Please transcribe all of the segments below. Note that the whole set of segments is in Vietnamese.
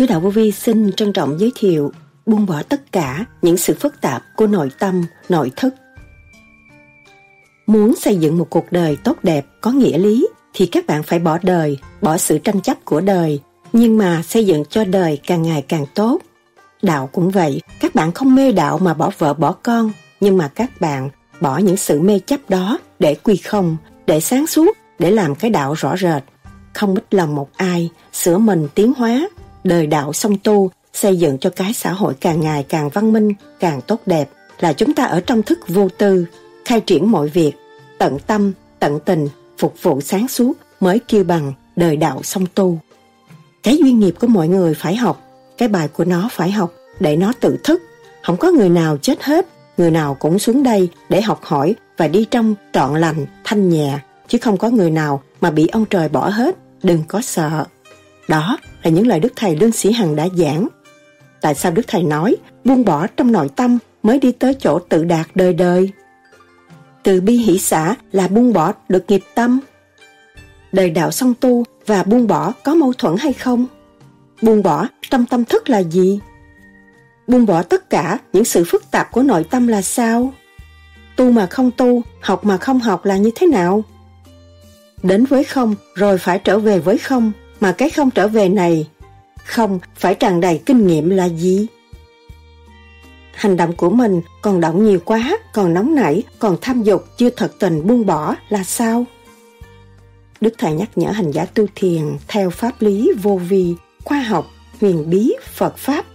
Sứ Đạo Vô Vi xin trân trọng giới thiệu buông bỏ tất cả những sự phức tạp của nội tâm, nội thức. Muốn xây dựng một cuộc đời tốt đẹp, có nghĩa lý, thì các bạn phải bỏ đời, bỏ sự tranh chấp của đời, nhưng mà xây dựng cho đời càng ngày càng tốt. Đạo cũng vậy, các bạn không mê đạo mà bỏ vợ bỏ con, nhưng mà các bạn bỏ những sự mê chấp đó để quy không, để sáng suốt, để làm cái đạo rõ rệt. Không bích lòng một ai, sửa mình tiến hóa, đời đạo song tu, xây dựng cho cái xã hội càng ngày càng văn minh, càng tốt đẹp, là chúng ta ở trong thức vô tư, khai triển mọi việc, tận tâm, tận tình, phục vụ sáng suốt mới kêu bằng đời đạo song tu. Cái duyên nghiệp của mọi người phải học, cái bài của nó phải học để nó tự thức. Không có người nào chết hết, người nào cũng xuống đây để học hỏi và đi trong trọn lành, thanh nhẹ, chứ không có người nào mà bị ông trời bỏ hết, đừng có sợ. Đó là những lời Đức Thầy Lương Sĩ Hằng đã giảng. Tại sao Đức Thầy nói buông bỏ trong nội tâm mới đi tới chỗ tự đạt đời đời? Từ bi hỷ xã là buông bỏ được nghiệp tâm. Đời đạo song tu và buông bỏ có mâu thuẫn hay không? Buông bỏ trong tâm thức là gì? Buông bỏ tất cả những sự phức tạp của nội tâm là sao? Tu mà không tu, học mà không học là như thế nào? Đến với không rồi phải trở về với không, mà cái không trở về này, không phải tràn đầy kinh nghiệm là gì? Hành động của mình còn động nhiều quá, còn nóng nảy, còn tham dục, chưa thật tình buông bỏ là sao? Đức Thầy nhắc nhở hành giả tu thiền theo pháp lý vô vi, khoa học, huyền bí, Phật Pháp.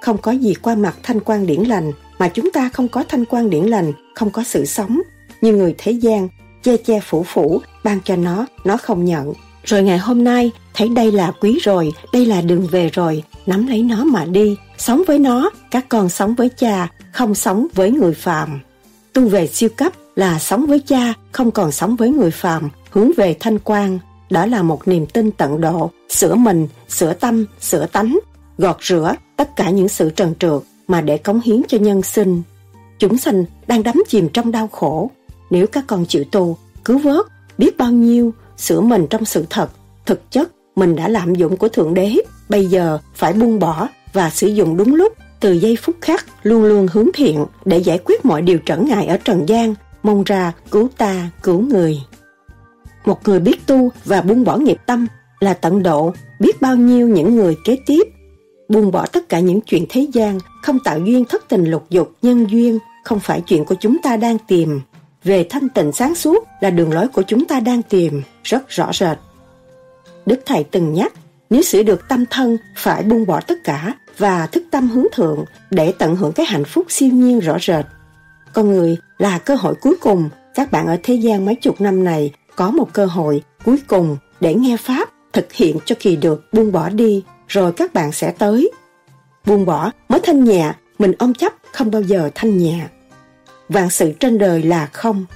Không có gì qua mặt thanh quan điển lành mà chúng ta không có thanh quan điển lành, không có sự sống. Như người thế gian, che che phủ phủ, ban cho nó, nó không nhận. Rồi ngày hôm nay, thấy đây là quý rồi, đây là đường về rồi, nắm lấy nó mà đi, sống với nó, các con sống với cha, không sống với người phàm. Tu về siêu cấp là sống với cha, không còn sống với người phàm, hướng về thanh quan. Đó là một niềm tin tận độ, sửa mình, sửa tâm, sửa tánh, gọt rửa tất cả những sự trần trượt mà để cống hiến cho nhân sinh. Chúng sanh đang đắm chìm trong đau khổ. Nếu các con chịu tu, cứu vớt, biết bao nhiêu, sửa mình trong sự thật, thực chất mình đã lạm dụng của Thượng Đế, bây giờ phải buông bỏ và sử dụng đúng lúc, từ giây phút khác luôn luôn hướng thiện để giải quyết mọi điều trở ngại ở trần gian, mong ra cứu ta, cứu người. Một người biết tu và buông bỏ nghiệp tâm là tận độ biết bao nhiêu những người kế tiếp. Buông bỏ tất cả những chuyện thế gian, không tạo duyên thất tình lục dục, nhân duyên, không phải chuyện của chúng ta đang tìm. Về thanh tịnh sáng suốt là đường lối của chúng ta đang tìm, rất rõ rệt. Đức Thầy từng nhắc, nếu sửa được tâm thân phải buông bỏ tất cả và thức tâm hướng thượng để tận hưởng cái hạnh phúc siêu nhiên rõ rệt. Con người là cơ hội cuối cùng các bạn ở thế gian mấy chục năm này có một cơ hội cuối cùng để nghe Pháp thực hiện cho kỳ được buông bỏ đi rồi các bạn sẽ tới. Buông bỏ mới thanh nhẹ, mình ôm chấp không bao giờ thanh nhẹ. Vạn sự trên đời là không.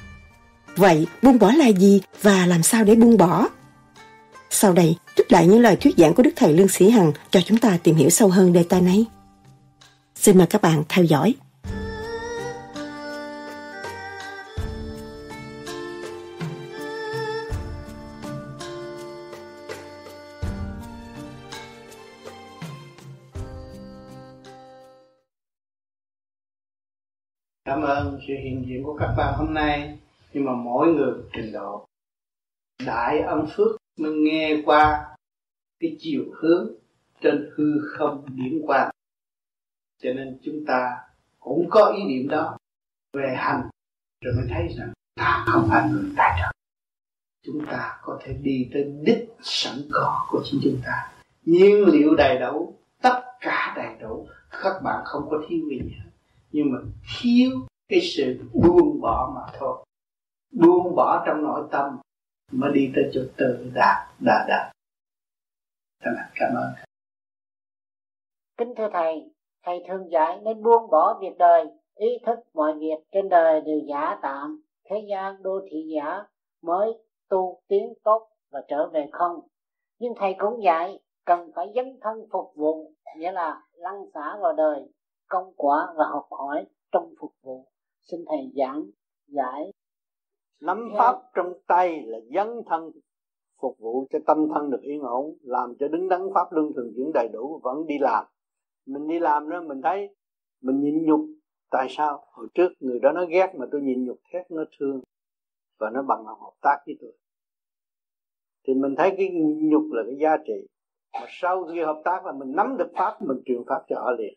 Vậy buông bỏ là gì và làm sao để buông bỏ? Sau đây, trích lại những lời thuyết giảng của Đức Thầy Lương Sĩ Hằng cho chúng ta tìm hiểu sâu hơn đề tài này. Xin mời các bạn theo dõi. Cảm ơn sự hiện diện của các bạn hôm nay Nhưng mà mỗi người trình độ Đại âm phước mới nghe qua cái chiều hướng trên hư không điểm qua. Cho nên chúng ta cũng có ý niệm đó. Về hành, rồi mới thấy rằng ta không phải người tài trợ. Chúng ta có thể đi tới đích sẵn có của chính chúng ta. Nhiên liệu đầy đủ? Tất cả đầy đủ. Các bạn không có thiếu gì hết. Nhưng mà thiếu cái sự buông bỏ mà thôi. Buông bỏ trong nội tâm mới đi tới chỗ tự đạt đà đạt Thành cảm ơn Kính thưa Thầy, Thầy thường dạy nên buông bỏ việc đời, ý thức mọi việc trên đời đều giả tạm, thế gian đô thị giả mới tu tiến tốt và trở về không. Nhưng Thầy cũng dạy cần phải dấn thân phục vụ, nghĩa là lăn xả vào đời, công quả và học hỏi trong phục vụ. Xin Thầy giảng giải nắm pháp trong tay là dấn thân phục vụ cho tâm thân được yên ổn làm cho đứng đắn pháp luân thường chuyển đầy đủ vẫn đi làm. Mình đi làm đó mình thấy mình nhịn nhục. Tại sao? Hồi trước người đó nó ghét mà tôi nhịn nhục thét nó thương và nó bằng lòng hợp tác với tôi. Thì mình thấy cái nhục là cái giá trị. Mà sau khi hợp tác là mình nắm được pháp mình truyền pháp cho họ liền.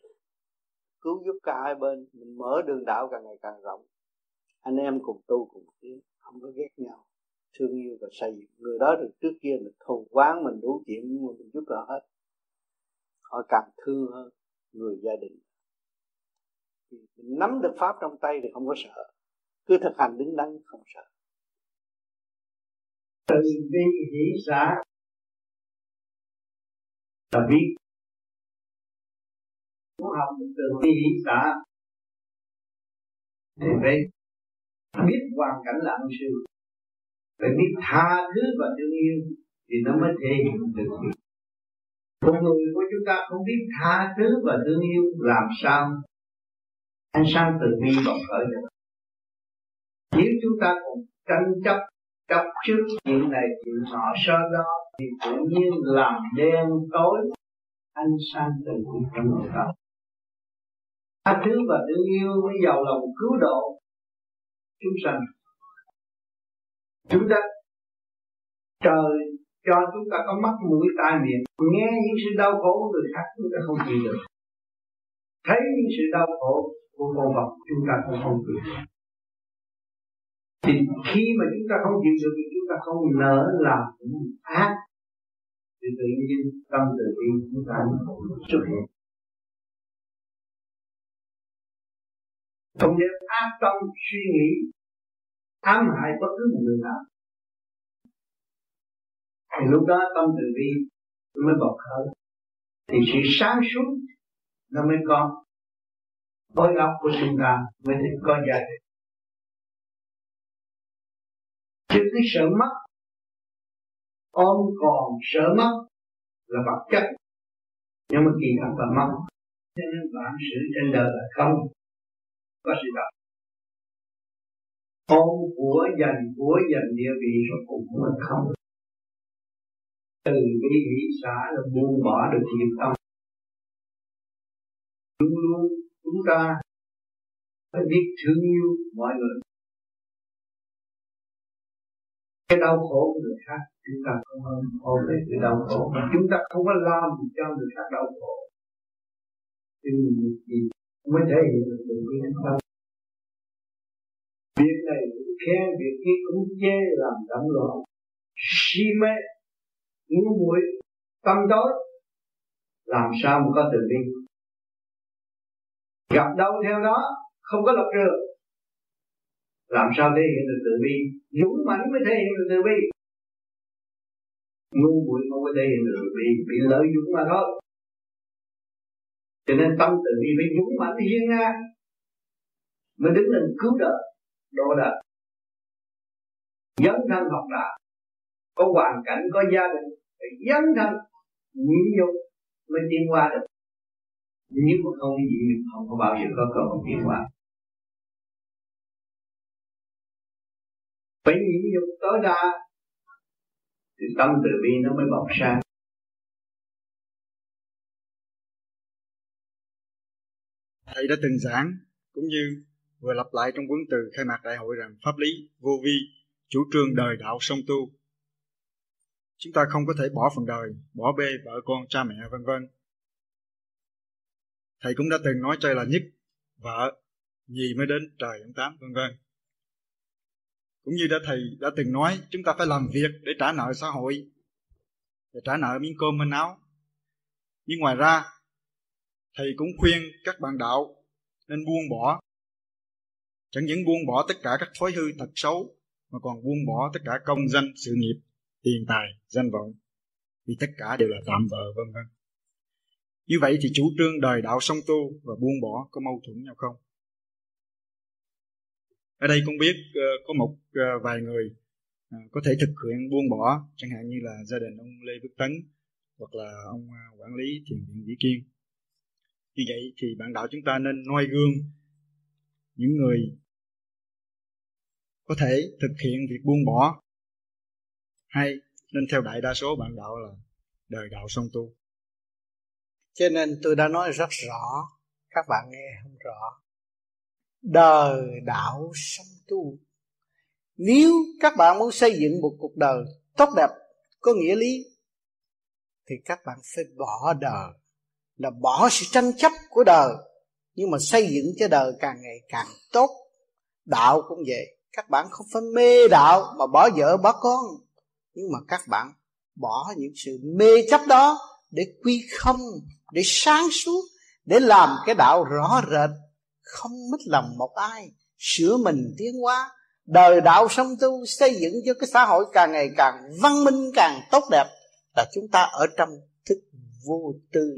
Cứu giúp cả hai bên mình mở đường đạo càng ngày càng rộng. Anh em cùng tu cùng tiến không có ghét nhau, thương yêu và xây dựng. Người đó từ trước kia là thù quán mình đủ chuyện nhưng mà mình giúp đỡ hết. Họ càng thương hơn người gia đình. Mình nắm được pháp trong tay thì không có sợ. Cứ thực hành đứng đắn, không sợ. Từ bi hỷ xã là biết. Muốn học từ bi hỷ xã thì biết biết hoàn cảnh là ân sư. Phải biết tha thứ và thương yêu thì nó mới thể hiện được con người của chúng ta không biết tha thứ và thương yêu làm sao. Anh sang từ bi bộc khởi được. Nếu chúng ta còn tranh chấp chấp trước chuyện này chuyện nọ so đó thì tự nhiên làm đen tối anh sang từ bi trong nội tâm tha thứ và thương yêu mới giàu lòng cứu độ chúng sanh. Chúng ta trời cho chúng ta có mắt mũi tai miệng, nghe những sự đau khổ của người khác, chúng ta không chịu được. Thấy những sự đau khổ của con vật, chúng ta cũng không chịu được. Thì khi mà chúng ta không chịu được thì chúng ta không nỡ làm những ác. Thì tự nhiên tâm từ bi chúng ta xuất hiện không nên ác tâm suy nghĩ, ám hại bất cứ một người nào. Thì lúc đó tâm từ bi mới bộc khởi. Thì sự sáng suốt nó mới có. Khối óc của chúng ta mới thể có giá trị. Chứ cái sợ mất, ôm còn sợ mất là vật chất. Nhưng mà kỳ thật là mất cho nên bản sự trên đời là không và sự đạo ôm của dành của dành địa vị rồi cũng mình không. Từ bi hỷ xã là buông bỏ được nghiệp tâm. Luôn luôn chúng ta phải biết thương yêu mọi người. Cái đau khổ của người khác, chúng ta không ôm lấy cái đau khổ. Mà chúng ta không có làm cho người khác đau khổ. Nhưng mình gì? Mới thể hiện được tình yêu tâm việc này cũng khen, việc kia cũng chê làm động loạn. Si mê ngu muội tâm tối làm sao mà có từ bi gặp đâu theo đó, không có lập trường. Làm sao thể hiện được từ bi? Dũng mãnh mới thể hiện được từ bi. Ngu muội không có thể hiện được từ bi, bị lợi dụng mà thôi cho nên tâm từ bi phải dũng mãnh hiên ngang. Mới đứng lên cứu đời độ đời dấn thân học đạo. Có hoàn cảnh, có gia đình, phải dấn thân, nhịn nhục mới tiến qua được. Nếu mà không nhịn nhục không có bao giờ có cơ hội tiến qua. Phải nhịn nhục tối đa, thì tâm từ bi nó mới bộc sáng thầy đã từng giảng, cũng như vừa lặp lại trong cuốn từ khai mạc đại hội rằng pháp lý vô vi, chủ trương đời đạo song tu. Chúng ta không có thể bỏ phần đời, bỏ bê vợ con, cha mẹ, vân vân. Thầy cũng đã từng nói chơi là nhất vợ gì mới đến trời ông tám, vân vân. Cũng như đã thầy đã từng nói, chúng ta phải làm việc để trả nợ xã hội, để trả nợ miếng cơm manh áo. Nhưng ngoài ra thầy cũng khuyên các bạn đạo nên buông bỏ. Chẳng những buông bỏ tất cả các thói hư tật xấu, mà còn buông bỏ tất cả công danh, sự nghiệp, tiền tài, danh vọng, vì tất cả đều là tạm vợ vân vân. Như vậy thì chủ trương đời đạo song tu và buông bỏ có mâu thuẫn nhau không? Ở đây cũng biết ờ, có một ờ, vài người ờ, có thể thực hiện buông bỏ, chẳng hạn như là gia đình ông lê Viết tấn hoặc là ông quản lý thiền viện vĩ kiên vì vậy thì bạn đạo chúng ta nên noi gương những người có thể thực hiện việc buông bỏ hay nên theo đại đa số bạn đạo là đời đạo song tu. Cho nên tôi đã nói rất rõ, các bạn nghe không rõ. Đời đạo song tu. Nếu các bạn muốn xây dựng một cuộc đời tốt đẹp, có nghĩa lý, thì các bạn phải bỏ đời là bỏ sự tranh chấp của đời. Nhưng mà xây dựng cho đời càng ngày càng tốt. Đạo cũng vậy. Các bạn không phải mê đạo mà bỏ vợ, bỏ con. Nhưng mà các bạn bỏ những sự mê chấp đó để quy không, để sáng suốt, để làm cái đạo rõ rệt. Không mất lòng một ai. Sửa mình tiến hóa. Đời đạo song tu xây dựng cho cái xã hội càng ngày càng văn minh, càng tốt đẹp là chúng ta ở trong thức vô tư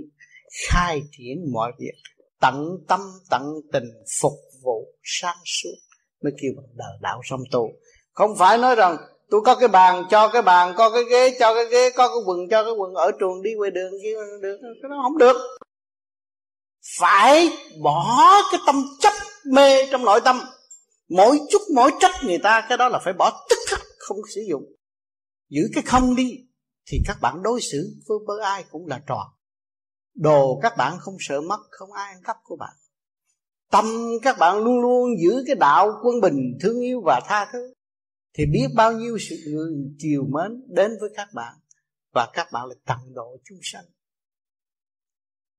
khai triển mọi việc tận tâm tận tình phục vụ sáng suốt. Mới kêu bằng đời đạo song tu. Không phải nói rằng tôi có cái bàn cho cái bàn có cái ghế cho cái ghế có cái quần cho cái quần ở trường đi ngoài đường kia được cái đó không được. Phải bỏ cái tâm chấp mê trong nội tâm. Mỗi chút mỗi trách người ta cái đó là phải bỏ tức khắc không sử dụng. Giữ cái không đi thì các bạn đối xử với, với ai cũng là tròn đồ các bạn không sợ mất, không ai ăn cắp của bạn. Tâm các bạn luôn luôn giữ cái đạo quân bình, thương yêu và tha thứ. Thì biết bao nhiêu sự người chiều mến đến với các bạn, và các bạn là tận độ chúng sanh.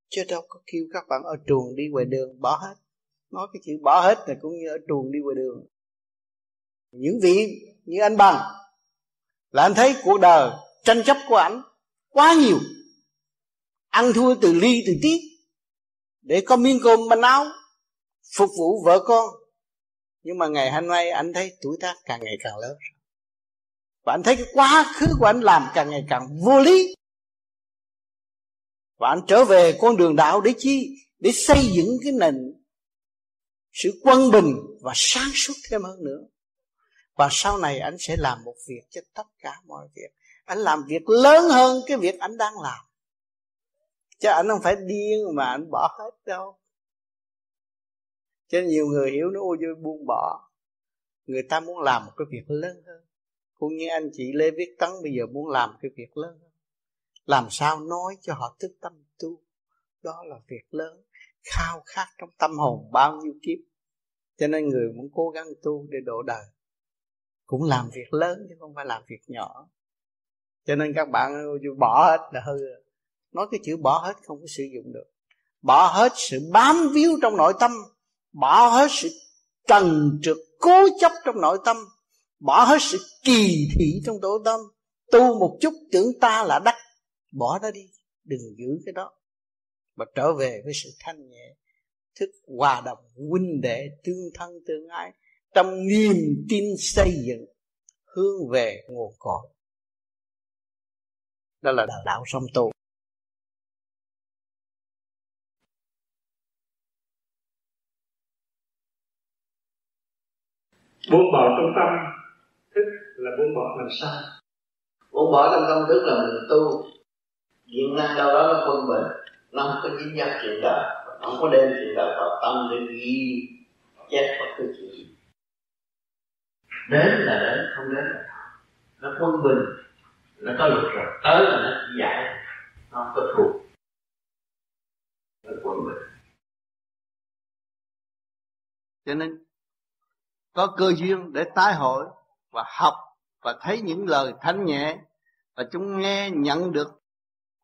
Chứ đâu có kêu các bạn ở trường đi ngoài đường bỏ hết. Nói cái chữ bỏ hết là cũng như ở trường đi ngoài đường. Những vị như anh bằng, là anh thấy cuộc đời tranh chấp của ảnh quá nhiều ăn thua từ ly từ tiết để có miếng cơm manh áo, phục vụ vợ con. Nhưng mà ngày hôm nay anh thấy tuổi tác càng ngày càng lớn. Và anh thấy cái quá khứ của anh làm càng ngày càng vô lý. Và anh trở về con đường đạo để chi? Để xây dựng cái nền sự quân bình và sáng suốt thêm hơn nữa. Và sau này anh sẽ làm một việc cho tất cả mọi việc. Anh làm việc lớn hơn cái việc anh đang làm chứ anh không phải điên mà anh bỏ hết đâu. Cho nên nhiều người hiểu nó ôi buông bỏ. Người ta muốn làm một cái việc lớn hơn. Cũng như anh chị lê viết tấn bây giờ muốn làm cái việc lớn hơn. Làm sao nói cho họ thức tâm tu? Đó là việc lớn. Khao khát trong tâm hồn bao nhiêu kiếp. Cho nên người muốn cố gắng tu để độ đời. Cũng làm việc lớn chứ không phải làm việc nhỏ. Cho nên các bạn bỏ hết là hư nói cái chữ bỏ hết không có sử dụng được. Bỏ hết sự bám víu trong nội tâm. Bỏ hết sự trần trượt, cố chấp trong nội tâm. Bỏ hết sự kỳ thị trong nội tâm. Tu một chút, tưởng ta là đắc. Bỏ nó đi. Đừng giữ cái đó. Mà trở về với sự thanh nhẹ, thức hòa đồng, huynh đệ, tương thân, tương ái. Trong niềm tin xây dựng, hướng về nguồn cội. Đó là đạo đạo song tu. Buông bỏ trong tâm thức là buông bỏ làm sao? Buông bỏ trong tâm thức là mình tu diện năng đâu đó nó quân bình nó không có dính dắt chuyện đời nó không có đem chuyện đời vào tâm để ghi chép bất cứ chuyện gì. Đến là đến không đến là nó quân bình nó có luật rồi tới là nó chỉ giải nó không có thuộc nó quân bình. Cho nên có cơ duyên để tái hội và học và thấy những lời thanh nhẹ. Và chúng nghe, nhận được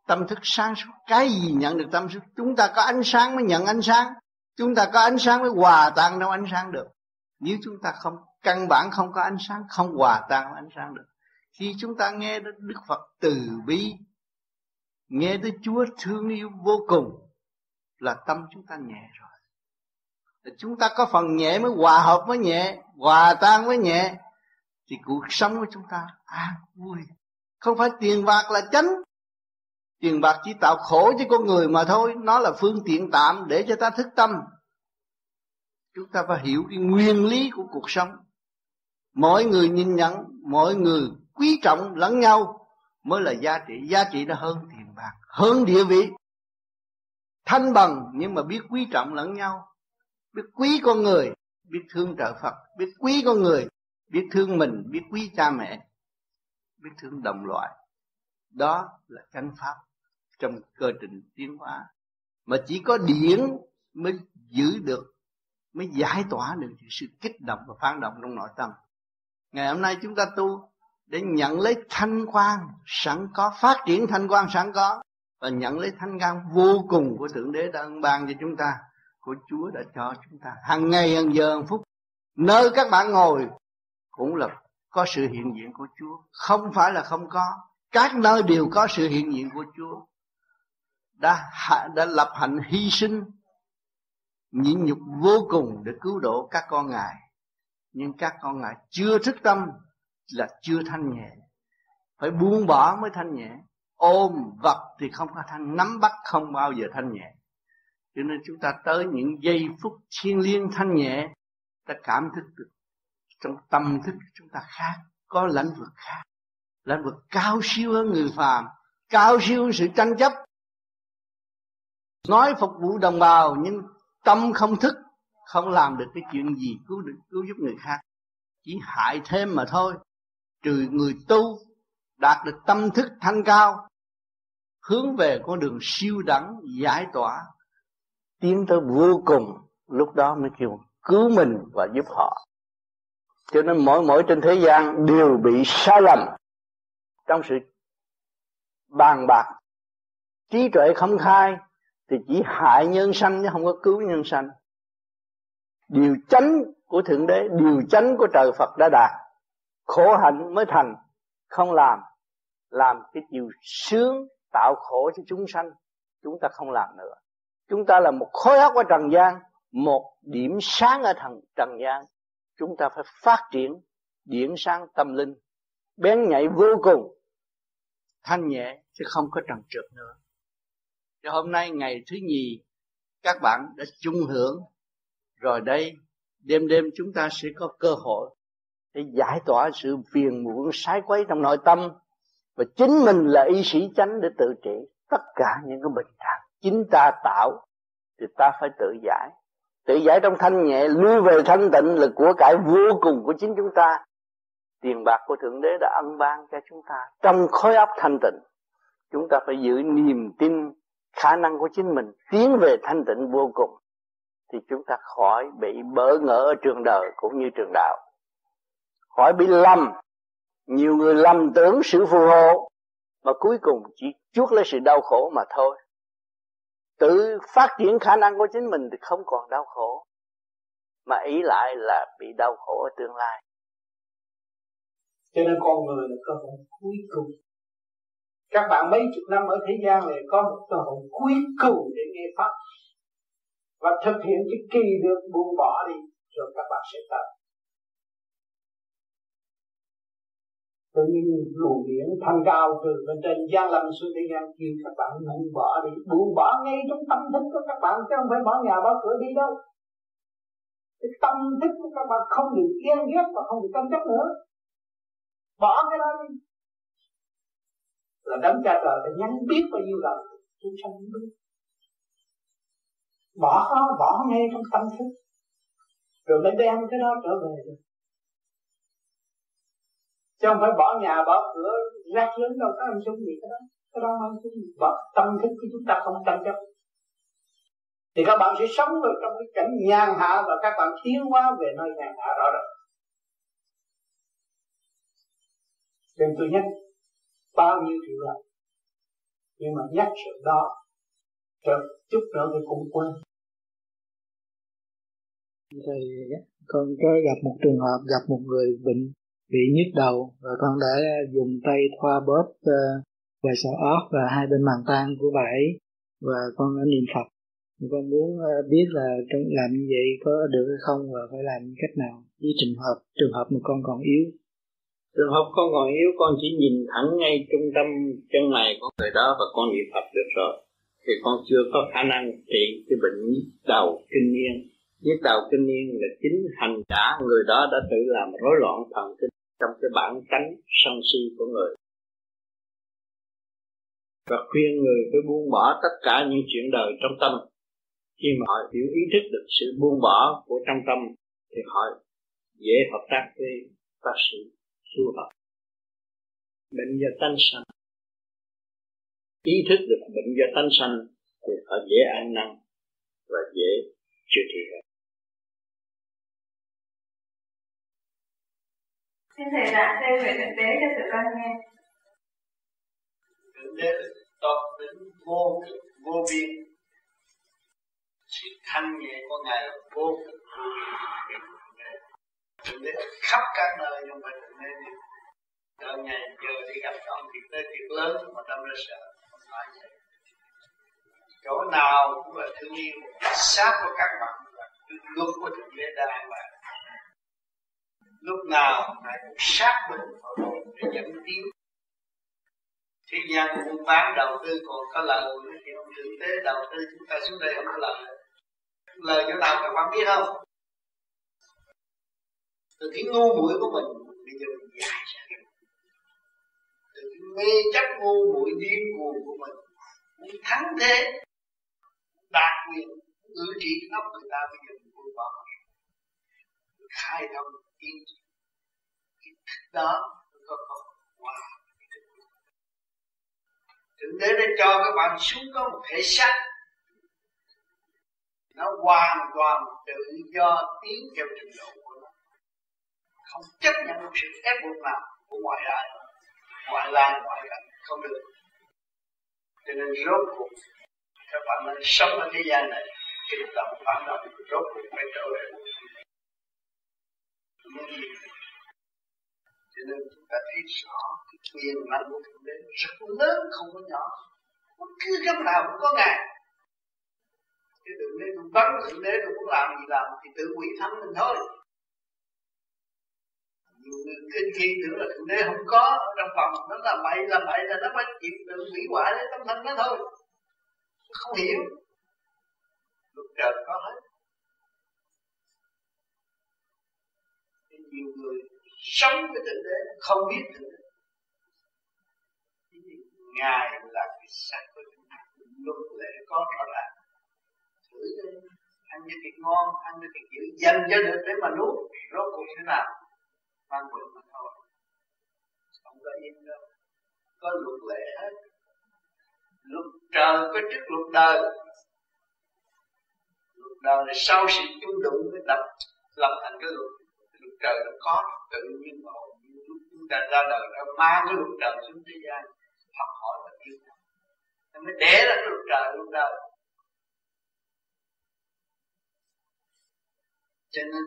tâm thức sáng suốt. Cái gì nhận được tâm thức? Chúng ta có ánh sáng mới nhận ánh sáng. Chúng ta có ánh sáng mới hòa tan đâu ánh sáng được. Nếu chúng ta không, căn bản không có ánh sáng, không hòa tan ánh sáng được. Khi chúng ta nghe đến đức phật từ bi, nghe tới chúa thương yêu vô cùng, là tâm chúng ta nhẹ rồi chúng ta có phần nhẹ mới hòa hợp với nhẹ, hòa tan với nhẹ, thì cuộc sống của chúng ta an vui. Không phải tiền bạc là chánh. Tiền bạc chỉ tạo khổ cho con người mà thôi, nó là phương tiện tạm để cho ta thức tâm. Chúng ta phải hiểu cái nguyên lý của cuộc sống. Mỗi người nhìn nhận, mỗi người quý trọng lẫn nhau mới là giá trị. Giá trị nó hơn tiền bạc, hơn địa vị. Thanh bằng nhưng mà biết quý trọng lẫn nhau biết quý con người, biết thương trợ phật. Biết quý con người, biết thương mình, biết quý cha mẹ, biết thương đồng loại. Đó là chánh pháp trong cơ trình tiến hóa. Mà chỉ có điển mới giữ được, mới giải tỏa được sự kích động và phản động trong nội tâm. Ngày hôm nay chúng ta tu để nhận lấy thanh quan sẵn có, phát triển thanh quan sẵn có và nhận lấy thanh quan vô cùng của thượng đế đã ban cho chúng ta của chúa đã cho chúng ta. Hàng ngày hàng giờ hàng phút, nơi các bạn ngồi cũng là có sự hiện diện của chúa. Không phải là không có. Các nơi đều có sự hiện diện của chúa. Đã đã lập hạnh hy sinh, nhịn nhục vô cùng để cứu độ các con ngài. Nhưng các con ngài chưa thức tâm là chưa thanh nhẹ. Phải buông bỏ mới thanh nhẹ. Ôm vật thì không có thanh, nắm bắt không bao giờ thanh nhẹ cho nên chúng ta tới những giây phút thiêng liêng, thanh nhẹ, ta cảm thức được trong tâm thức chúng ta khác, có lãnh vực khác. Lãnh vực cao siêu hơn người phàm, cao siêu hơn sự tranh chấp. Nói phục vụ đồng bào nhưng tâm không thức, không làm được cái chuyện gì cứu được, cứu giúp người khác. Chỉ hại thêm mà thôi. Trừ người tu đạt được tâm thức thanh cao, hướng về con đường siêu đẳng, giải tỏa tiến tới vô cùng, lúc đó mới kêu cứu mình và giúp họ. Cho nên mỗi mỗi trên thế gian đều bị sai lầm trong sự bàn bạc. Trí tuệ không khai thì chỉ hại nhân sanh chứ không có cứu nhân sanh. Điều chánh của thượng đế, điều chánh của trời phật đã đạt, khổ hạnh mới thành, không làm làm cái điều sướng tạo khổ cho chúng sanh, chúng ta không làm nữa chúng ta là một khối óc ở trần gian, một điểm sáng ở thần trần gian. Chúng ta phải phát triển điểm sáng tâm linh. Bén nhạy vô cùng. Thanh nhẹ chứ không có trần trượt nữa. Cho hôm nay ngày thứ nhì, các bạn đã chung hưởng. Rồi đây, đêm đêm chúng ta sẽ có cơ hội để giải tỏa sự phiền muộn sái quấy trong nội tâm. Và chính mình là y sĩ chánh để tự trị tất cả những cái bệnh trạng chính ta tạo thì ta phải tự giải. Tự giải trong thanh nhẹ, lui về thanh tịnh là của cải vô cùng của chính chúng ta. Tiền bạc của thượng đế đã ân ban cho chúng ta. Trong khối óc thanh tịnh, chúng ta phải giữ niềm tin khả năng của chính mình, tiến về thanh tịnh vô cùng, thì chúng ta khỏi bị bỡ ngỡ ở trường đời cũng như trường đạo. Khỏi bị lầm. Nhiều người lầm tưởng sự phù hộ, mà cuối cùng chỉ chuốc lấy sự đau khổ mà thôi tự phát triển khả năng của chính mình thì không còn đau khổ, mà ý lại là bị đau khổ ở tương lai. Cho nên con người là cơ hội cuối cùng. Các bạn mấy chục năm ở thế gian này có một cơ hội cuối cùng để nghe pháp và thực hiện cái kỳ được buông bỏ đi, rồi các bạn sẽ tới tự nhiên luồng điển thanh cao từ bên trên. Gian lâm xuống thế gian kêu các bạn buông bỏ đi. Buông bỏ ngay trong tâm thức của các bạn, chứ không phải bỏ nhà bỏ cửa đi đâu. Cái tâm thức của các bạn không được ghen ghét và không được tranh chấp nữa. Bỏ cái đó đi. Là đấng cha trời phải nhắn biết bao nhiêu lần chúng sanh biết. Bỏ nó bỏ ngay trong tâm thức. Rồi mới đem cái đó trở về được chứ không phải bỏ nhà, bỏ cửa, rác lớn đâu, có ăn sung gì cái đó. Cái đó ăn xuống gì. Bỏ tâm thức của chúng ta không tranh chấp. Thì các bạn sẽ sống ở trong cái cảnh nhàn hạ và các bạn thiếu quá về nơi nhàn hạ rõ ràng nên tôi nhắc bao nhiêu triệu lần nhưng mà nhắc sự đó, rồi chút nữa thì cũng quên. Thì con có gặp một trường hợp, gặp một người bệnh bị nhức đầu và con đã dùng tay thoa bóp ờ, và sọ óc và hai bên màng tan của bà ấy, và con đã niệm Phật. Con muốn ờ, biết là trong, làm như vậy có được hay không và phải làm như cách nào với trường hợp trường hợp mà con còn yếu. Trường hợp con còn yếu, con chỉ nhìn thẳng ngay trung tâm chân mày của người đó và con niệm Phật được rồi. Thì con chưa có khả năng trị cái bệnh đầu kinh niên. Nhức đầu kinh niên là chính hành giả người đó đã tự làm rối loạn thần kinh trong cái bản tánh sân si của người. Và khuyên người phải buông bỏ tất cả những chuyện đời trong tâm. Khi mà họ hiểu ý thức được sự buông bỏ của trong tâm, thì họ dễ hợp tác với bác sĩ phù hợp bệnh do tánh sanh. Ý thức được bệnh do tánh sanh, thì họ dễ an năng và dễ chữa trị. hơn xin thầy giảng thêm về thực tế cho sự con nghe. Thực tế là to đến vô cực, vô biên sự thanh nhẹ của ngài là vô cực, vô biên thực tế khắp các nơi trong phải thực tế đợi ngày giờ đi gặp ông thì tới việc lớn mà tâm ra sợ. Không phải vậy. Chỗ nào cũng là thương yêu. Sát của các bạn là luật của thượng đế đang là lúc nào ngài cũng sát mình để dẫn tiến thế gian buôn bán đầu tư, còn có lời thì ông thượng tế đầu tư chúng ta xuống đây không có lời lời chỗ nào các bạn biết không? Từ cái ngu muội của mình, bây giờ mình giải ra từ cái mê chấp ngu muội điên cuồng của mình, muốn thắng thế, đạt quyền ngự trị óc người ta bây giờ mình buông bỏ khai thông tiên cái thức đó nó có có qua Thượng Đế đã cho các bạn xuống có một thể xác. Nó hoàn toàn tự do tiến theo trình độ của nó. Không chấp nhận một sự ép buộc nào của ngoại đại Ngoại lai, ngoại cảnh, không được. Cho nên rốt cuộc các bạn nên sống ở thế gian này cái động phản động rốt cuộc phải trở lại cho nên chúng ta thấy rõ cái quyền năng của thượng đế rất lớn, không có nhỏ. Bất cứ gấp nào cũng có ngài. Chứ đừng nên tôi bắn thượng đế tôi muốn làm gì làm thì tự quỷ thắng mình thôi. Nhiều người kinh khi tưởng là thượng đế không có, ở trong phòng nó là bậy là bậy là nó mới chịu tự hủy hoại đến tâm thân nó thôi. Không hiểu. Luật trời có hết. Nhiều người sống với tình đế không biết tình đế ngài là cái sắc của chúng ta. Luật lệ có rõ ràng. Thử đi. Ăn những thịt ngon, ăn những thịt dữ. Dành cho được để mà nuốt rốt cuộc thế nào mang bệnh mà thôi. Không có yên đâu. Có luật lệ hết. Luật trời có trước luật đời. Luật đời là sau sự chung đụng mới lập lập thành cái luật trời nó có tự nhiên mà lúc chúng ta ra đời nó mang cái luật trời xuống thế gian, học hỏi và yêu nó mới để ra cái luật trời luôn đời cho nên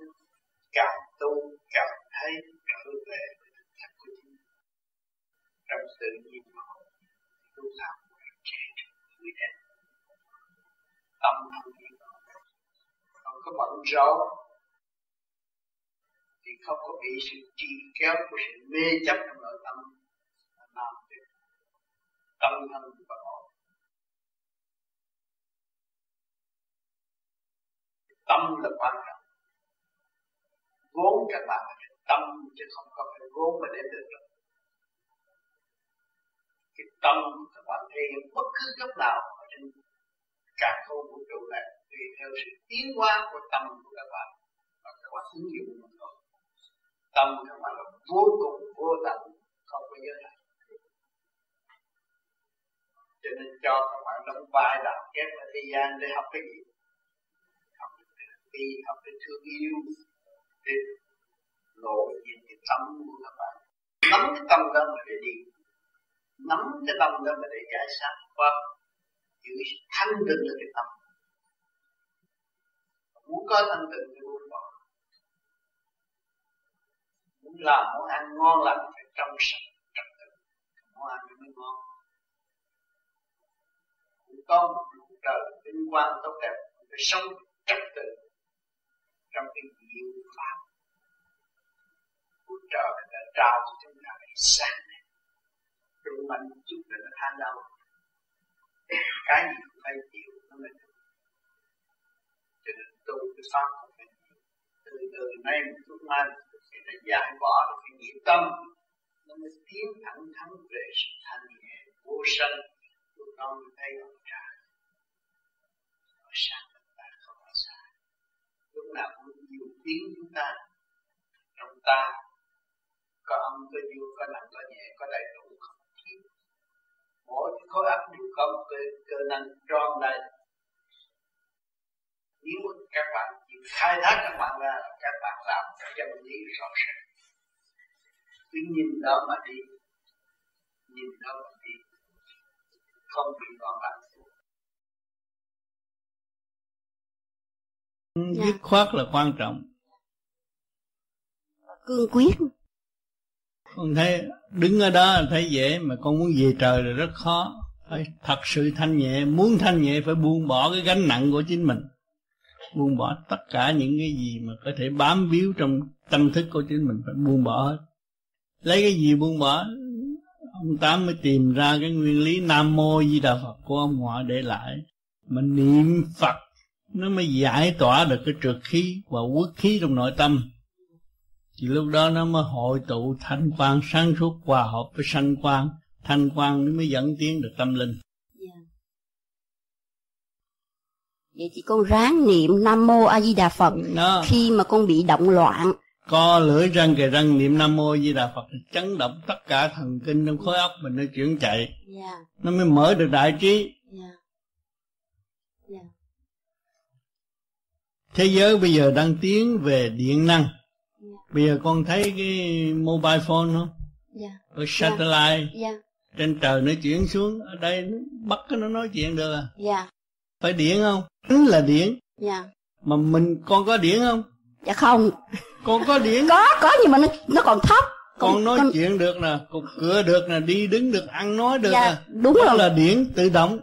càng tu càng thấy trở về với thực chất của chính trong sự nhiên mà tu làm trẻ người đẹp. Tâm không yên không có bận rộn thì không có bị sự trì kéo của sự mê chấp trong nội tâm làm được tâm thân và ổn tâm là quan trọng. Vốn các bạn là tâm chứ không có phải vốn mà để được rồi cái tâm các bạn thể hiện bất cứ góc nào ở trên cả khu vũ trụ này, tùy theo sự tiến hóa của tâm của các bạn và các bạn ứng dụng mà thôi tâm các bạn là vô cùng vô tận không có giới hạn. Cho nên cho các bạn đóng vai làm kép ở thế gian để học cái gì? Học đi, học cái thương yêu để lộ diện cái tâm của các bạn. Nắm cái tâm đó mà để đi. Nắm cái tâm đó mà để giải sát và giữ thanh tịnh là cái tâm. Muốn có thanh tịnh thì buông bỏ làm món ăn ngon lành phải trong sạch trật tự. Món ăn mới ngon. Cũng có một lúc trời vinh quang tốt đẹp phải sống trật tự trong cái diệu pháp. Của trời đã trao cho chúng ta cái sáng này. Đủ mạnh một chút là nó than đau. Cái gì cũng phải chịu, nó mới được. Cho nên tu cái pháp của mình từ từ nay một chút mai thì giải bỏ được cái nghiệp tâm nó mới tiến thẳng thắn về sự thanh nhẹ vô sanh lúc đó mới thấy ông nó sang sáng ta không ở xa. Lúc nào cũng nhiều tiếng chúng ta trong ta có âm có dương có nặng có nhẹ có đầy đủ không thiếu. Mỗi cái khối óc đều có một cơ, cơ năng tròn đầy. Nếu các bạn khai thác các bạn ra các bạn làm cho chân lý rõ ràng. Cứ nhìn đó mà đi nhìn đó mà đi không bị loạn lạc dạ. dứt khoát là quan trọng. Cương quyết. Con thấy đứng ở đó thấy dễ mà con muốn về trời là rất khó. Phải thật sự thanh nhẹ muốn thanh nhẹ phải buông bỏ cái gánh nặng của chính mình buông bỏ tất cả những cái gì mà có thể bám víu trong tâm thức của chính mình, phải buông bỏ hết. Lấy cái gì buông bỏ? Ông tám mới tìm ra cái nguyên lý nam mô di đà phật của ông ngoại để lại. Mình niệm phật, nó mới giải tỏa được cái trượt khí và quốc khí trong nội tâm. Thì lúc đó nó mới hội tụ thanh quan sáng suốt hòa hợp với sanh quan thanh quan nó mới dẫn tiến được tâm linh yeah. Dạ vậy thì con ráng niệm nam mô a di đà phật đó. khi mà con bị động loạn co lưỡi răng kề răng niệm nam mô di đà phật chấn động tất cả thần kinh trong khối óc mình nó chuyển chạy yeah. Dạ. nó mới mở được đại trí yeah. Yeah. Dạ. thế giới bây giờ đang tiến về điện năng bây giờ con thấy cái mobile phone không dạ yeah. satellite yeah. Yeah. trên trời nó chuyển xuống ở đây bắt nó nói chuyện được à dạ phải điện không? Chính là điện dạ. Mà mình con có điện không? Dạ không. Con có điện có có nhưng mà nó nó còn thấp. Con, con nói con... chuyện được nè cục cửa được nè đi đứng được ăn nói được dạ, nè. đúng Đó rồi. là điện tự động.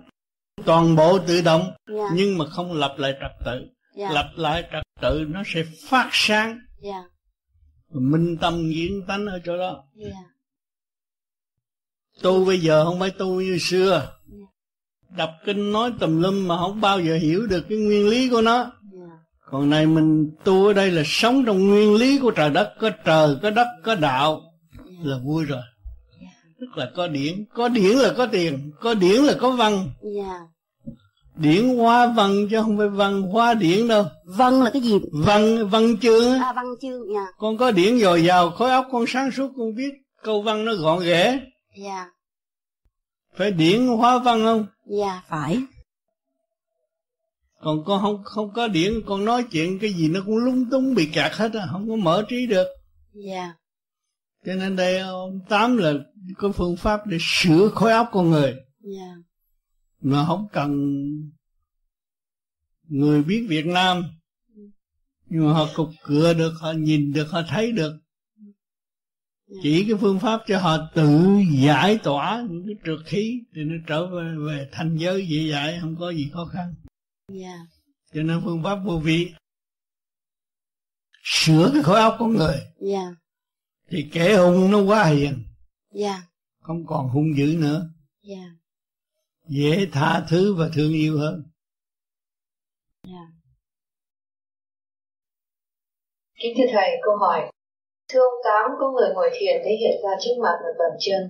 Toàn bộ tự động. Dạ. nhưng mà không lập lại trật tự. Dạ. lập lại trật tự nó sẽ phát sáng. Dạ. Minh tâm diễn tánh ở chỗ đó. Dạ. tu bây giờ không phải tu như xưa. Đọc kinh nói tùm lum mà không bao giờ hiểu được cái nguyên lý của nó. Còn này mình tu ở đây là sống trong nguyên lý của trời đất có trời có đất có đạo là vui rồi. Tức là có điển có điển là có tiền có điển là có văn. Điển hoa văn chứ không phải văn hoa điển đâu. Văn là cái gì? Văn văn chương à văn chương dạ. Con có điển dồi dào khối óc con sáng suốt con biết câu văn nó gọn ghẽ. Dạ. Phải điển hoa văn không dạ. Phải. Còn con không không có điển con nói chuyện cái gì nó cũng lung tung bị kẹt hết á không có mở trí được. Dạ. Cho nên đây ông tám là có phương pháp để sửa khối óc con người. Dạ. Mà không cần người biết Việt Nam. Nhưng mà họ cục cửa được họ nhìn được họ thấy được chỉ cái phương pháp cho họ tự giải tỏa những cái trượt khí thì nó trở về, về thành giới dễ dãi không có gì khó khăn yeah. Dạ. cho nên phương pháp vô vị sửa cái khối óc con người yeah. Dạ. thì kẻ hung nó quá hiền yeah. Dạ. không còn hung dữ nữa yeah dễ tha thứ và thương yêu hơn yeah. Dạ. kính thưa thầy câu hỏi thưa ông tám có người ngồi thiền thể hiện ra trước mặt một bàn chân.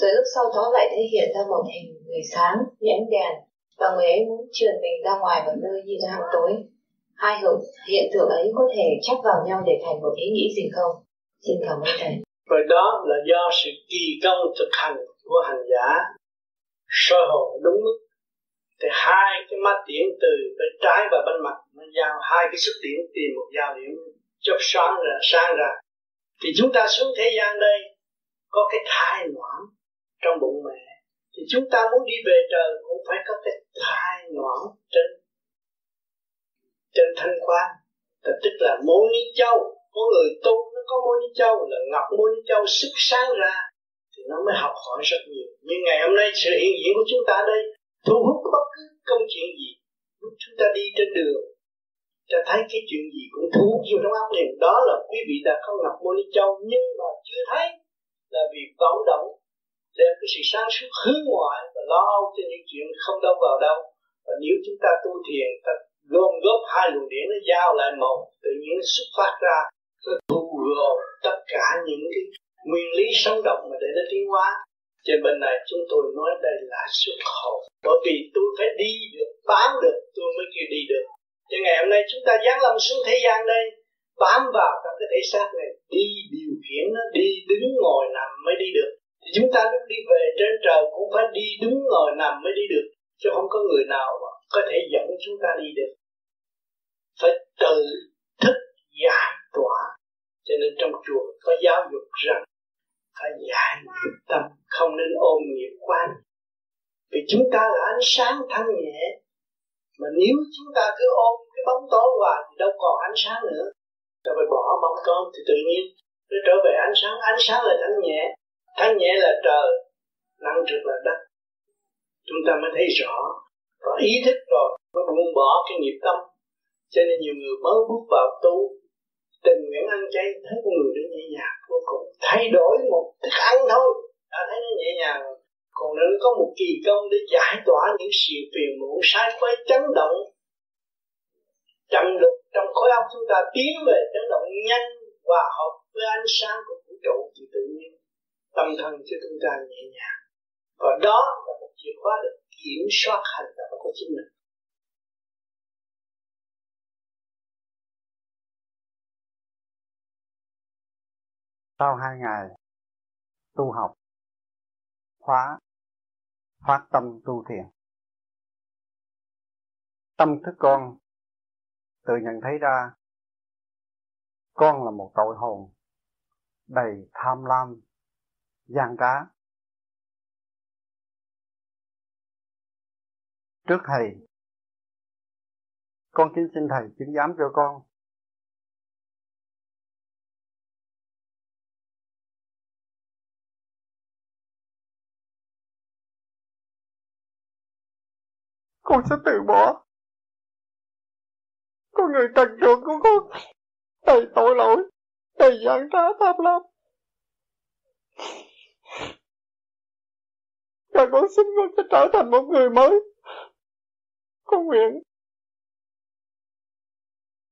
Rồi lúc sau đó lại thể hiện ra một hình người sáng như ánh đèn và người ấy muốn truyền mình ra ngoài một nơi như hang tối. Hai hữu hiện tượng ấy có thể chắc vào nhau để thành một ý nghĩ gì không? Xin cảm ơn thầy. Và đó là do sự kỳ công thực hành của hành giả. Soi hồn đúng mức. Thì hai cái mắt điển từ bên trái và bên mặt nó giao hai cái xuất điển tìm một giao điểm. Chớp sáng ra sáng ra thì chúng ta xuống thế gian đây, có cái thai noãn trong bụng mẹ. Thì chúng ta muốn đi về trời cũng phải có cái thai noãn trên trên thanh quan tức là mô ni châu, có người tu nó có mô ni châu, là ngọc mô ni châu sức sáng ra thì nó mới học hỏi rất nhiều. Nhưng ngày hôm nay sự hiện diện của chúng ta đây thu hút bất cứ công chuyện gì. Chúng ta đi trên đường ta thấy cái chuyện gì cũng thú vô trong óc liền. Đó là quý vị đã không ngọc môn ni châu nhưng mà chưa thấy là vì vọng động, đem cái sự sáng suốt hướng ngoại và lo âu cho những chuyện không đâu vào đâu. Và nếu chúng ta tu thiền, ta gom góp hai luồng điển nó giao lại một, tự nhiên nó xuất phát ra, nó thu gồm tất cả những cái nguyên lý sống động mà để nó tiến hóa. Trên bên này chúng tôi nói đây là xuất khẩu. Bởi vì tôi phải đi được, bám được, tôi mới kêu đi được cho ngày hôm nay chúng ta giáng lâm xuống thế gian đây, bám vào trong cái thể xác này, đi điều khiển nó, đi đứng ngồi nằm mới đi được. Thì chúng ta lúc đi về trên trời cũng phải đi đứng ngồi nằm mới đi được, chứ không có người nào mà có thể dẫn chúng ta đi được. Phải tự thức giải tỏa. Cho nên trong chùa có giáo dục rằng phải giải nghiệp tâm, không nên ôm nghiệp quan vì chúng ta là ánh sáng thanh nhẹ mà nếu chúng ta cứ ôm cái bóng tối hoài thì đâu còn ánh sáng nữa. Ta phải bỏ bóng tối thì tự nhiên nó trở về ánh sáng. Ánh sáng là thanh nhẹ. Thanh nhẹ là trời. Nặng trực là đất. Chúng ta mới thấy rõ. Và ý thức rồi mới buông bỏ cái nghiệp tâm. Cho nên nhiều người mới bước vào tu. Tình nguyện ăn chay thấy con người nó nhẹ nhàng vô cùng. Thay đổi một thức ăn thôi. Đã thấy nó nhẹ nhàng còn nữ có một kỳ công để giải tỏa những sự phiền muộn, sai quấy chấn động, chậm lực trong khối óc chúng ta tiến về chấn động nhanh và hợp với ánh sáng của vũ trụ, thì tự nhiên tâm thần cho chúng ta nhẹ nhàng. Và đó là một chìa khóa để kiểm soát hành động của chính mình. Sau hai ngày tu học khóa phát tâm tu thiền. Tâm thức con, tự nhận thấy ra, con là một tội hồn đầy tham lam, gian trá. Trước thầy, con kính xin thầy chứng giám cho con. Con sẽ từ bỏ. Con người trần truồng của con. Đầy tội lỗi. Đầy gian trá tham lam và con xin con sẽ trở thành một người mới. Con nguyện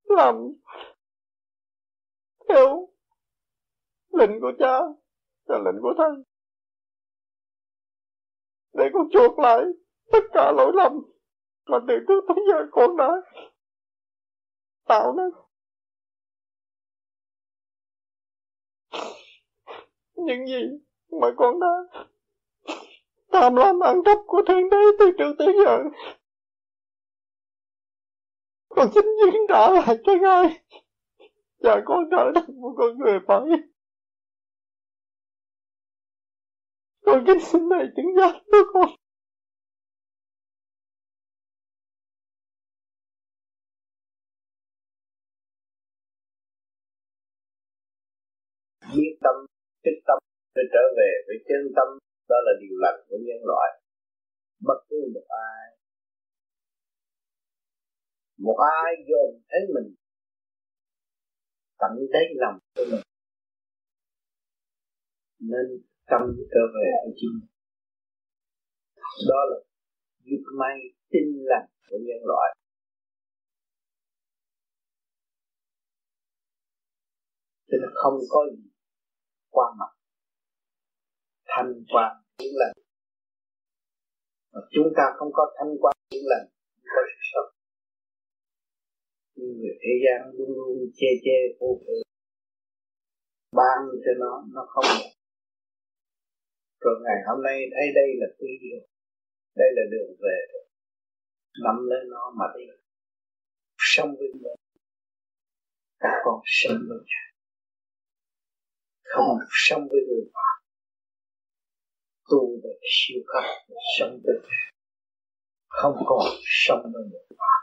làm theo lệnh của cha và lệnh của thầy. Để con chuộc lại tất cả lỗi lầm mà từ trước tới giờ con đã tạo nên những gì mà con đã tham lam ăn cắp của thiên đế từ trước tới giờ. Con xin diễn trả lại cho ngài. Và con trở thành một con người phải. Con kính xin này chứng giác cho con. Phải chân tâm, đó là điều lành của nhân loại. Bất cứ một ai. Một ai dồn thấy mình tận thấy lòng của mình, nên tâm trở về với chính đó là dịp may tin lành của nhân loại. Cho nên không có gì qua mặt thanh quan những lành mà chúng ta không có thanh quan những lành có sự sống người thế gian luôn luôn chê chê vô phụ ban cho nó nó không được rồi ngày hôm nay thấy đây là quy điều. Đây là đường về. Nắm lấy nó mà đi. Sống với mình. Các con sống với nhau không sống với người phạm tu về siêu cấp sống với không còn sống với người phạm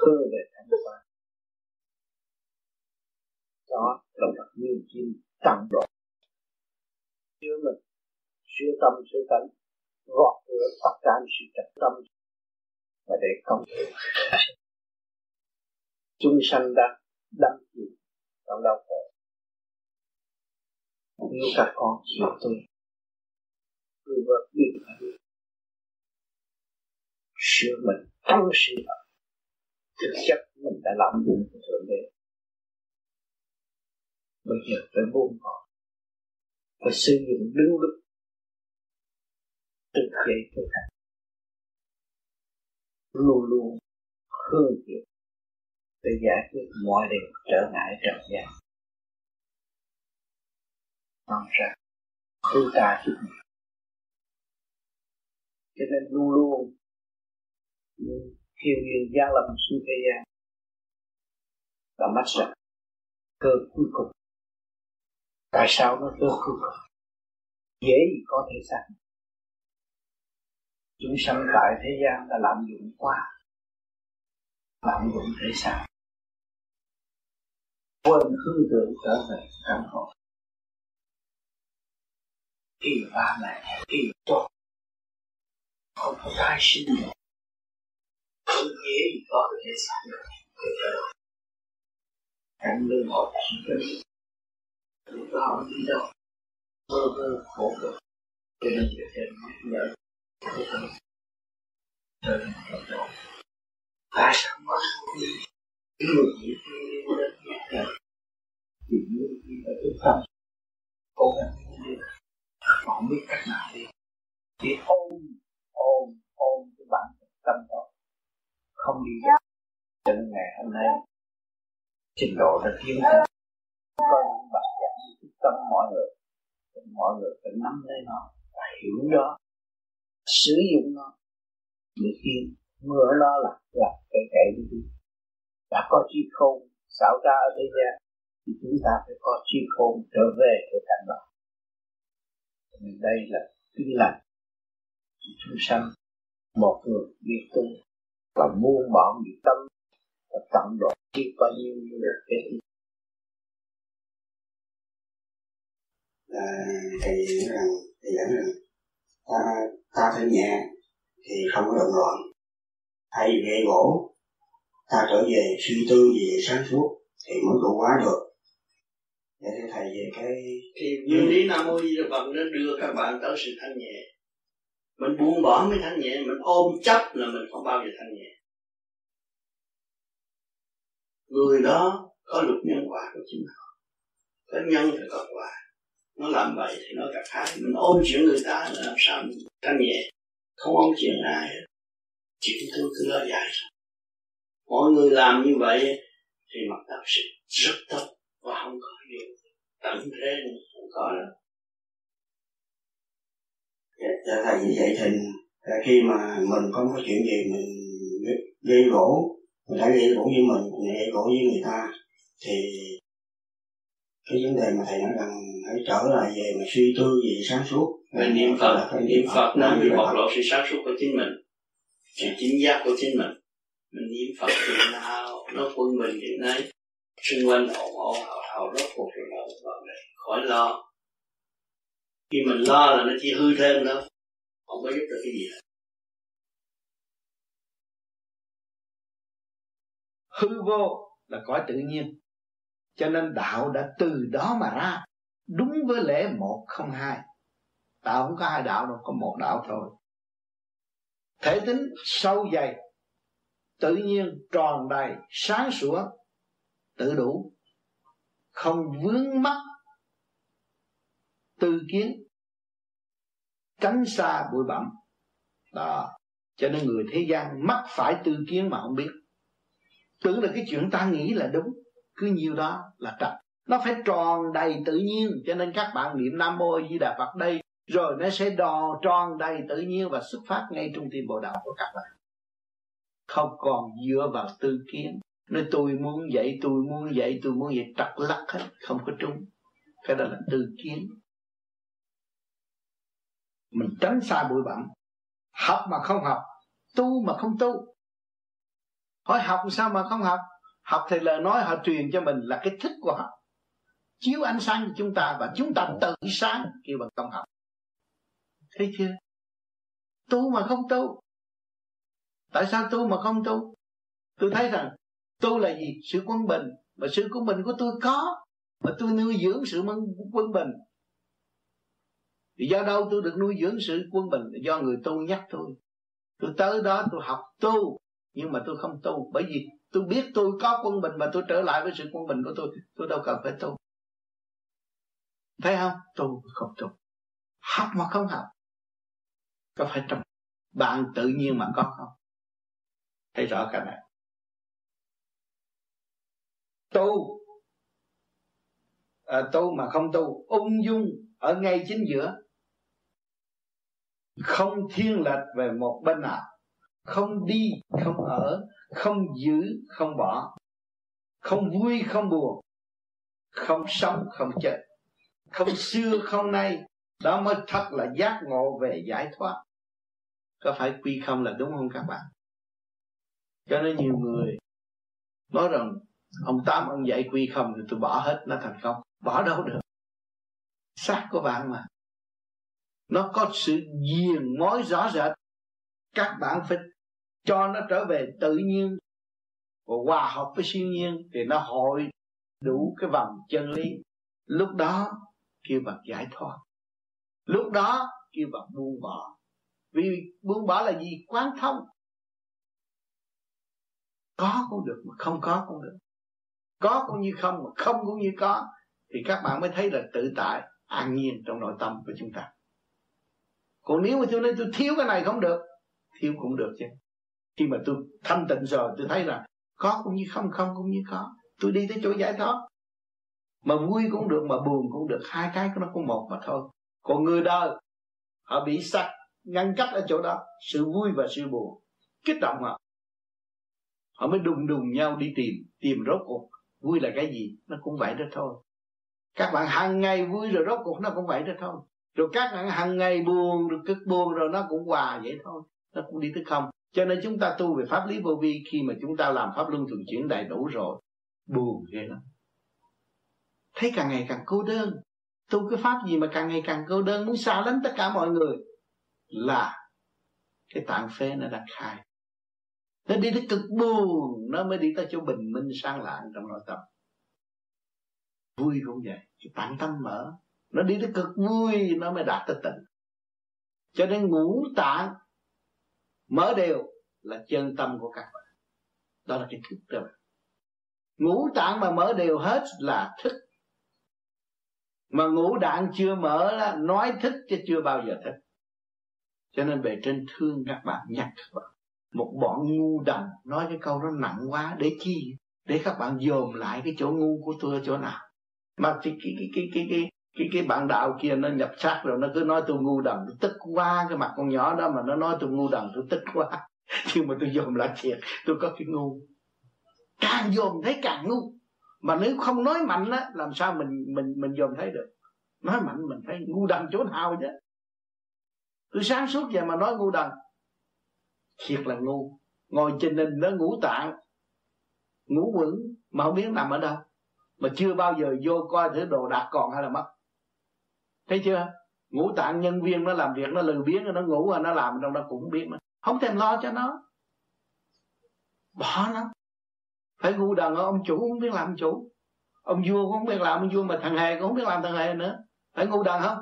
hướng về thanh quan đó là một niềm tin tăng độ chứa mình chứa tâm chứa tánh gọt rửa tất cả sự trật tâm và để công chúng sanh đang đắm chìm trong đau khổ nếu các con chịu tôi. Tôi vợ biết phải sửa mình tăng sự thật thực chất mình đã làm đúng của thượng đế. Bây giờ phải buông bỏ. Phải sử dụng đúng lúc. Từ giây tới thành. Luôn luôn hương thiện để giải quyết mọi điều trở ngại trần gian nằm ra. Hư ta chút nhiều cho nên luôn luôn thiên nhiên gian lâm xuống thế gian. Là mắt rằng cơ cuối cùng. Tại sao nó cơ cuối cùng? Dễ gì có thể xác chúng sanh tại thế gian đã lạm dụng quá. Lạm dụng thể xác quên hương tượng trở về căn hộ khi ba mẹ, khi tốt không có tái sinh được không dễ gì có thể sản được để trở lại cảnh lương họ chỉ cần lúc đó họ đi đâu? Mơ mơ khổ cực. Cho nên việc trên nhắc nhở của tôi trở nên cộng độ tại sao mà đi? Người chỉ đi đến nhắc nhở thì như đi ở cái tâm cố gắng họ không biết cách nào đi. Chỉ ôm ôm ôm cái bản tâm đó. Không đi được. Cho nên ngày hôm nay, trình độ đã tiến hơn có những bạn giảng tâm mọi người. Mọi người phải nắm lấy nó và hiểu nó, sử dụng nó. Để khi mưa nó là là cái kệ đi đã có chi khôn, xảo ra ở thế gian, thì chúng ta phải có chi khôn trở về cái cảnh đó vì đây là tin lành. Chúng sanh một người biết tu và muôn bọn bị tâm và tận độ khi bao nhiêu là cái là thầy nói rằng, thầy giảng rằng, ta ta thân nhẹ thì không có động loạn. Thay vì gây gỗ ta trở về suy tư về sáng suốt thì mới trụ hóa được để thưa thầy về cái thì nguyên lý nam mô di đà phật nó đưa các bạn tới sự thanh nhẹ. Mình buông bỏ mới thanh nhẹ mình ôm chấp là mình không bao giờ thanh nhẹ. Người đó có luật nhân quả của chính họ. Có nhân thì có quả. Nó làm vậy thì nó gặp hại mình ôm chuyện người ta là làm sao mình thanh nhẹ. Không ôm chuyện ai hết. Chuyện tôi cứ lo dài mọi người làm như vậy thì mặt đạo sự rất tốt và không có tận thế không đâu. Dạ, dạ thầy như vậy thì khi mà mình có chuyện gì mình gây gỗ người ta gây gỗ với mình mình gây gỗ với người ta thì cái vấn đề mà thầy nói rằng hãy trở lại về mà suy tư về sáng suốt. Mình niệm phật niệm phật nó mới bộc lộ sự sáng suốt của chính mình sự chính giác của chính mình. Mình niệm phật thì nào nó quân mình hiện nay xung quanh ồn ồn hầu rốt cuộc rồi nó vào đây khỏi lo. Khi mình lo là nó chỉ hư thêm đó, không có giúp được cái gì hết. Hư vô là cõi tự nhiên. Cho nên đạo đã từ đó mà ra. Đúng với lễ một không hai. Đạo không có hai đạo đâu, có một đạo thôi. Thể tính sâu dày, tự nhiên tròn đầy, sáng sủa, tự đủ không vướng mắc tư kiến, tránh xa bụi bặm. Đó, cho nên người thế gian mắc phải tư kiến mà không biết. Tưởng là cái chuyện ta nghĩ là đúng, cứ nhiều đó là trật. Nó phải tròn đầy tự nhiên, cho nên các bạn niệm nam mô di đà phật đây, rồi nó sẽ đò tròn đầy tự nhiên và xuất phát ngay trong tim bộ đạo của các bạn. Không còn dựa vào tư kiến nói, tôi muốn vậy, tôi muốn vậy, tôi muốn vậy. Trật lắc hết, không có trúng. Cái đó là tư kiến. Mình tránh xa bụi bặm. Học mà không học, tu mà không tu. Hỏi học sao mà không học? Học thì lời nói họ truyền cho mình là cái thích của họ. Chiếu ánh sáng cho chúng ta và chúng ta tự sáng, kêu bằng công học. Thấy chưa? Tu mà không tu. Tại sao tu mà không tu? Tôi thấy rằng tu là gì? Sự quân bình. Mà sự quân bình của tôi có, mà tôi nuôi dưỡng sự quân bình. Thì do đâu tôi được nuôi dưỡng sự quân bình? Do người tu nhắc tôi. Tôi tới đó tôi học tu, nhưng mà tôi không tu. Bởi vì tôi biết tôi có quân bình mà tôi trở lại với sự quân bình của tôi tôi đâu cần phải tu. Thấy không? Tu không tu. Học mà không học, có phải trong bạn tự nhiên mà có không? Thấy rõ cái này tu. À, tu mà không tu ung dung ở ngay chính giữa. Không thiên lệch về một bên nào. Không đi không ở không giữ không bỏ. Không vui không buồn. Không sống không chết. Không xưa không nay. Đó mới thật là giác ngộ về giải thoát. Có phải quy không là đúng không các bạn? Cho nên nhiều người nói rằng ông tám, ông dạy quy không thì tôi bỏ hết, nó thành công. Bỏ đâu được. Xác của bạn mà. Nó có sự diền mối rõ rệt. Các bạn phải cho nó trở về tự nhiên. Và hòa hợp với siêu nhiên thì nó hội đủ cái vòng chân lý. Lúc đó, kêu bằng giải thoát. Lúc đó, kêu bằng buông bỏ. Vì buông bỏ là gì? Quán thông. Có cũng được mà không có cũng được có cũng như không, mà không cũng như có, thì các bạn mới thấy là tự tại, an nhiên trong nội tâm của chúng ta. Còn nếu mà tôi nói tôi thiếu cái này không được, thiếu cũng được chứ. Khi mà tôi thanh tịnh rồi, tôi thấy là có cũng như không không cũng như có. Tôi đi tới chỗ giải thoát. Mà vui cũng được, mà buồn cũng được. Hai cái nó cũng một mà thôi. Còn người đời, họ bị sạch ngăn cách ở chỗ đó. Sự vui và sự buồn kích động họ. Họ mới đùng đùng nhau đi tìm tìm rốt cuộc vui là cái gì? Nó cũng vậy đó thôi. Các bạn hàng ngày vui rồi rốt cuộc nó cũng vậy đó thôi. Rồi các bạn hàng ngày buồn, rồi cực buồn rồi nó cũng hòa vậy thôi. Nó cũng đi tới không. Cho nên chúng ta tu về pháp lý vô vi, khi mà chúng ta làm pháp luân thường chuyển đầy đủ rồi, buồn ghê lắm. Thấy càng ngày càng cô đơn. Tu cái pháp gì mà càng ngày càng cô đơn, muốn xa lánh tất cả mọi người? Là cái tạng phế nó đang khai nó đi tới cực buồn, nó mới đi tới chỗ bình minh sang lạng trong nội tâm. Vui cũng vậy? Cái tạng tâm mở. Nó đi tới cực vui, nó mới đạt tới tịnh. Cho nên ngũ tạng mở đều là chân tâm của các bạn. Đó là cái thức đó ngũ tạng mà mở đều hết là thức. Mà ngũ đạn chưa mở là nói thức chứ chưa bao giờ thức. Cho nên bề trên thương các bạn nhắc các bạn một bọn ngu đần nói cái câu nó nặng quá để chi? Để các bạn dồn lại cái chỗ ngu của tôi ở chỗ nào? Mà cái cái cái cái cái cái cái, cái bạn đạo kia nó nhập xác rồi nó cứ nói tôi ngu đần tôi tức quá cái mặt con nhỏ đó mà nó nói tôi ngu đần tôi tức quá. Nhưng mà tôi dồn lại thiệt tôi có cái ngu. Càng dồn thấy càng ngu. Mà nếu không nói mạnh á làm sao mình mình mình dồn thấy được? Nói mạnh mình thấy ngu đần chỗ nào chứ? Tôi sáng suốt vậy mà nói ngu đần thiệt là ngu. Ngồi trên nền nó ngủ tạng ngủ vững mà không biết nằm ở đâu. Mà chưa bao giờ vô coi thử đồ đạc còn hay là mất. Thấy chưa? Ngũ tạng nhân viên nó làm việc, nó lười biếng, nó ngủ rồi nó làm trong đó cũng biết mà. Không thèm lo cho nó. Bỏ nó. Phải ngu đần ông chủ không biết làm chủ. Ông vua cũng không biết làm, ông vua mà thằng hề cũng không biết làm thằng hề nữa. Phải ngu đần không?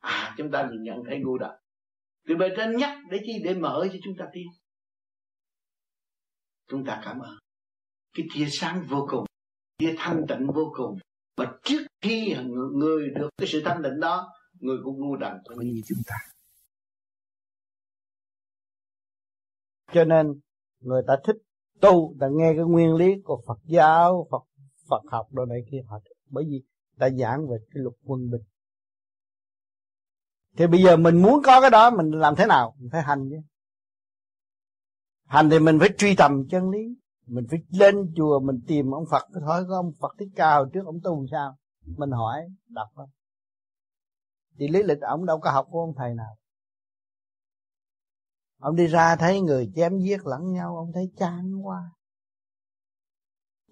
À chúng ta nhìn nhận thấy ngu đần từ bề trên nhắc để chi để mở cho chúng ta tiên chúng ta cảm ơn. Cái tia sáng vô cùng, tia thanh tịnh vô cùng. Và trước khi người được cái sự thanh tịnh đó, người cũng ngu đần cũng như chúng ta. Cho nên, người ta thích tu, ta nghe cái nguyên lý của Phật giáo, Phật Phật học đồ này kia, họ bởi vì ta giảng về cái luật quân bình thì bây giờ mình muốn có cái đó, mình làm thế nào? Mình phải hành chứ. Hành thì mình phải truy tầm chân lý. Mình phải lên chùa, mình tìm ông Phật. Hỏi có ông Phật thích ca hồi trước, ông tu sao? Mình hỏi, đọc đó. thì lý lịch ông đâu có học của ông thầy nào. Ông đi ra thấy người chém giết lẫn nhau, ông thấy chán quá.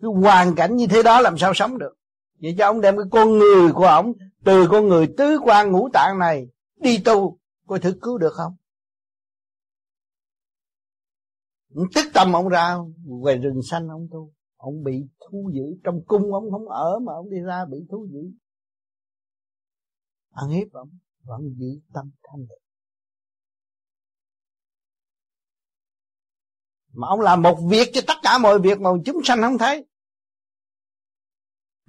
Cái hoàn cảnh như thế đó làm sao sống được? Vậy cho ông đem cái con người của ông từ con người tứ quan ngũ tạng này đi tu coi thử cứu được không? Tức tâm ông ra, về rừng xanh ông tu. Ông bị thu giữ trong cung ông không ở mà ông đi ra bị thu giữ ăn hiếp ông, vẫn giữ tâm thanh được mà ông làm một việc cho tất cả mọi việc mà chúng sanh không thấy.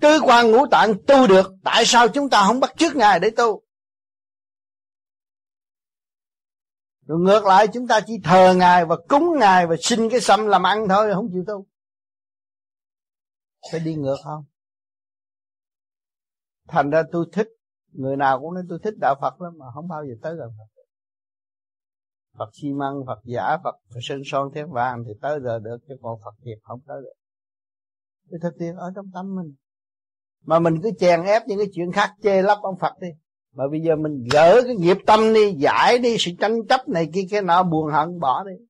Tứ quan ngũ tạng tu được, tại sao chúng ta không bắt trước ngài để tu? Rồi ngược lại chúng ta chỉ thờ ngài và cúng ngài và xin cái sâm làm ăn thôi không chịu tu phải đi ngược không thành ra tôi thích người nào cũng nói tôi thích đạo Phật lắm mà không bao giờ tới gần Phật Phật xi măng, Phật giả, Phật sơn son thép vàng thì tới giờ được chứ còn Phật thiệt không tới được. Cái thực tiền ở trong tâm mình. Mà mình cứ chèn ép những cái chuyện khác chê lấp ông Phật đi. Mà bây giờ mình gỡ cái nghiệp tâm đi, giải đi sự tranh chấp này kia cái nọ buồn hận bỏ đi.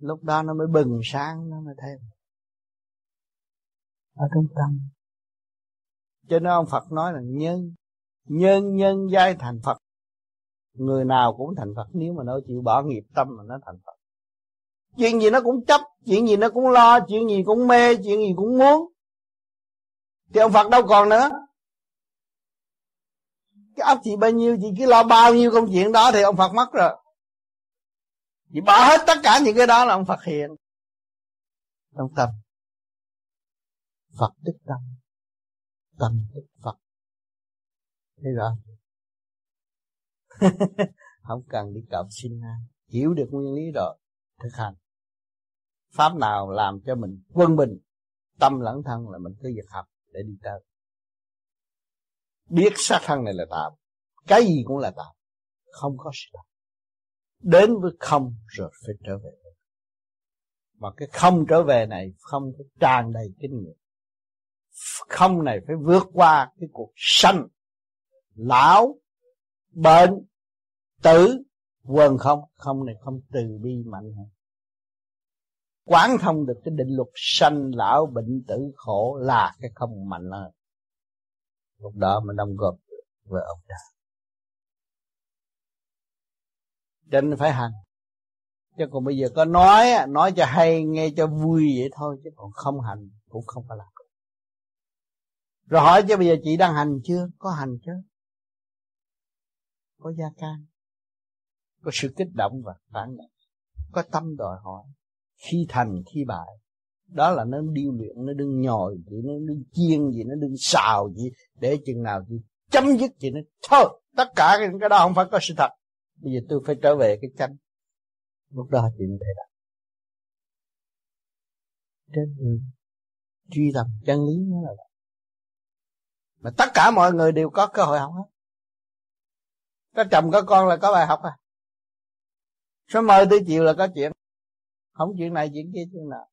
Lúc đó nó mới bừng sáng, nó mới thêm. Ở trong tâm. Cho nên ông Phật nói là nhân, nhân nhân giai thành Phật người nào cũng thành Phật nếu mà nó chịu bỏ nghiệp tâm mà nó thành Phật chuyện gì nó cũng chấp chuyện gì nó cũng lo chuyện gì cũng mê chuyện gì cũng muốn thì ông Phật đâu còn nữa cái óc chị bao nhiêu, chị cứ lo bao nhiêu công chuyện đó thì ông Phật mất rồi. Chị bỏ hết tất cả những cái đó là ông Phật hiện. Trong tâm. Phật tức tâm. Tâm tức Phật. Thấy rõ không cần đi cầu xin ai. Hiểu được nguyên lý rồi. Thực hành. Pháp nào làm cho mình quân bình, tâm lẫn thân là mình cứ việc học để đi tới biết xác thân này là tạm. Cái gì cũng là tạm. Không có sự tạm đến với không rồi phải trở về. Mà cái không trở về này không có tràn đầy kinh nghiệm. Không này phải vượt qua cái cuộc sanh, lão, bệnh, tử, quần không. Không này không từ bi mạnh hơn. Quán thông được cái định luật sanh, lão, bệnh, tử, khổ là cái không mạnh hơn lúc đó mới đóng góp với ông trời cho nên phải hành. Chứ còn bây giờ có nói nói cho hay, nghe cho vui vậy thôi, chứ còn không hành, cũng không phải làm. Rồi hỏi chứ bây giờ chị đang hành chưa? Có hành chứ? Có gia can. Có sự kích động và phản động có tâm đòi hỏi. Khi thành, khi bại đó là nó điêu luyện, nó đừng nhồi gì nó đừng chiên gì nó đừng xào gì để chừng nào thì chấm dứt gì nó thôi, tất cả những cái đó không phải có sự thật. Bây giờ tôi phải trở về cái chân lúc đó thì mới thấy trên đường truy tầm chân lý nó là mà tất cả mọi người đều có cơ hội học hết. Có chồng, có con là có bài học à. Số mời tới chiều là có chuyện. Không chuyện này, chuyện kia, chuyện nào.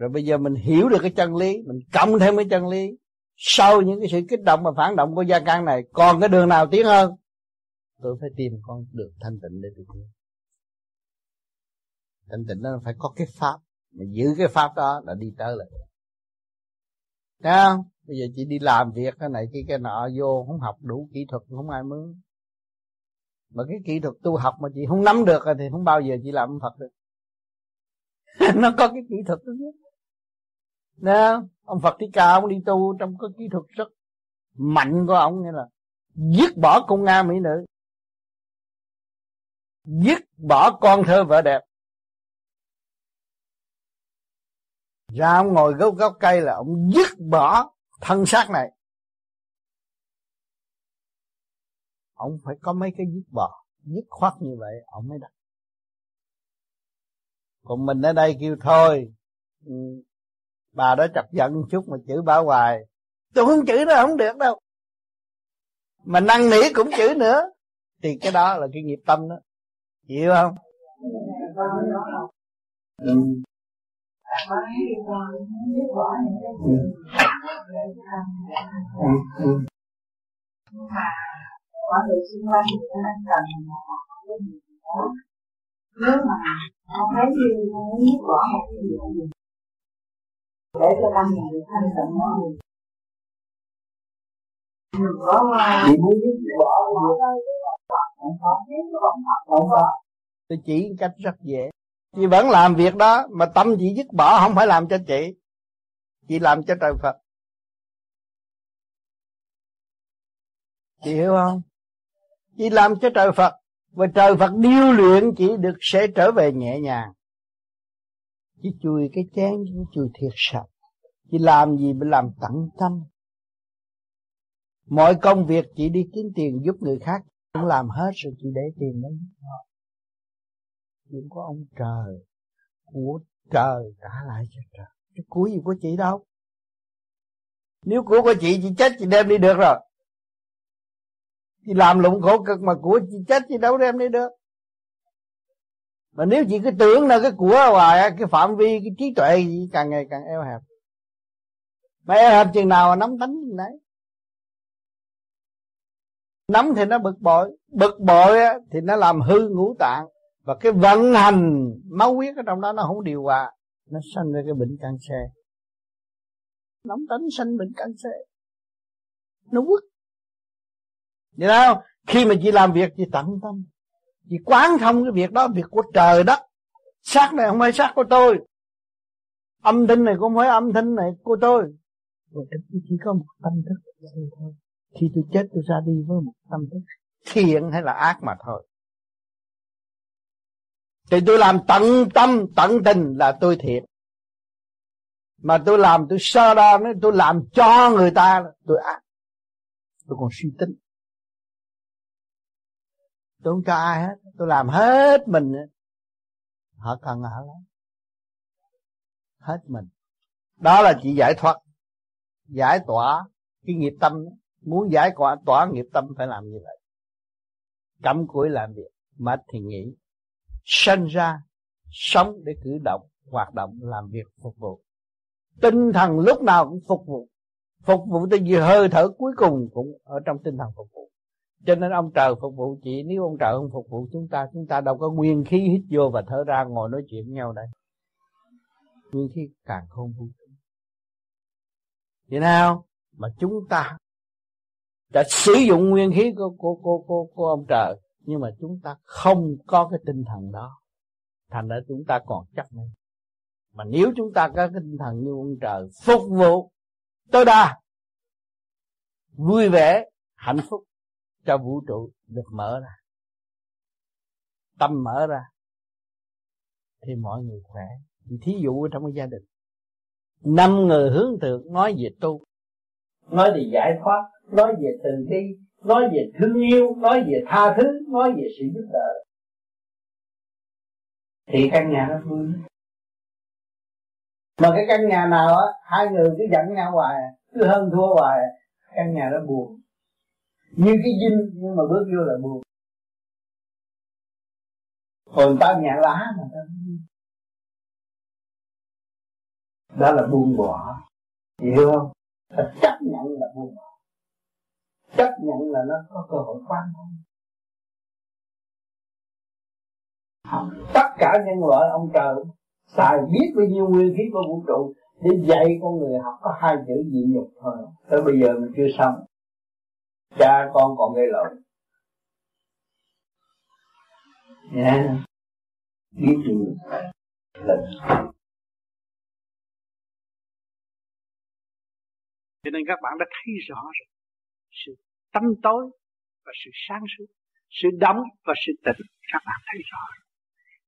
Rồi bây giờ mình hiểu được cái chân lý, Mình cộng thêm cái chân lý. Sau những cái sự kích động và phản động của gia can này, Còn cái đường nào tiến hơn? Tôi phải tìm con đường thanh tịnh để tôi tiến. Thanh tịnh nó phải có cái pháp. Mà giữ cái pháp đó là đi tới lại Thấy không? Bây giờ chị đi làm việc cái này, cái cái nọ, vô không học đủ kỹ thuật, không ai mướn mà cái kỹ thuật tu học mà chị không nắm được thì không bao giờ chị làm Phật được. Nó có cái kỹ thuật đó chứ. Nè, ông Phật Thích Ca ông đi tu trong cái kỹ thuật rất mạnh của ông nghĩa là giết bỏ con nga mỹ nữ. Giết bỏ con thơ vợ đẹp. Ra ông ngồi gốc gốc cây là ông dứt bỏ thân xác này. Ông phải có mấy cái dứt bỏ dứt khoát như vậy ông mới đặt. Còn mình ở đây kêu thôi ừ, bà đó chọc giận một chút mà chữ bà hoài tôi không chữ nó không được đâu mà năn nỉ cũng chữ nữa thì cái đó là cái nghiệp tâm đó hiểu không ừ. Ừ. Ừ mọi người xung quanh cũng đang cần nếu mà không thấy như muốn bỏ một cái gì để cho tâm mình được thanh tịnh hơn mình có muốn biết bỏ tôi chỉ cách rất dễ chị vẫn làm việc đó mà tâm chị dứt bỏ không phải làm cho chị chị làm cho trời Phật chị hiểu không Chị làm cho trời Phật Và trời Phật điêu luyện chị được sẽ trở về nhẹ nhàng chỉ chùi cái chén, chỉ chùi thiệt sạch. Chị làm gì mà làm tận tâm. Mọi công việc chị đi kiếm tiền giúp người khác. Cũng làm hết rồi chị để tiền đấy Chuyện có ông trời. Của trời trả lại cho trời. Cái cuối gì của chị đâu? Nếu của của chị chị chết chị đem đi được rồi. Chị làm lụng khổ cực mà của chị chết chị đâu đem đi được mà nếu chỉ cứ tưởng là cái của hoài cái phạm vi cái trí tuệ gì càng ngày càng eo hẹp. Mà eo hẹp chừng nào nắm tánh chừng đấy. Nắm thì nó bực bội bực bội thì nó làm hư ngũ tạng. Và cái vận hành máu huyết ở trong đó nó không điều hòa nó sanh ra cái bệnh cancer. Nóng tánh sanh bệnh cancer. Nó quất. Vậy đâu, Khi mà chị làm việc chị tận tâm vì quán thông cái việc đó, Việc của trời đất. Sắc này không phải sắc của tôi. Âm thanh này không phải âm thanh này của tôi. Và chỉ có một tâm thức thôi. Khi tôi chết tôi ra đi với một tâm thức Thiện hay là ác mà thôi. Thì tôi làm tận tâm, tận tình là tôi thiện. Mà tôi làm, tôi sơ đo Tôi làm cho người ta tôi ác. Tôi còn suy tính tôi không cho ai hết. Tôi làm hết mình. Họ cần họ lắm. Hết mình. Đó là chỉ giải thoát, giải tỏa cái nghiệp tâm. Muốn giải tỏa tỏa nghiệp tâm phải làm như vậy. Cắm cúi làm việc. Mệt thì nghỉ sinh ra, sống để cử động, hoạt động, làm việc, phục vụ. Tinh thần lúc nào cũng phục vụ. Phục vụ tới gì hơi thở cuối cùng cũng ở trong tinh thần phục vụ cho nên ông trời phục vụ chị nếu ông trời không phục vụ chúng ta chúng ta đâu có nguyên khí hít vô và thở ra ngồi nói chuyện với nhau đây. Nguyên khí càng không vũ trụ vậy nào mà chúng ta đã sử dụng nguyên khí của, của, của, của, của ông trời nhưng mà chúng ta không có cái tinh thần đó. Thành ra chúng ta còn chắc nữa. Mà nếu chúng ta có cái tinh thần như ông trời phục vụ tối đa vui vẻ hạnh phúc cho vũ trụ được mở ra. Tâm mở ra, thì mọi người khỏe. Thì thí dụ trong cái gia đình, năm người hướng thượng nói về tu, nói về giải thoát, nói về từ bi, nói về thương yêu, nói về tha thứ, nói về sự giúp đỡ. Thì căn nhà nó vui. Mà cái căn nhà nào á, hai người cứ giận nhau hoài, cứ hơn thua hoài, căn nhà nó buồn như cái dinh, nhưng mà bước vô là buồn. Còn ta nhẹ lá mà ta đó là buông bỏ. Hiểu không? Ta chấp nhận là buông bỏ. Chấp nhận là nó có cơ hội quan không tất cả nhân loại ông trời, xài biết bao nhiêu nguyên khí của vũ trụ để dạy con người học có hai chữ dị dục thôi. Tới bây giờ mình chưa xong cha con còn gây lộn nha yeah. biết chừng lần cho nên các bạn đã thấy rõ rồi. Sự tâm tối và sự sáng suốt, sự đóng và sự tỉnh, các bạn thấy rõ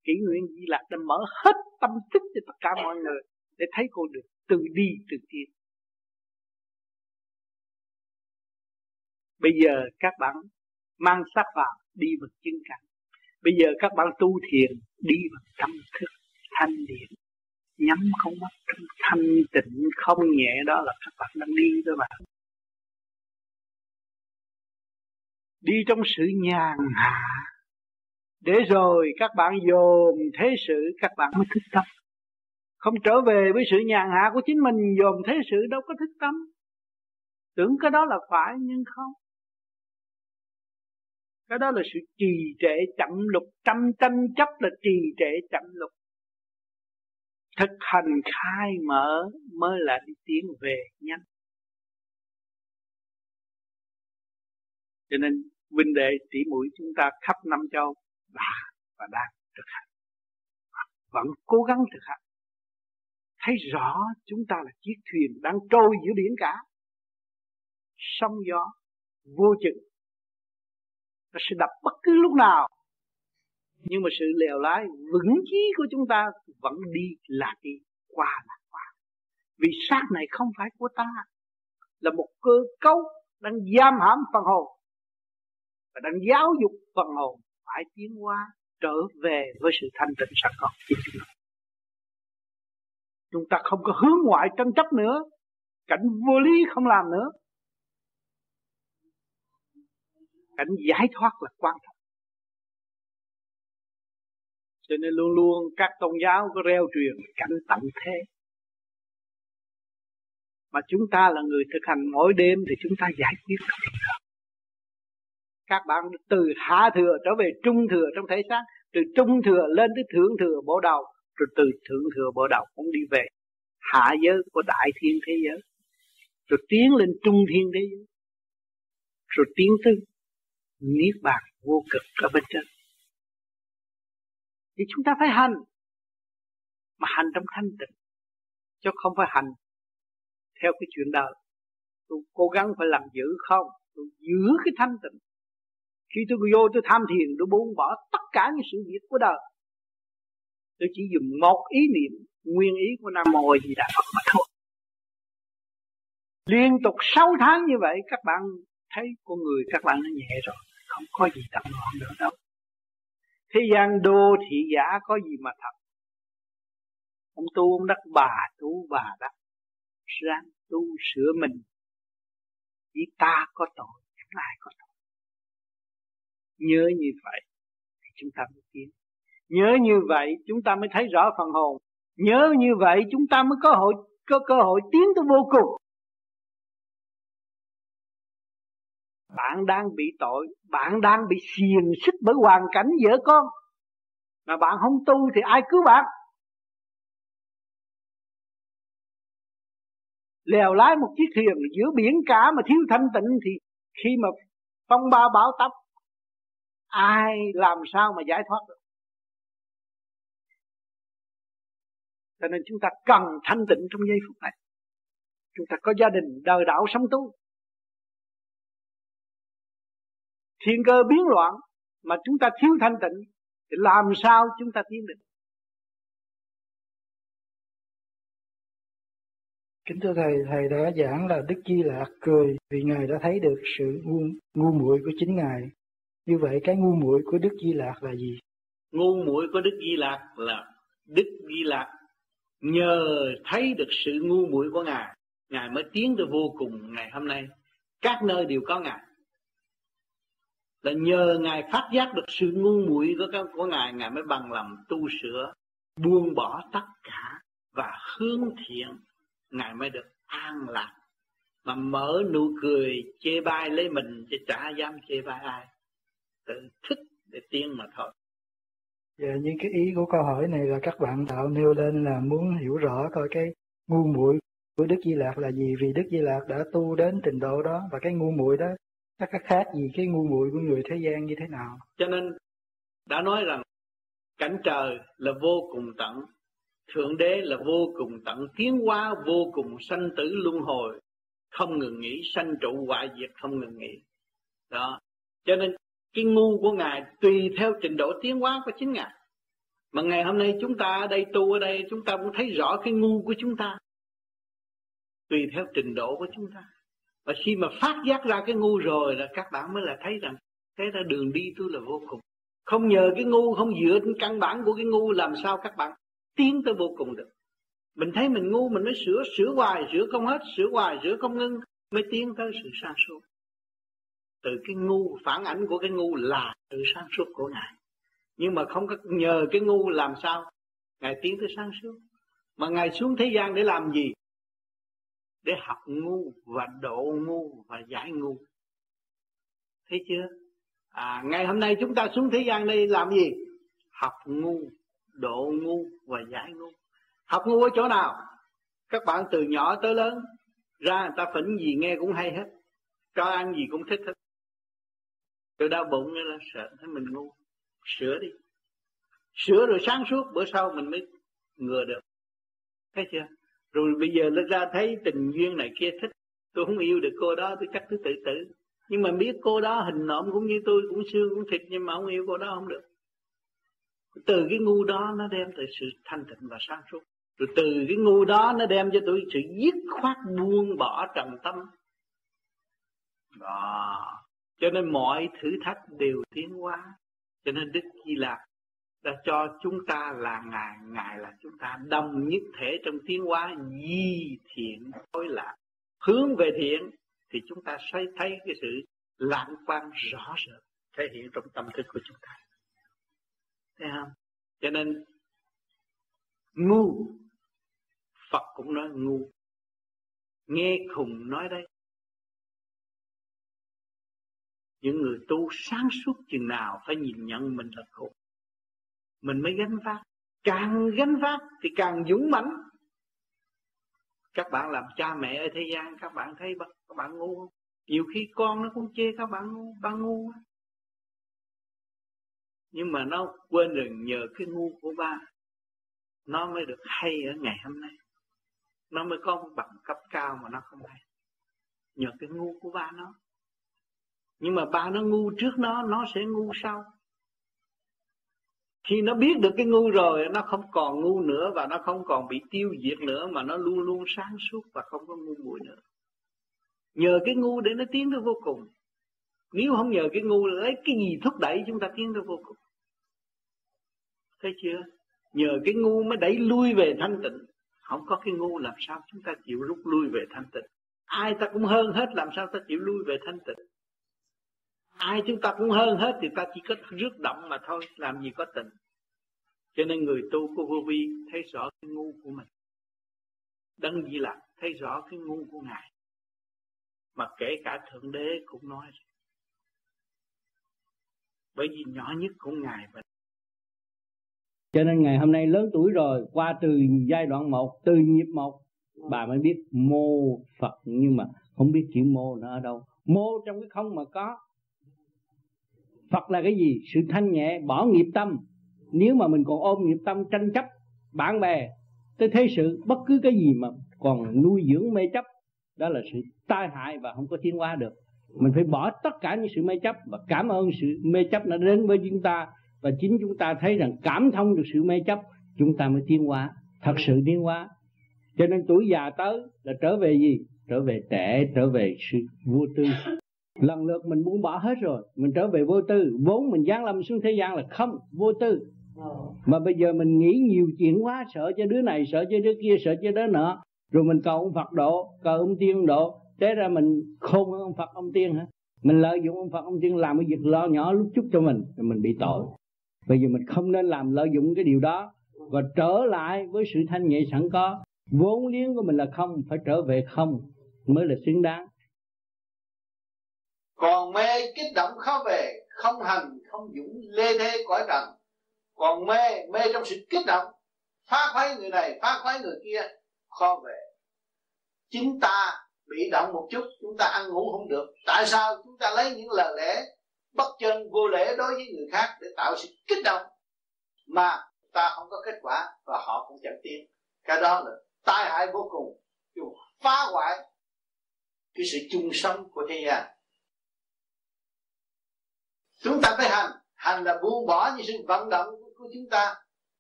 kỷ nguyện di lạc đã mở hết tâm thức cho tất cả mọi người để thấy cô được từ đi từ tiến Bây giờ các bạn mang sắc vào đi vào chân cảnh. Bây giờ các bạn tu thiền, đi vào tâm thức, thanh điển. Nhắm con mắt trong thanh tịnh, không nhẹ, đó là các bạn đang đi đó bạn. Đi trong sự nhàn hạ. Để rồi các bạn dồn thế sự, các bạn mới thức tâm. Không trở về với sự nhàn hạ của chính mình, dồn thế sự đâu có thức tâm. Tưởng cái đó là phải nhưng không cái đó là sự trì trệ chậm lục. Trăm tranh chấp là trì trệ chậm lục. Thực hành khai mở mới là đi tiến về nhanh. Cho nên huynh đệ tỷ mũi chúng ta khắp năm châu đã và đang thực hành. Vẫn cố gắng thực hành. Thấy rõ chúng ta là chiếc thuyền đang trôi giữa biển cả. Sóng gió vô chừng nó sẽ đập bất cứ lúc nào. Nhưng mà sự lèo lái vững chí của chúng ta vẫn đi là đi qua là qua. Vì xác này không phải của ta. Là một cơ cấu đang giam hãm phần hồn. Và đang giáo dục phần hồn phải tiến qua trở về với sự thanh tịnh sẵn có chúng ta không có hướng ngoại tranh chấp nữa. Cảnh vô lý không làm nữa. Cảnh giải thoát là quan trọng. Cho nên luôn luôn các tôn giáo có reo truyền cảnh tận thế. Mà chúng ta là người thực hành mỗi đêm thì chúng ta giải quyết các bạn từ hạ thừa trở về trung thừa trong thể xác, từ trung thừa lên tới thượng thừa bộ đầu, rồi từ thượng thừa bộ đầu cũng đi về hạ giới của đại thiên thế giới, rồi tiến lên trung thiên thế giới, rồi tiến tới niết bàn vô cực ở bên trên. Thì chúng ta phải hành, mà hành trong thanh tịnh, chứ không phải hành theo cái chuyện đời. Tôi cố gắng phải làm giữ không? Tôi giữ cái thanh tịnh. Khi tôi vô tôi tham thiền, tôi buông bỏ tất cả những sự việc của đời. Tôi chỉ dùng một ý niệm, nguyên ý của nam mô gì đà phật mà thôi. Liên tục 6 tháng như vậy, các bạn thấy con người các bạn nó nhẹ rồi không có gì tận loạn nữa đâu. Thế gian đô thị giả có gì mà thật? Ông tu, ông đắc bà, tu bà đắc ráng tu sửa mình. Chỉ ta có tội, chẳng ai có tội. Nhớ như vậy, thì chúng ta mới tiến. Nhớ như vậy, chúng ta mới thấy rõ phần hồn. Nhớ như vậy, chúng ta mới có hội, có cơ hội tiến tới vô cùng. Bạn đang bị tội, bạn đang bị xiềng xích bởi hoàn cảnh vợ con. Mà bạn không tu thì ai cứu bạn? Lèo lái một chiếc thuyền giữa biển cả mà thiếu thanh tịnh thì khi mà phong ba bão táp, ai làm sao mà giải thoát được? Cho nên chúng ta cần thanh tịnh trong giây phút này. Chúng ta có gia đình, đời đạo, sống tu. Thiên cơ biến loạn mà chúng ta thiếu thanh tịnh thì làm sao chúng ta tiến được Kính thưa Thầy, Thầy đã giảng là Đức Di Lạc cười vì Ngài đã thấy được sự ngu, ngu muội của chính Ngài. Như vậy cái ngu muội của Đức Di Lạc là gì? Ngu muội của Đức Di Lạc là Đức Di Lạc nhờ thấy được sự ngu muội của Ngài, Ngài mới tiến tới vô cùng ngày hôm nay. Các nơi đều có Ngài là nhờ ngài phát giác được sự ngu muội của của ngài ngài mới bằng lòng tu sửa buông bỏ tất cả và hướng thiện. Ngài mới được an lạc mà mở nụ cười chê bai lấy mình chứ chả dám chê bai ai. Tự thích để tiên mà thôi. Dạ, những cái ý của câu hỏi này là các bạn đạo nêu lên là muốn hiểu rõ coi cái ngu muội của Đức Di Lạc là gì vì Đức Di Lạc đã tu đến trình độ đó và cái ngu muội đó nó có khác gì cái ngu muội của người thế gian như thế nào? Cho nên, đã nói rằng, cảnh trời là vô cùng tận, thượng đế là vô cùng tận, tiến hóa vô cùng sanh tử luân hồi. Không ngừng nghỉ, sanh trụ hoại diệt không ngừng nghỉ. Đó. Cho nên, cái ngu của ngài tùy theo trình độ tiến hóa của chính ngài. Mà ngày hôm nay chúng ta ở đây, tu ở đây, chúng ta cũng thấy rõ cái ngu của chúng ta. Tùy theo trình độ của chúng ta và khi mà phát giác ra cái ngu rồi là các bạn mới là thấy rằng thế ra đường đi tôi là vô cùng. Không nhờ cái ngu, không dựa trên căn bản của cái ngu, làm sao các bạn tiến tới vô cùng được. Mình thấy mình ngu, mình mới sửa sửa hoài, sửa không hết, sửa hoài, sửa không ngưng, mới tiến tới sự sáng suốt. Từ cái ngu, phản ảnh của cái ngu là sự sáng suốt của ngài. Nhưng mà không có nhờ cái ngu làm sao ngài tiến tới sáng suốt. Mà ngài xuống thế gian để làm gì? Để học ngu và độ ngu và giải ngu. Thấy chưa? À, ngày hôm nay chúng ta xuống thế gian đây làm gì? Học ngu độ ngu và giải ngu. Học ngu ở chỗ nào? Các bạn từ nhỏ tới lớn ra người ta phỉnh gì nghe cũng hay hết. Cho ăn gì cũng thích hết. Rồi đau bụng nên là sợ thấy mình ngu. Sửa đi. Sửa rồi sáng suốt bữa sau mình mới ngừa được. Thấy chưa? Rồi bây giờ nó ra thấy tình duyên này kia, thích, tôi không yêu được cô đó, tôi chắc tôi tự tử. Nhưng mà biết cô đó hình nộm cũng như tôi, cũng xương cũng thịt, nhưng mà không yêu cô đó không được. Từ cái ngu đó nó đem tới sự thanh tịnh và sáng suốt. Rồi từ cái ngu đó nó đem cho tôi sự dứt khoát buông bỏ trầm tâm. Đó. Cho nên mọi thử thách đều tiến hóa. Cho nên đức di lạc đã cho chúng ta là ngài ngài là chúng ta đồng nhất thể trong tiến hóa di thiện tối lạc hướng về thiện, thì chúng ta sẽ thấy cái sự lãng quang rõ rệt thể hiện trong tâm thức của chúng ta. Thấy không? Cho nên, ngu, Phật cũng nói ngu. Nghe khùng nói đây những người tu sáng suốt chừng nào phải nhìn nhận mình là khùng mình mới gánh vác. Càng gánh vác thì càng dũng mãnh. Các bạn làm cha mẹ ở thế gian, các bạn thấy các bạn ngu không? Nhiều khi con nó cũng chê các bạn ngu bạn ngu nhưng mà nó quên rồi nhờ cái ngu của ba, nó mới được hay ở ngày hôm nay. Nó mới có một bằng cấp cao mà nó không hay. Nhờ cái ngu của ba nó. Nhưng mà ba nó ngu trước nó nó sẽ ngu sau khi nó biết được cái ngu rồi, nó không còn ngu nữa và nó không còn bị tiêu diệt nữa mà nó luôn luôn sáng suốt và không có ngu muội nữa. Nhờ cái ngu để nó tiến tới vô cùng. Nếu không nhờ cái ngu lấy cái gì thúc đẩy chúng ta tiến tới vô cùng? Thấy chưa? Nhờ cái ngu mới đẩy lui về thanh tịnh. Không có cái ngu làm sao chúng ta chịu rút lui về thanh tịnh? Ai ta cũng hơn hết làm sao ta chịu lui về thanh tịnh? Ai chúng ta cũng hơn hết thì ta chỉ có rước động mà thôi, làm gì có tình. Cho nên người tu của vô vi thấy rõ cái ngu của mình. Đấng gì là thấy rõ cái ngu của ngài. Mà kể cả thượng đế cũng nói bởi vì nhỏ nhất của ngài và cho nên ngày hôm nay lớn tuổi rồi, qua từ giai đoạn một, từ nhịp một, bà mới biết mô Phật. Nhưng mà không biết chữ mô nó ở đâu. Mô trong cái không mà có. Phật là cái gì? Sự thanh nhẹ, bỏ nghiệp tâm. Nếu mà mình còn ôm nghiệp tâm, tranh chấp, bạn bè tới thế sự, bất cứ cái gì mà còn nuôi dưỡng mê chấp, đó là sự tai hại và không có tiến hóa được. Mình phải bỏ tất cả những sự mê chấp và cảm ơn sự mê chấp đã đến với chúng ta và chính chúng ta thấy rằng cảm thông được sự mê chấp, chúng ta mới tiến hóa, thật sự tiến hóa. Cho nên tuổi già tới là trở về gì? Trở về trẻ, trở về sự vô tư lần lượt mình buông bỏ hết rồi, mình trở về vô tư. Vốn mình giáng lâm xuống thế gian là không, vô tư. Mà bây giờ mình nghĩ nhiều chuyện quá, sợ cho đứa này, sợ cho đứa kia, sợ cho đứa nọ. Rồi mình cầu ông Phật độ, cầu ông tiên độ. Thế ra mình khôn hơn ông Phật, ông tiên hả? Mình lợi dụng ông Phật, ông tiên làm cái việc lo nhỏ lúc chút cho mình, rồi mình bị tội. Bây giờ mình không nên làm lợi dụng cái điều đó. Và trở lại với sự thanh nhẹ sẵn có. Vốn liếng của mình là không, phải trở về không mới là xứng đáng còn mê kích động khó về, không hành, không dũng, lê thế cõi trần. Còn mê mê trong sự kích động, phá khoái người này, phá khoái người kia, khó về. Chính ta bị động một chút, chúng ta ăn ngủ không được. Tại sao chúng ta lấy những lời lẽ bất chân vô lễ đối với người khác để tạo sự kích động mà ta không có kết quả và họ cũng chẳng tiến cái đó là tai hại vô cùng. Phá hoại cái sự chung sống của thế gian chúng ta phải hành. Hành là buông bỏ những sự vận động của chúng ta.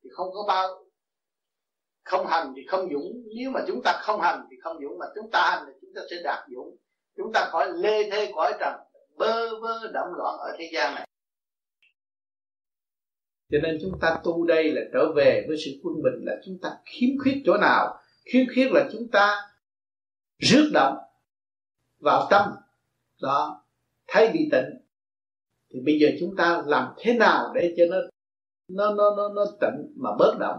Thì không có bao, không hành thì không dũng. Nếu mà chúng ta không hành thì không dũng. Mà chúng ta hành thì chúng ta sẽ đạt dũng. Chúng ta khỏi lê thê cõi trần, bơ vơ động loạn ở thế gian này. Cho nên chúng ta tu đây là trở về với sự quân bình, là chúng ta khiếm khuyết chỗ nào? Khiếm khuyết là chúng ta rước động vào tâm. Đó. Thấy bị tịnh thì bây giờ chúng ta làm thế nào để cho nó nó nó nó, nó tịnh mà bớt động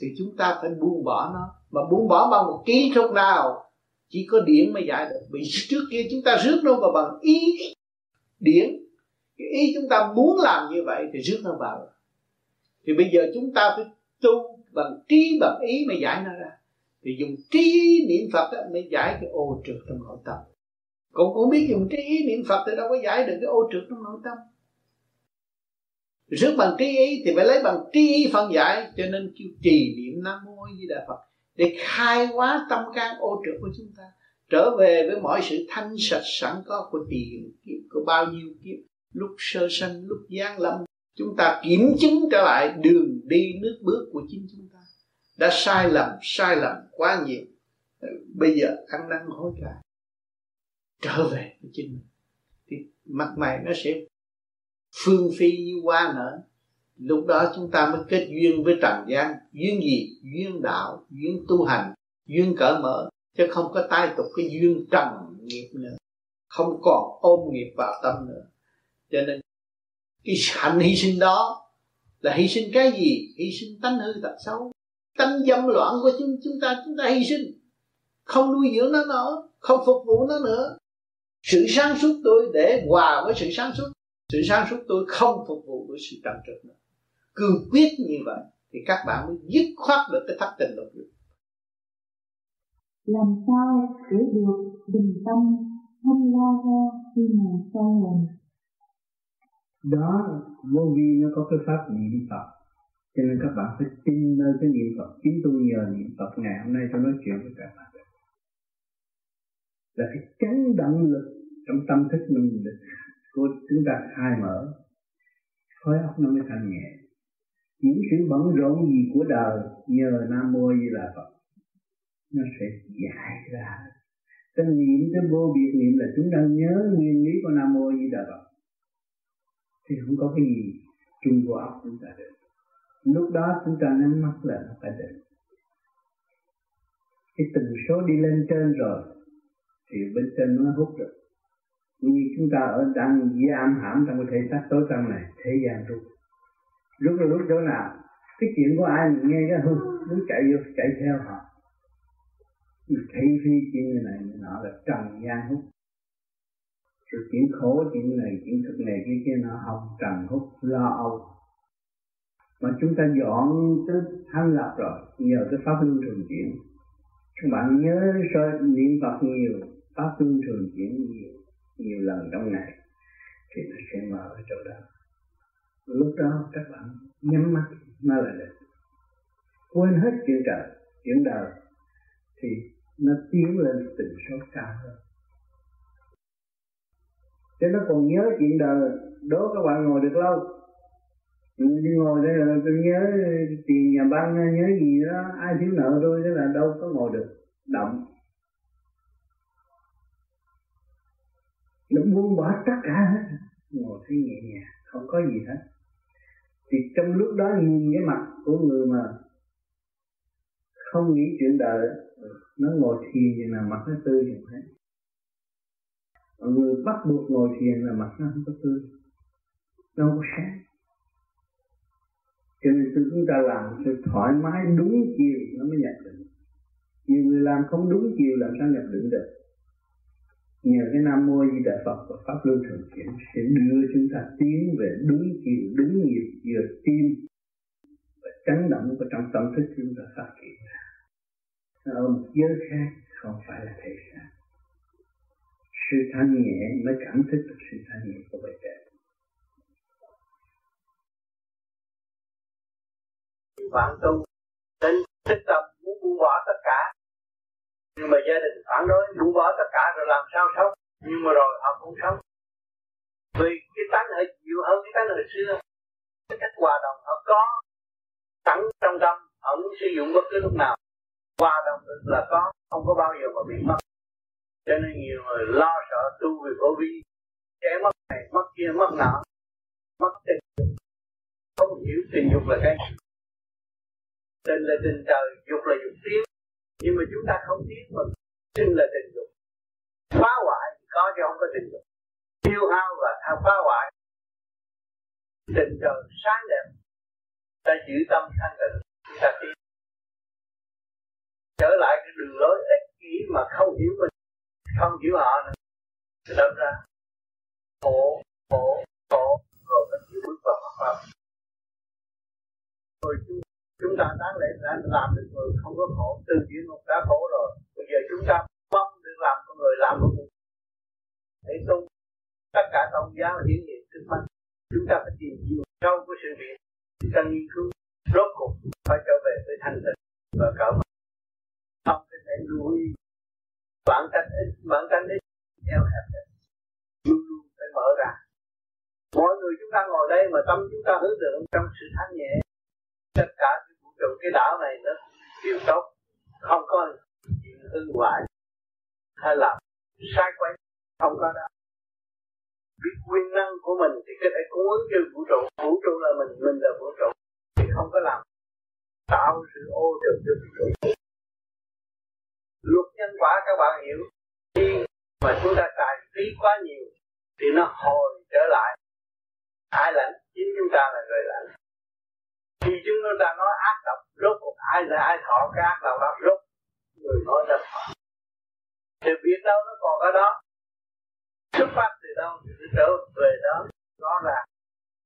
thì chúng ta phải buông bỏ nó. Mà buông bỏ bằng một kỹ thuật nào? Chỉ có điển mới giải được. Vì trước kia chúng ta rước nó vào bằng ý điển cái ý chúng ta muốn làm như vậy thì rước nó vào. Thì bây giờ chúng ta phải tu bằng trí bằng ý mới giải nó ra. Thì dùng trí niệm phật đó, mới giải cái ô trượt trong nội tâm cũng cũng biết dùng trí ý niệm phật thì đâu có giải được cái ô trượt trong nội tâm. Rước bằng trí ý thì phải lấy bằng trí ý phân giải, cho nên kêu trì niệm nam mô di đà phật để khai hóa tâm can ô trượt của chúng ta, trở về với mọi sự thanh sạch sẵn có của tiền kiếp, của bao nhiêu kiếp, lúc sơ sanh, lúc giáng lâm. Chúng ta kiểm chứng trở lại đường đi nước bước của chính chúng ta. Đã sai lầm sai lầm quá nhiều. Bây giờ ăn năn hối cải trở về với chính mình. Thì mặt mày nó sẽ phương phi như hoa nở. Lúc đó chúng ta mới kết duyên với trần gian. Duyên gì? Duyên đạo, duyên tu hành, duyên cởi mở. Chứ không có tai tục cái duyên trần nghiệp nữa. Không còn ôm nghiệp vào tâm nữa. Cho nên cái hạnh hy sinh đó là hy sinh cái gì? Hy sinh tánh hư tật xấu. Tánh dâm loạn của chúng chúng ta chúng ta hy sinh. Không nuôi dưỡng nó nữa, không phục vụ nó nữa sự sáng suốt tôi để hòa với sự sáng suốt. Sự sáng suốt tôi không phục vụ với sự trầm trực nữa. Cương quyết như vậy thì các bạn mới dứt khoát được cái thất tình lục dục. Làm sao để được bình tâm không lo ra khi mà soi hồn đó vô vi nó có cái pháp niệm phật. Cho nên các bạn phải tin nơi cái niệm phật. Chính tôi nhờ niệm phật ngày hôm nay tôi nói chuyện với các bạn. Là cái chấn động lực trong tâm thức mình của chúng ta khai mở khối óc nó mới thanh nhẹ. Những sự bận rộn gì của đời, nhờ nam mô di đà phật, nó sẽ giải ra. Cái niệm, cái vô biệt niệm là chúng ta nhớ nguyên lý của nam mô di đà phật. Thì không có cái gì chung vô óc chúng ta được. Lúc đó chúng ta nhắm mắt là nó phải định. Cái tần số đi lên trên rồi, thì bên trên nó hút được như chúng ta ở đang giam hãm trong cái thể xác tối tâm này, thế gian rút rút là rút chỗ nào cái chuyện của ai mình nghe cái hư, muốn chạy vô, chạy theo họ. Thị phi chuyện như này nọ là trần gian hút. Sự chuyện khổ chuyện này, chuyện thực này kia kia nó học trần hút, lo âu. Mà chúng ta dọn tới thanh lập rồi, nhờ cái pháp luân thường chuyển. Các bạn nhớ soi niệm phật nhiều, pháp luân thường chuyển nhiều nhiều lần trong ngày thì nó sẽ mở ở chỗ đó. Lúc đó các bạn nhắm mắt, nó là được quên hết chuyện trời, chuyện đời, thì nó tiến lên tình số cao hơn. Chứ nó còn nhớ chuyện đời, đố các bạn ngồi được lâu. Ừ, đi ngồi đây là tôi nhớ tiền nhà băng, nhớ gì đó, ai thiếu nợ tôi, thế là đâu có ngồi được. Động nó buông bỏ tất cả hết. Ngồi thấy nhẹ nhàng, không có gì hết. Thì trong lúc đó nhìn cái mặt của người mà không nghĩ chuyện đời, nó ngồi thiền thì là mặt nó tươi chẳng thế. Mọi người bắt buộc ngồi thiền là mặt nó không có tươi, Nó không có sáng. Cho nên chúng ta làm sự thoải mái đúng chiều, nó mới nhập định. Nhiều người làm không đúng chiều làm sao nhập định được. Nhờ cái Nam Mô Di Đà Phật và Pháp Luân Thường Chuyển Sẽ đưa chúng ta tiến về đúng chiều, đúng nhịp giữa tim Và chấn động của trong tâm thức chúng ta phát triển ra. Ở một giới khác không phải là thể xác sự thanh nhẹ mới cảm thức được sự thanh nhẹ của bài trẻ bạn tu đến thích tâm muốn buông bỏ tất cả nhưng mà gia đình phản đối, buông bỏ tất cả rồi làm sao sống? Nhưng mà rồi họ cũng sống. Vì cái tánh hơi nhiều hơn cái tánh hồi xưa. Cái cách hòa đồng họ có. Sẵn trong tâm, họ muốn sử dụng bất cứ lúc nào. Hòa đồng là có, không có bao giờ mà bị mất. Cho nên nhiều người lo sợ tu vì vô vi kẻ mất này, mất kia, mất nọ. Mất tình dục. Không hiểu tình dục là cái gì. Tình là tình trời, dục là dục tiếng nhưng mà chúng ta không tiến mà tình là tình dục. Phá hoại có chứ không có tình dục. Tiêu hao và tham phá hoại. Tình trời sáng đẹp. Ta giữ tâm thanh tịnh. Chúng ta tiến trở lại cái đường lối ích kỷ mà không hiểu mình không hiểu họ nữa. Thì đâm ra khổ khổ khổ. Rồi mình chỉ bước vào Phật pháp. Rồi chúng, chúng ta đáng lẽ đã làm được người không có khổ. Từ địa ngục đã khổ rồi, bây giờ chúng ta mong được làm con người làm con người. Để tu, tất cả tôn giáo hiển hiện trước mắt. Chúng ta phải tìm chiều sâu của sự việc. Chúng ta nghiên cứu, rốt cuộc phải trở về với thanh tịnh và cởi mở. Không có thể nuôi bản tánh ít, bản tánh ít eo hẹp luôn luôn phải mở ra. Mọi người chúng ta ngồi đây mà tâm chúng ta hướng được trong sự thanh nhẹ. Tất cả cái đảo này nó tiêu tốt không có chuyện hư hoại hay là sai quay không có đó. Biết nguyên năng của mình thì có thể cung ứng cho vũ trụ. Vũ trụ là mình mình là vũ trụ, thì không có làm tạo sự ô trừ cho vũ trụ. Luật nhân quả các bạn hiểu, khi mà chúng ta tài phí quá nhiều thì nó hồi trở lại. Ai lãnh? Chính chúng ta là người lãnh khi chúng ta nói ác độc rốt cuộc ai là ai thọ cái ác độc đó rốt người nói ra thọ thì biết đâu nó còn ở đó. Xuất phát từ đâu thì trở về đó. Rõ là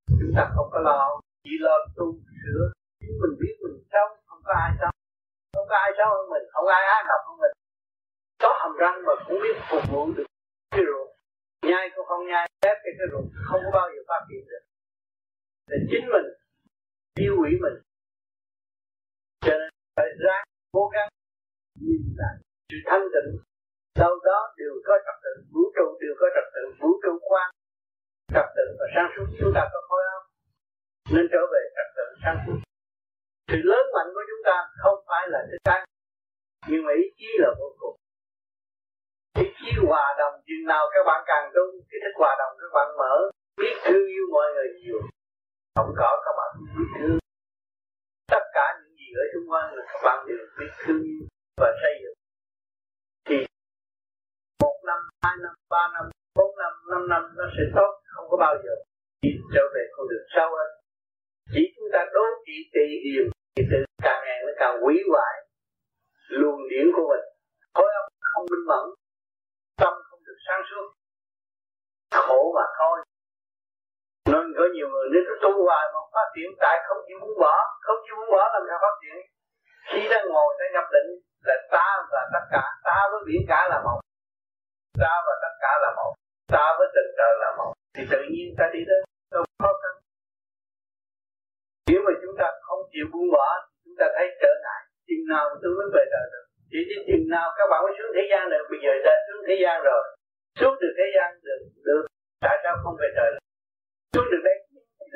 chúng ta không có lo, chỉ lo tu sửa. Chính mình biết mình sống, không có ai sống. Không có ai sống hơn mình, không ai ác độc hơn mình. Có hầm răng mà cũng biết phục vụ được cái ruột. Nhai cũng không nhai ép cái cái ruột. Không có bao giờ phát hiện được. Thì chính mình tiêu hủy mình. Cho nên phải ráng cố gắng nhìn lại sự thanh tịnh. Sau đó đều có trật tự, vũ trụ đều có trật tự, vũ trụ quan, trật tự và sáng suốt. Chúng ta có khối không? nên trở về trật tự sáng suốt. Sự lớn mạnh của chúng ta không phải là cái tăng nhưng mà ý chí là vô cùng. Ý chí hòa đồng, chừng nào các bạn càng tu, cái thức hòa đồng các bạn mở, biết thương yêu mọi người nhiều không có các bạn biết thương tất cả những gì ở xung quanh là các bạn đều biết thương yêu và xây dựng. Thì một năm, hai năm, ba năm, bốn năm năm năm nó sẽ tốt, không có bao giờ đi trở về con đường sâu hơn chỉ chúng ta đốt chỉ tỳ hiền thì tự càng ngày nó càng quý hoại luồng điển của mình. Khối óc không minh mẫn, tâm không được sáng suốt. Khổ mà thôi nên có nhiều người nếu cứ tu hoài mà phát triển, tại không chịu buông bỏ. Không chịu buông bỏ làm sao phát triển? Khi đang ngồi đang nhập định là ta và tất cả. Ta với biển cả là một. Ta và tất cả là một. Ta với tình trời là một. Thì tự nhiên ta đi đến đâu khó khăn. Nếu mà chúng ta không chịu buông bỏ, chúng ta thấy trở ngại. Chừng nào tôi mới về đời được. Chỉ đến chừng nào các bạn mới xuống thế gian được. Bây giờ đã xuống thế gian rồi. Xuống từ thế gian được được, tại sao không về trời xuống được đây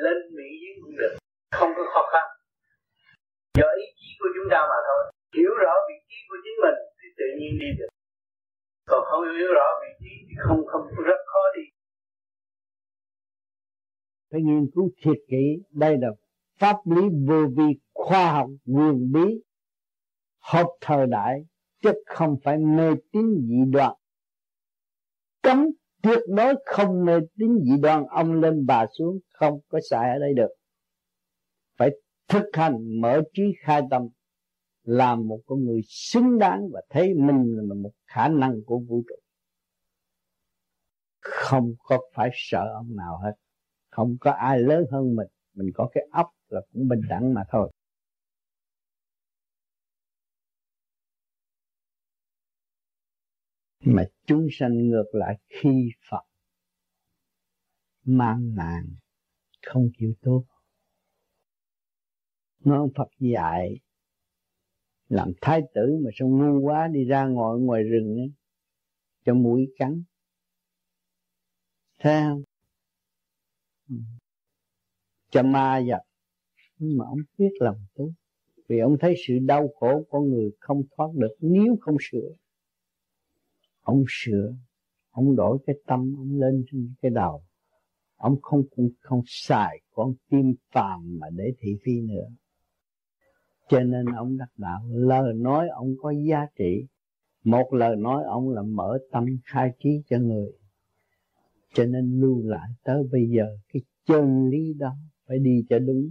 lên mỹ dưới cũng được không có khó khăn. Do ý chí của chúng ta mà thôi. Hiểu rõ vị trí của chính mình thì tự nhiên đi được. Còn không hiểu rõ vị trí thì không không, rất khó đi. Phải nghiên cứu thiệt kỹ, đây là pháp lý vô vi khoa học nguyên bí hợp thời đại, chứ không phải mê tín dị đoan. Cấm tuyệt đối không mê tín dị đoan ông lên bà xuống, không có xài ở đây được. Phải thực hành mở trí khai tâm, làm một con người xứng đáng và thấy mình là một khả năng của vũ trụ. Không có phải sợ ông nào hết. Không có ai lớn hơn mình. Mình có cái óc là cũng bình đẳng mà thôi. Mà chúng sanh ngược lại khi Phật. Mang nạn không chịu tốt nó Phật dạy làm thái tử mà sao ngu quá đi ra ngồi ngoài rừng ấy, cho mũi cắn. Thấy không? Cho ma giật nhưng mà ông biết lòng tốt vì ông thấy sự đau khổ của người không thoát được nếu không sửa ông sửa ông đổi cái tâm ông lên trên cái đầu. Ông không không, không xài con tim phàm mà để thị phi nữa. Cho nên ông đắc đạo lời nói ông có giá trị. Một lời nói ông là mở tâm khai trí cho người. Cho nên lưu lại tới bây giờ cái chân lý đó phải đi cho đúng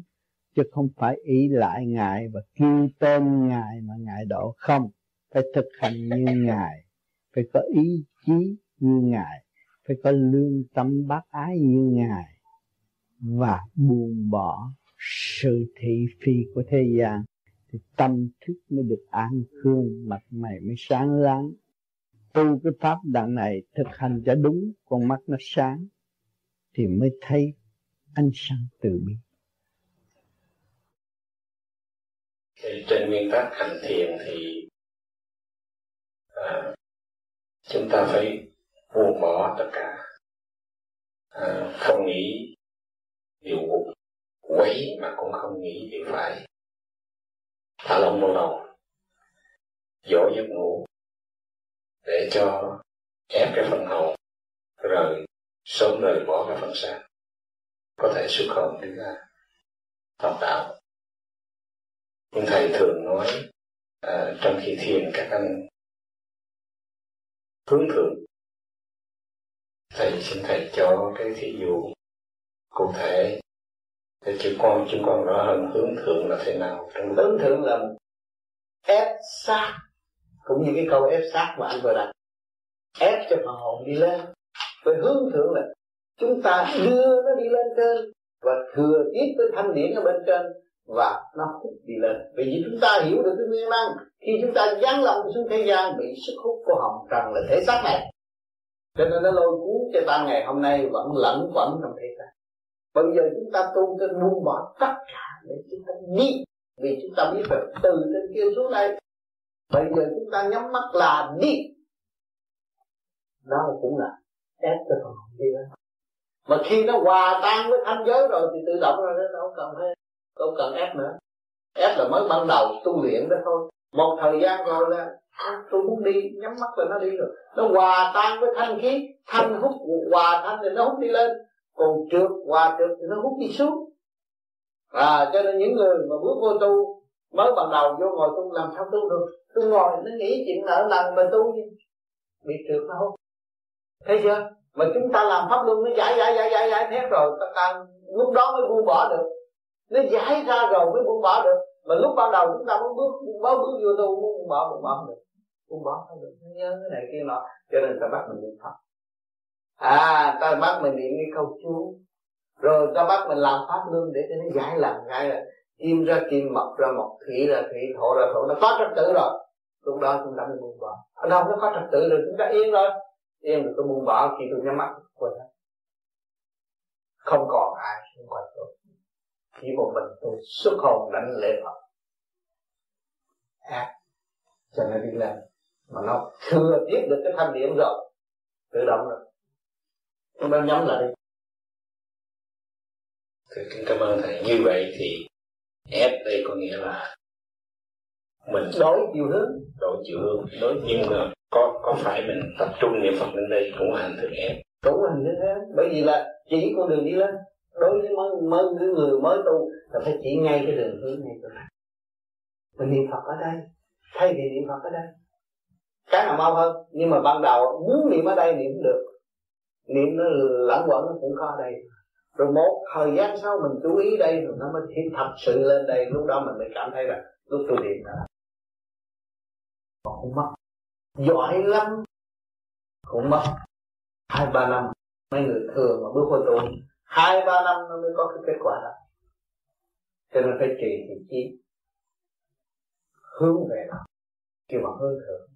chứ không phải ý lại ngài và kêu tên ngài mà ngài độ không phải thực hành như ngài phải có ý chí như ngài phải có lương tâm bác ái như ngài và buông bỏ sự thị phi của thế gian. Thì tâm thức mới được an khương mặt mày mới sáng láng. Tu cái pháp đặng này thực hành cho đúng con mắt nó sáng thì mới thấy ánh sáng từ bi. Thì trên nguyên tắc hành thiền thì à, chúng ta phải buông bỏ tất cả. À, không nghĩ điều quấy mà cũng không nghĩ điều phải. Thả lỏng một đầu. Dỗ giấc ngủ để cho ép cái phần hồn rồi sớm rời bỏ cái phần xác. Có thể xuất hồn đi ra học đạo. Nhưng thầy thường nói à, trong khi thiền các anh hướng thượng. Thầy xin thầy cho cái thí dụ cụ thể để chúng con chúng con rõ hơn hướng thượng là thế nào. Trong hướng thượng là ép sát cũng như cái câu ép sát mà anh vừa đặt. Ép cho phần hồn đi lên. Với hướng thượng là chúng ta đưa nó đi lên trên và thừa tiếp với thanh điển ở bên trên và nó hút đi lên. Vì vì chúng ta hiểu được cái nguyên năng khi chúng ta giáng lòng xuống thế gian, bị sức hút của hồng trần là thể xác này. Cho nên nó lôi cuốn cho ta ngày hôm nay vẫn lẫn quẩn trong thế xác. Bây giờ chúng ta tu cái buông bỏ tất cả để chúng ta đi. Vì chúng ta biết được từ trên kia xuống đây. Bây giờ chúng ta nhắm mắt là đi. Đó cũng là ép cho phần hồn đi đó. Mà khi nó hòa tan với thanh giới rồi thì tự động rồi nó đâu cần phải không cần ép nữa. Ép là mới ban đầu tu luyện đó thôi một thời gian rồi là à, tôi muốn đi, nhắm mắt là nó đi rồi. Nó hòa tan với thanh khí, thanh hút, hòa thanh thì nó hút đi lên. Còn trượt, hòa trượt thì nó hút đi xuống. À cho nên những người mà bước vô tu, mới ban đầu vô ngồi tu làm sao tu được. Tôi ngồi, nó nghĩ chuyện nợ nần mà tu bị trượt nó hút. Thấy chưa? Mà chúng ta làm pháp luân, nó giải giải giải giải giải, thét rồi, ta càng lúc đó mới buông bỏ được. Nó giải ra rồi mới buông bỏ được mà lúc ban đầu chúng ta muốn bước muốn bước vô tu muốn buông bỏ buông bỏ, không được. Buông bỏ, không được. Nhớ cái này kia nọ cho nên ta bắt mình niệm phật. À ta bắt mình niệm cái câu chú. Rồi ta bắt mình làm pháp luân để cho nó giải làm ngay là kim ra kim, mọc ra mọc thủy ra thủy thổ ra thổ. Nó có trật tự rồi. Lúc đó chúng ta mới buông bỏ. Ở đâu nó có trật tự rồi chúng ta yên rồi. Yên rồi, tôi buông bỏ, khi tôi nhắm mắt quên. Hết không còn ai xung quanh tôi chỉ một mình tôi xuất hồn lãnh lễ Phật. Ác cho nó đi lên mà nó thừa tiếp được cái thanh điểm rồi tự động rồi. Chúng ta nhắm lại đi. Thì kính cảm ơn thầy. Như vậy thì ép đây có nghĩa là mình đổi chiều hướng. Đổi chiều hướng. Đối nhưng mà có có phải mình tập trung niệm phật lên đây cũng là hình thức ép? Cũng là hình thức ép bởi vì là chỉ con đường đi lên đối với mới mới với người mới tu là phải chỉ ngay cái đường hướng này chỗ mình niệm phật ở đây, thay vì niệm phật ở đây, cái nào mau hơn. Nhưng mà ban đầu, muốn niệm ở đây niệm được. Niệm nó lẫn quẩn, nó cũng có ở đây. Rồi một, thời gian sau mình chú ý đây, rồi nó mới thiết thật sự lên đây. Lúc đó mình mới cảm thấy là lúc tôi niệm là không mất. Giỏi lắm. Cũng mất. Hai, ba năm, mấy người thường mà bước qua tu hai ba năm nó mới có cái kết quả đó. Cho nên phải trì thì chi hướng về đó. Kêu bằng hướng thượng.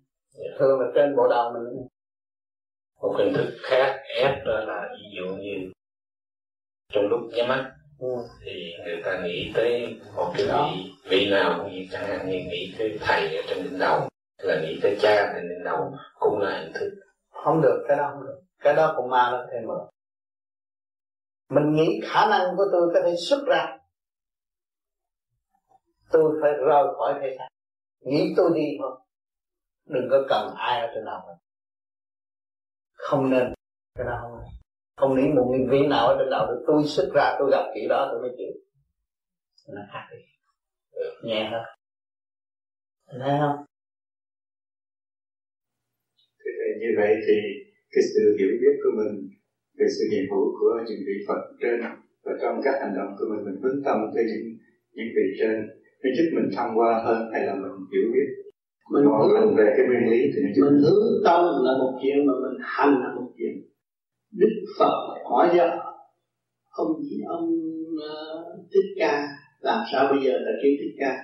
Thường là trên bộ đầu mình. Một hình thức khác ép đó là ví dụ như trong lúc nhắm mắt ừ. thì người ta nghĩ tới một cái vị vị nào cũng như chẳng hạn như nghĩ tới thầy ở trên đỉnh đầu là nghĩ tới cha trên đỉnh đầu cũng là hình thức. Không được cái đó không được. Cái đó cũng ma nó thêm mở mình nghĩ khả năng của tôi có thể xuất ra. Tôi phải rời khỏi thế xác nghĩ tôi đi thôi. Đừng có cần ai ở trên đầu không nên cái đó không nên không nghĩ một nguyên vị nào ở trên đầu được. Tôi xuất ra, tôi gặp chuyện đó, tôi mới chịu. Nó khác đi. Nhẹ hơn. Thấy không? Như vậy thì cái sự hiểu biết của mình về sự hiện hữu của những vị Phật trên. Và trong các hành động của mình mình hướng tâm tới những những vị trên. Nó giúp mình thăng hoa hơn hay là mình hiểu biết. Mình hướng về cái nguyên lý thì mình hướng tâm là một chuyện mà mình hành là một chuyện. Đức Phật hỏi cho ông ông uh, thích ca làm sao bây giờ là kêu thích ca?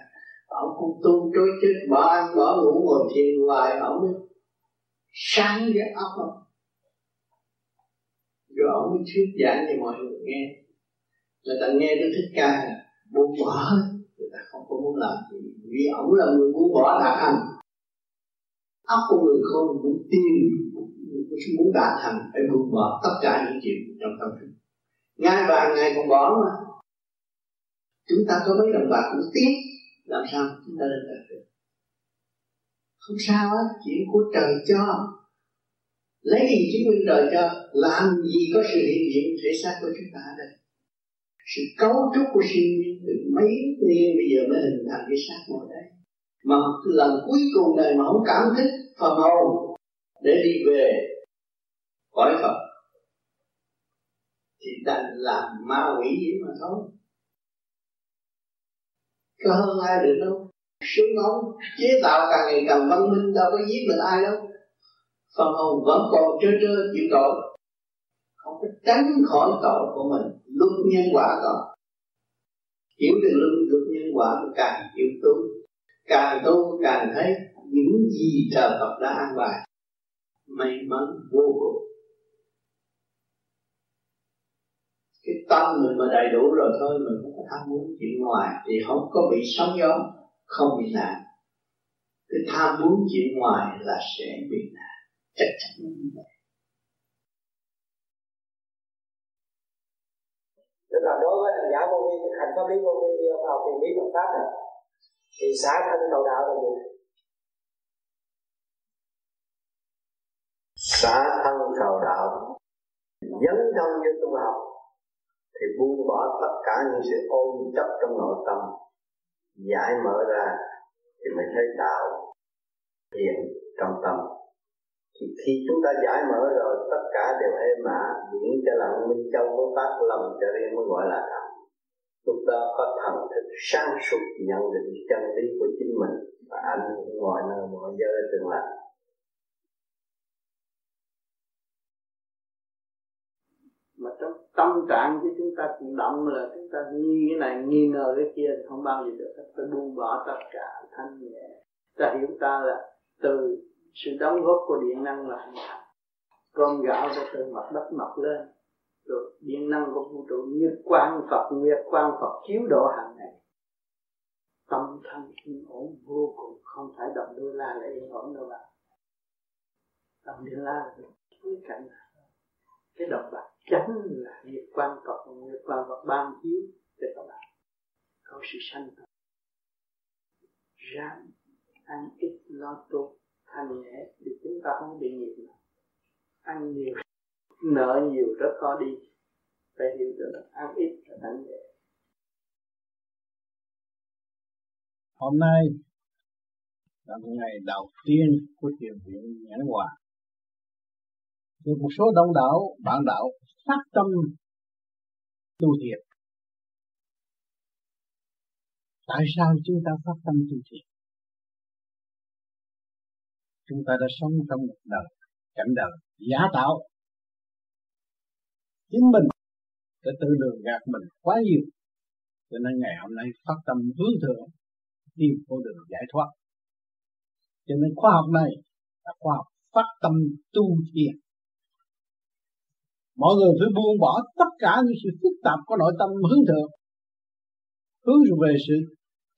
Ông cũng tu trôi chết bỏ ăn bỏ ngủ ngồi thiền hoài ông sáng óc không rồi ông mới thuyết giảng cho mọi người nghe. Người ta nghe Đức Thích Ca buông bỏ người ta không có muốn làm gì. Vì ông là người buông bỏ đạt thành. Óc của người không muốn tin muốn đạt thành, phải buông bỏ tất cả những chuyện trong tâm thức. Ngay vàng ngày còn bỏ mà. Chúng ta có mấy đồng bạc cũng tiếc, làm sao chúng ta lên đạt được? Không sao á chuyện của trời cho lấy gì chứng minh đời cho? Làm gì có sự hiện diện thể xác của chúng ta ở đây? Sự cấu trúc của sinh viên từ mấy niên bây giờ mới hình thành cái xác ngồi đây. Mà lần cuối cùng này mà không cảm thức phần hồn để đi về cõi Phật, thì đành làm ma quỷ gì mà thôi. Có hơn ai được đâu. Sướng ngóng, chế tạo càng ngày càng văn minh, đâu có giết được ai đâu phần hồn vẫn còn trơ trơ chịu tội. Không có tránh khỏi tội của mình luôn nhân quả có hiểu được luân được nhân quả càng hiểu tu càng tu, càng thấy những gì trời Phật đã an bài. May mắn vô cùng. Cái tâm mình mà đầy đủ rồi thôi, mình không có tham muốn chuyện ngoài, thì không có bị sóng gió, không bị nạn. Cái tham muốn chuyện ngoài là sẽ bị nạn chắc chắn như vậy tức là đối với hành giả vô vi hành pháp lý vô vi vào tiền lý Phật pháp đó, thì xả thân cầu đạo là gì? Xả thân cầu đạo dấn thân với tu học thì buông bỏ tất cả những sự ôm chấp trong nội tâm. Giải mở ra thì mới thấy đạo hiện trong tâm thì khi chúng ta giải mở rồi, tất cả đều êm mã diễn cho lặng minh châu có phát lòng cho riêng, mới gọi là thần chúng ta có thần thức sáng suốt nhận định chân lý của chính mình. Và anh mọi nơi mọi giới tương lai mà trong tâm trạng của chúng ta cũng động là chúng ta nghi cái này, nghi ngờ cái kia thì không bao giờ được phải buông bỏ tất cả thanh nhẹ. Ta hiểu ta là từ sự đóng góp của điện năng là hình thành con gạo ra từ mặt đất mọc lên. Rồi điện năng của vũ trụ như quang Phật nguyệt quang Phật chiếu độ hàng ngày. Tâm thân yên ổn, vô cùng, không phải động đôi la là yên ổn đâu bạn. Động đôi la là cái cảnh cái động bạc chánh là nghiệp quan Phật nghiệp quan Phật ban chiếu cho các bạn. Có sự sanh tồn ráng ăn ít lo tốt ăn nhẹ thì chúng ta không bị nghiệp nữa. Ăn nhiều, nợ nhiều rất khó đi. Phải hiểu được ăn ít là thanh nhẹ hôm nay là một ngày đầu tiên của thiền viện nhãn hòa. Được một số đông đảo, bạn đạo phát tâm tu thiền. Tại sao chúng ta phát tâm tu thiền? Chúng ta đã sống trong một đời cảnh đời giả tạo. Chính mình đã tự lường gạt mình quá nhiều. Cho nên ngày hôm nay phát tâm hướng thượng tìm con đường giải thoát. Cho nên khoa học này là khoa học phát tâm tu thiền. Mọi người phải buông bỏ tất cả những sự phức tạp của nội tâm hướng thượng, hướng về sự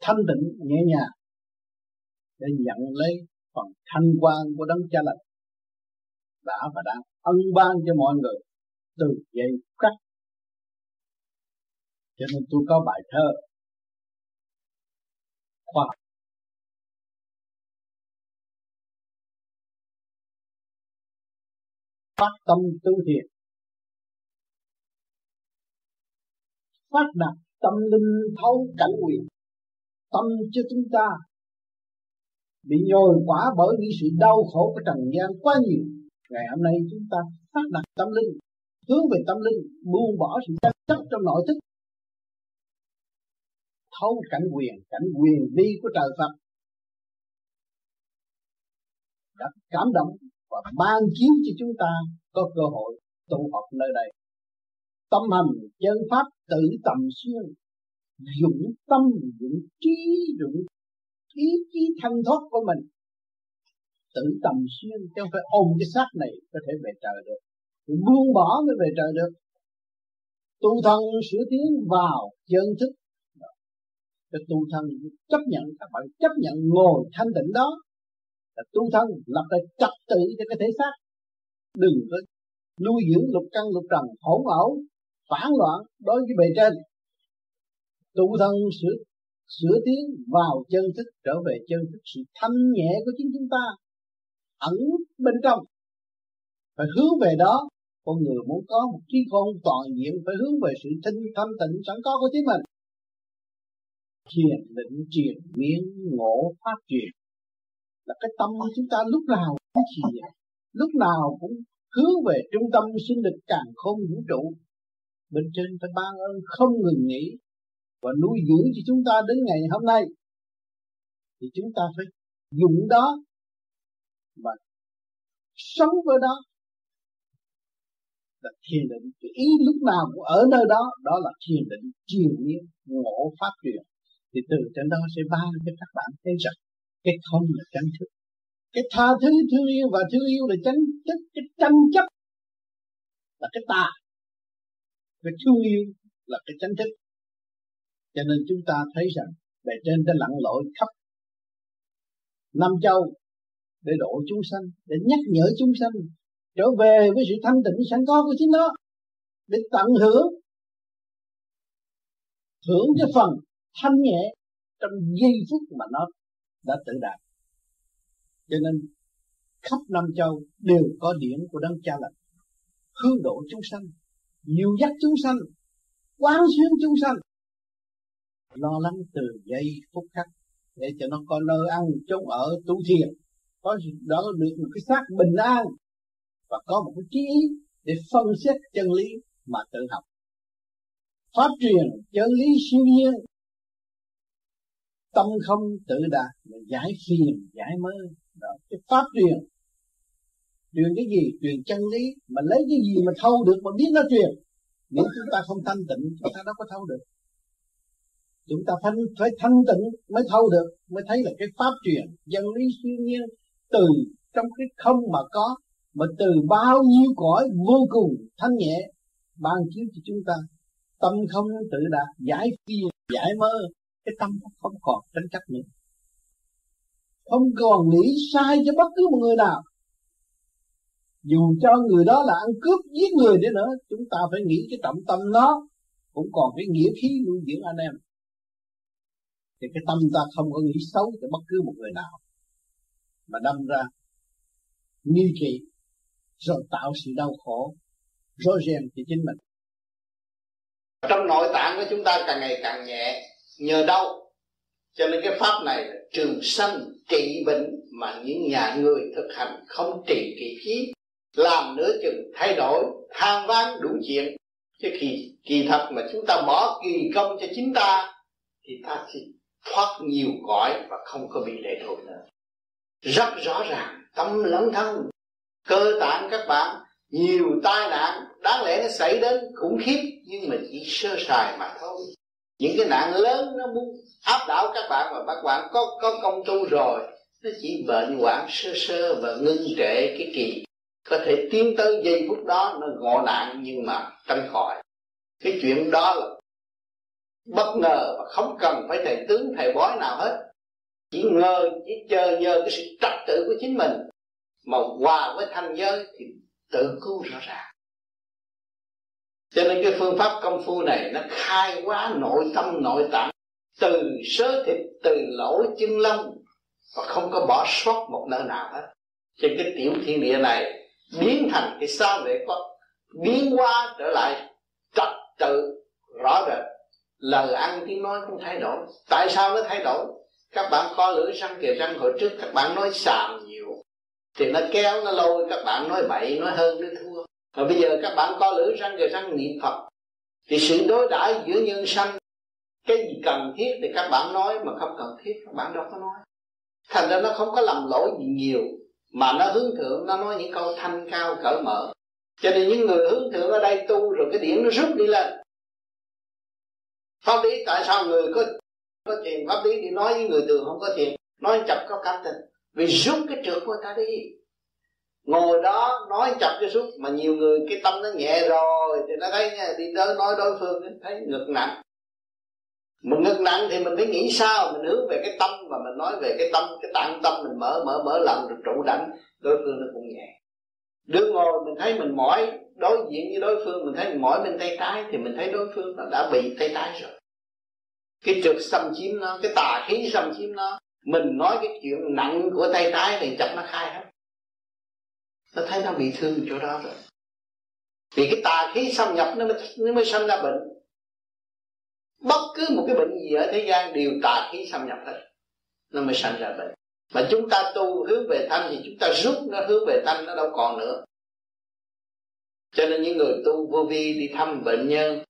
thanh tịnh nhẹ nhàng để nhận lấy phần thanh quan của đấng cha lành đã và đang ân ban cho mọi người từ giây khắc. Cho nên tôi có bài thơ, khoa học. Phát tâm tu thiền phát đạt tâm linh thấu cảnh quyền tâm cho chúng ta bị nhồi quả bởi những sự đau khổ của trần gian quá nhiều. Ngày hôm nay chúng ta phát đạt tâm linh, hướng về tâm linh, buông bỏ sự chấp chấp trong nội thức. Thấu cảnh quyền cảnh quyền đi của trời Phật. Đã cảm động và ban chiếu cho chúng ta có cơ hội tụ họp nơi đây. Tâm hành chân pháp tự tầm xuyên dũng tâm dũng trí dũng ý chí thanh thoát của mình. Tự tầm xuyên, chứ không phải ôm cái xác này có thể về trời được. Rồi buông bỏ mới về trời được. Tu thân sửa tiến vào chân thức. Cái tu thân chấp nhận, các bạn chấp nhận ngồi thanh tịnh đó. Là tu thân lập lại trật tự cho cái thể xác. Đừng có nuôi dưỡng lục căn lục trần hỗn ẩu phản loạn đối với bề trên. Tu thân sửa sửa tiến vào chân thức, trở về chân thức. Sự thanh nhẹ của chính chúng ta ẩn bên trong. Phải hướng về đó. Con người muốn có một trí khôn toàn diện, phải hướng về sự thanh thanh tịnh sẵn có của chính mình. Thiền định, triền miên, ngộ, phát triển là cái tâm của chúng ta lúc nào cũng chỉ lúc nào cũng hướng về trung tâm sinh lực càng không vũ trụ. Bên trên phải ban ơn không ngừng nghỉ và nuôi dưỡng cho chúng ta đến ngày hôm nay, thì chúng ta phải dùng đó và sống với đó là thiền định. Cái ý lúc nào cũng ở nơi đó đó là thiền định, triền miên, ngộ pháp truyền thì từ trên đó sẽ ban cho các bạn thấy rằng cái không là chánh thức. Cái tha thứ thương yêu và thương yêu là chánh thức, cái tranh chấp là cái tà. Cái thương yêu là cái chánh thức cho nên chúng ta thấy rằng bề trên đã lặn lội khắp năm châu để độ chúng sanh, để nhắc nhở chúng sanh trở về với sự thanh tịnh sẵn có của chính nó, để tận hưởng hưởng cái phần thanh nhẹ trong giây phút mà nó đã tự đạt. Cho nên khắp năm châu đều có điển của đấng cha lành, hướng độ chúng sanh nhiều dắt chúng sanh, quán xuyến chúng sanh lo lắng từ giây phút khắc để cho nó có nơi ăn chốn ở, tu thiền. Có đó được một cái xác bình an và có một cái trí ý để phân xét chân lý mà tự học. Pháp truyền chân lý siêu nhiên. Tâm không tự đạt mà giải phiền, giải mơ. Đó, cái pháp truyền. Truyền cái gì? Truyền chân lý. Mà lấy cái gì mà thâu được mà biết nó truyền? Nếu chúng ta không thanh tịnh, chúng ta đâu có thâu được chúng ta phải, phải thanh tịnh mới thâu được mới thấy là cái pháp truyền dân lý siêu nhiên từ trong cái không mà có mà từ bao nhiêu cõi vô cùng thanh nhẹ ban chiếu cho chúng ta. Tâm không tự đạt giải phiền giải mơ cái tâm không còn tranh chấp nữa. Không còn nghĩ sai cho bất cứ một người nào. Dù cho người đó là ăn cướp giết người đi nữa chúng ta phải nghĩ cái trọng tâm nó cũng còn cái nghĩa khí nuôi dưỡng anh em thì cái tâm ta không có nghĩ xấu cho bất cứ một người nào. Mà đâm ra, nghi kỵ, rồi tạo sự đau khổ, rối ren cho chính mình. Trong nội tạng của chúng ta càng ngày càng nhẹ, nhờ đâu? Cho nên cái pháp này là trường sanh trị bệnh mà những nhà người thực hành không trì kỳ khí, làm nửa chừng thay đổi, than ván đủ chuyện. Chứ kỳ kỳ thật mà chúng ta bỏ kỳ công cho chính ta, thì ta chỉ thoát nhiều cõi và không có bị lệ thuộc nữa. Rất rõ ràng, tâm lẫn thân, cơ tạng các bạn, nhiều tai nạn, đáng lẽ nó xảy đến khủng khiếp, nhưng mà chỉ sơ sài mà thôi. Những cái nạn lớn nó muốn áp đảo các bạn mà các bạn có có công tu rồi, nó chỉ bệnh hoạn sơ sơ và ngưng trệ cái kỳ. Có thể tiến tới giây phút đó nó ngộ nạn nhưng mà tránh khỏi. Cái chuyện đó là bất ngờ và không cần phải thầy tướng, thầy bói nào hết. Chỉ ngờ, chỉ chờ nhờ cái sự trật tự của chính mình mà hòa với thanh giới thì tự cứu rõ ràng. Cho nên cái phương pháp công phu này nó khai quá nội tâm, nội tạng, từ sớ thịt, từ lỗ chân lông và không có bỏ sót một nơi nào hết. Trên cái tiểu thiên địa này biến thành cái sao vệ có biến hóa trở lại trật tự rõ rệt lời ăn tiếng nói cũng thay đổi. Tại sao nó thay đổi? Các bạn co lưỡi răng kề răng hồi trước, các bạn nói xàm nhiều. Thì nó kéo, nó lôi, các bạn nói bậy, nói hơn nó thua. Mà bây giờ các bạn co lưỡi răng kề răng niệm phật. Thì sự đối đãi giữa nhân sanh, cái gì cần thiết thì các bạn nói, mà không cần thiết, các bạn đâu có nói. Thành ra nó không có lầm lỗi gì nhiều, mà nó hướng thượng, nó nói những câu thanh cao cởi mở. Cho nên những người hướng thượng ở đây tu rồi cái điểm nó rút đi lên pháp lý tại sao người có có tiền pháp lý đi nói với người thường không có tiền, nói chập có cảm tình. Vì rút cái trượt của ta đi. Ngồi đó nói chập cho suốt mà nhiều người cái tâm nó nhẹ rồi, thì nó thấy đi tới nói đối phương thấy ngực nặng. Mình ngực nặng thì mình phải nghĩ sao, mình hướng về cái tâm, và mình nói về cái tâm, cái tạng tâm, mình mở mở mở lần được trụ đảnh, đối phương nó cũng nhẹ đứng ngồi mình thấy mình mỏi đối diện với đối phương mình thấy mình mỏi bên tay trái thì mình thấy đối phương nó đã bị tay trái rồi. Cái trực xâm chiếm nó cái tà khí xâm chiếm nó mình nói cái chuyện nặng của tay trái thì chậm nó khai hết. Nó thấy nó bị thương chỗ đó rồi. Vì cái tà khí xâm nhập nó mới, nó mới sanh ra bệnh. Bất cứ một cái bệnh gì ở thế gian đều tà khí xâm nhập hết nó mới sanh ra bệnh mà chúng ta tu hướng về thanh thì chúng ta rút nó hướng về thanh nó đâu còn nữa. Cho nên những người tu vô vi đi thăm bệnh nhân,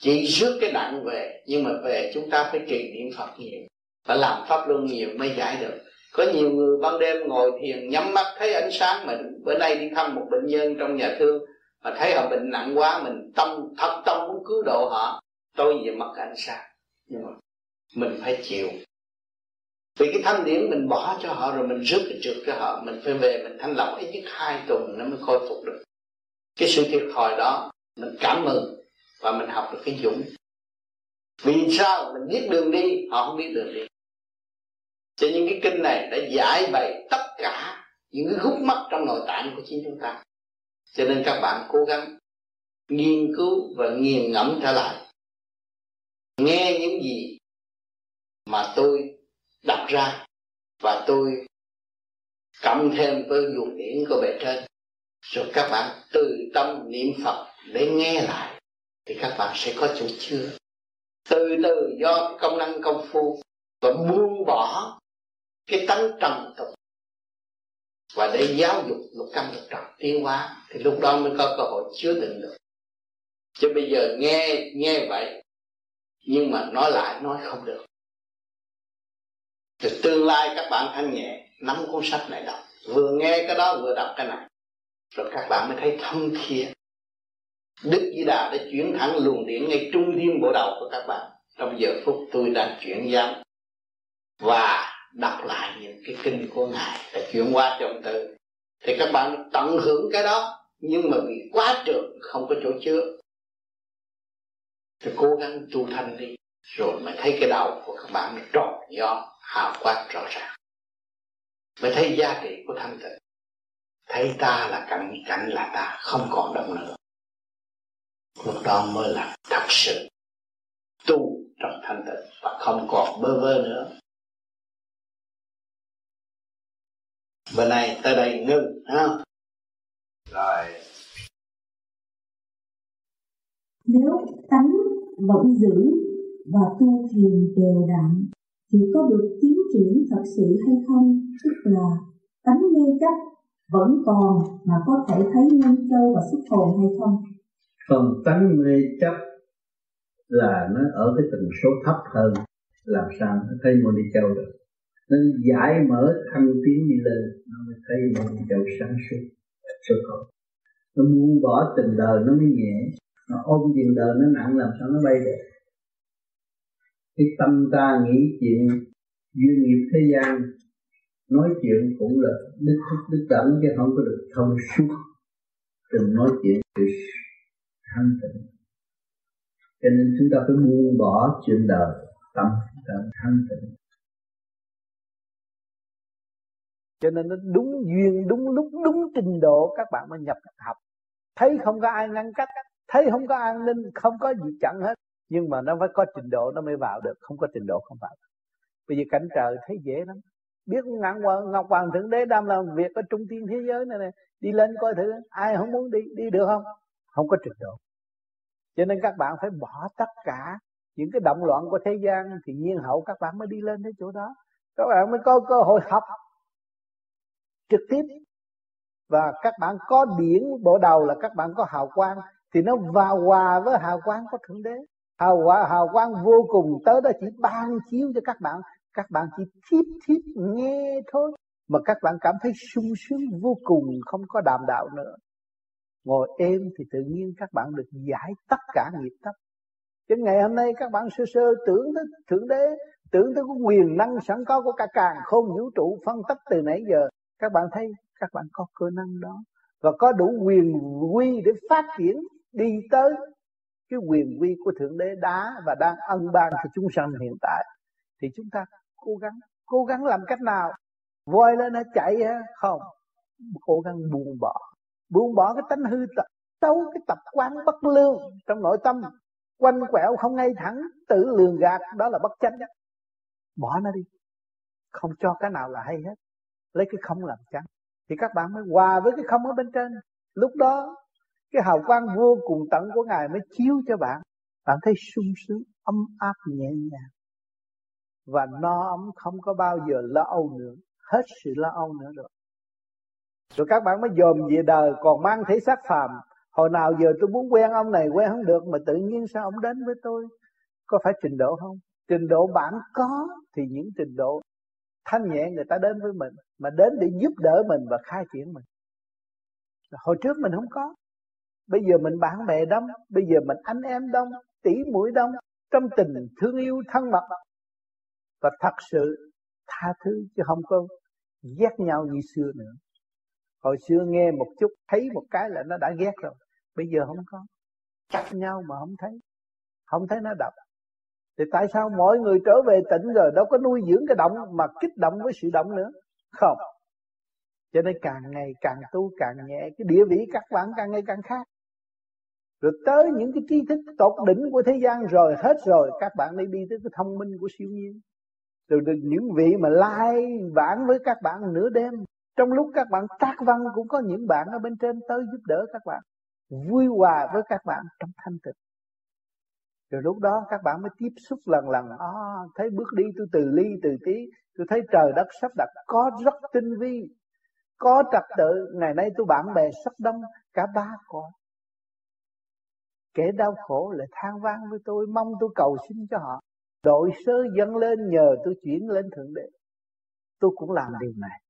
chỉ rước cái nặng về, nhưng mà về chúng ta phải trì niệm phật nhiều, phải làm pháp luân nhiều mới giải được. Có nhiều người ban đêm ngồi thiền nhắm mắt, thấy ánh sáng mình, bữa nay đi thăm một bệnh nhân trong nhà thương, mà thấy họ bệnh nặng quá, mình tâm, thật tâm muốn cứu độ họ. Tôi về mất ánh sáng. Nhưng mà mình phải chịu vì cái thanh điển mình bỏ cho họ rồi mình rước cái trượt cho họ, mình phải về mình thanh lọc ít nhất hai tuần nó mới khôi phục được. Cái sự thiệt thòi đó, mình cảm mừng và mình học được cái dũng. Vì sao? Mình biết đường đi, họ không biết đường đi. Cho những cái kinh này đã giải bày tất cả những cái gút mắt trong nội tạng của chính chúng ta. Cho nên các bạn cố gắng nghiên cứu và nghiền ngẫm trở lại. Nghe những gì mà tôi đặt ra. Và tôi cộng thêm với luồng điển của bề trên. Rồi các bạn từ tâm niệm phật để nghe lại, thì các bạn sẽ có chỗ chứa. Từ từ do công năng công phu và buông bỏ cái tánh trầm tục. Và để giáo dục lục căn lục trần tiến hóa, thì lúc đó mới có cơ hội chứa đựng được. Chứ bây giờ nghe nghe vậy, nhưng mà nói lại, nói không được thì tương lai các bạn thanh nhẹ, nắm cuốn sách này đọc. Vừa nghe cái đó, vừa đọc cái này. Rồi các bạn mới thấy thâm thiện. Đức Di Đà đã chuyển thẳng luồng điển ngay trung thiên bộ đầu của các bạn. Trong giờ phút tôi đang chuyển giám Và đọc lại những cái kinh của Ngài Đã chuyển qua trong từ. Thì các bạn tận hưởng cái đó, Nhưng mà vì quá trường, không có chỗ chứa. Thì cố gắng tu thanh đi, Rồi mới thấy cái đầu của các bạn nó tròn do hào quang rõ ràng. Mới thấy giá trị của thanh tịnh. Thấy ta là cảnh, cảnh là ta Không còn động nữa. Lúc đó mới là thật sự tu trong thanh tịnh và không còn bơ vơ nữa. Bữa nay tới đây ngưng ha rồi. Nếu tánh vẫn giữ và tu thiền đều đặn thì có được tiến triển thật sự hay không? Tức là tánh mê chấp vẫn còn mà có thể thấy nhân châu và xuất hồn hay không? Phần tánh mê chấp là nó ở cái tần số thấp hơn. Làm sao nó thấy môn đi châu được? Nên giải mở thăng tiến đi lên, nó mới thấy môn đi châu sáng suốt, xuất hồn. Nó buông bỏ tình đời nó mới nhẹ. Nó ôm tiền đời nó nặng, làm sao nó bay được? Cái tâm ta nghĩ chuyện duyên nghiệp thế gian, nói chuyện cũng là đức đức tẩn chứ không có được thông suốt đừng nói chuyện sự thanh tịnh. Cho nên chúng ta phải buông bỏ chuyện đời, tâm ta thanh tịnh. Cho nên nó đúng duyên, đúng lúc, đúng trình độ, các bạn mới nhập học. Thấy không có ai ngăn cách, thấy không có an ninh, không có gì chặn hết nhưng mà nó phải có trình độ, nó mới vào được. Không có trình độ, không vào được. bây giờ cảnh trời thấy dễ lắm. Biết ngạn hoàng ngọc hoàng thượng đế đang làm việc ở trung tiên thế giới này này đi lên coi thử, ai không muốn đi đi được không? Không có trình độ. Cho nên các bạn phải bỏ tất cả những cái động loạn của thế gian thì nhiên hậu các bạn mới đi lên đến chỗ đó. Các bạn mới có cơ hội học trực tiếp. Và các bạn có điển bộ đầu là các bạn có hào quang, thì nó vào hòa với hào quang của thượng đế hào quang hào quang vô cùng. Tới đó chỉ ban chiếu cho các bạn. Các bạn chỉ thiếp thiếp nghe thôi. Mà các bạn cảm thấy sung sướng vô cùng, không có đàm đạo nữa. Ngồi êm thì tự nhiên các bạn được giải tất cả nghiệp tất chứ ngày hôm nay các bạn sơ sơ tưởng tới, thượng đế, tưởng tới cái quyền năng sẵn có của cả càng không vũ trụ phân tích từ nãy giờ. Các bạn thấy, các bạn có cơ năng đó. Và có đủ quyền quy để phát triển đi tới cái quyền vi của thượng đế đá và đang ân ban cho chúng sanh hiện tại, thì chúng ta cố gắng cố gắng làm cách nào? Voi lên nó chạy ha không. Cố gắng buông bỏ. Buông bỏ cái tánh hư tập xấu, cái tập quán bất lương trong nội tâm. Quanh quẹo không ngay thẳng, tự lường gạt, đó là bất chánh. Bỏ nó đi. Không cho cái nào là hay hết. Lấy cái không làm chánh. Thì các bạn mới hòa với cái không ở bên trên. Lúc đó cái hào quang vô cùng tận của ngài mới chiếu cho bạn. Bạn thấy sung sướng, ấm áp, nhẹ nhàng. Và no ấm không có bao giờ lo âu nữa. Hết sự lo âu nữa rồi. Rồi các bạn mới dòm về đời, còn mang thể xác phàm. Hồi nào giờ tôi muốn quen ông này quen không được, mà tự nhiên sao ông đến với tôi? Có phải trình độ không? Trình độ bạn có thì những trình độ thanh nhẹ người ta đến với mình, mà đến để giúp đỡ mình và khai triển mình. Hồi trước mình không có bây giờ mình bạn bè đông, bây giờ mình anh em đông, tỷ mũi đông, trong tình thương yêu, thân mật. Và thật sự tha thứ chứ không có ghét nhau như xưa nữa. Hồi xưa nghe một chút, thấy một cái là nó đã ghét rồi. Bây giờ không có. Chặt nhau mà không thấy. Không thấy nó đập thì tại sao mọi người trở về tỉnh rồi đâu có nuôi dưỡng cái động mà kích động với sự động nữa? Không. Cho nên càng ngày càng tu, càng nhẹ, cái địa vị các bạn càng ngày càng khác rồi tới những cái tri thức tột đỉnh của thế gian rồi hết rồi các bạn mới đi tới cái thông minh của siêu nhiên. Rồi, rồi những vị mà lai vãng với các bạn nửa đêm. Trong lúc các bạn tác văn cũng có những bạn ở bên trên tới giúp đỡ các bạn vui hòa với các bạn trong thanh tịnh. Rồi lúc đó các bạn mới tiếp xúc lần lần. À, thấy bước đi tôi từ ly từ tí. Tôi thấy trời đất sắp đặt có rất tinh vi có trật tự. Ngày nay tôi bạn bè sắp đông cả ba con kẻ đau khổ lại than vang với tôi, mong tôi cầu xin cho họ. Đội sơ dâng lên nhờ tôi chuyển lên thượng đế. Tôi cũng làm điều này.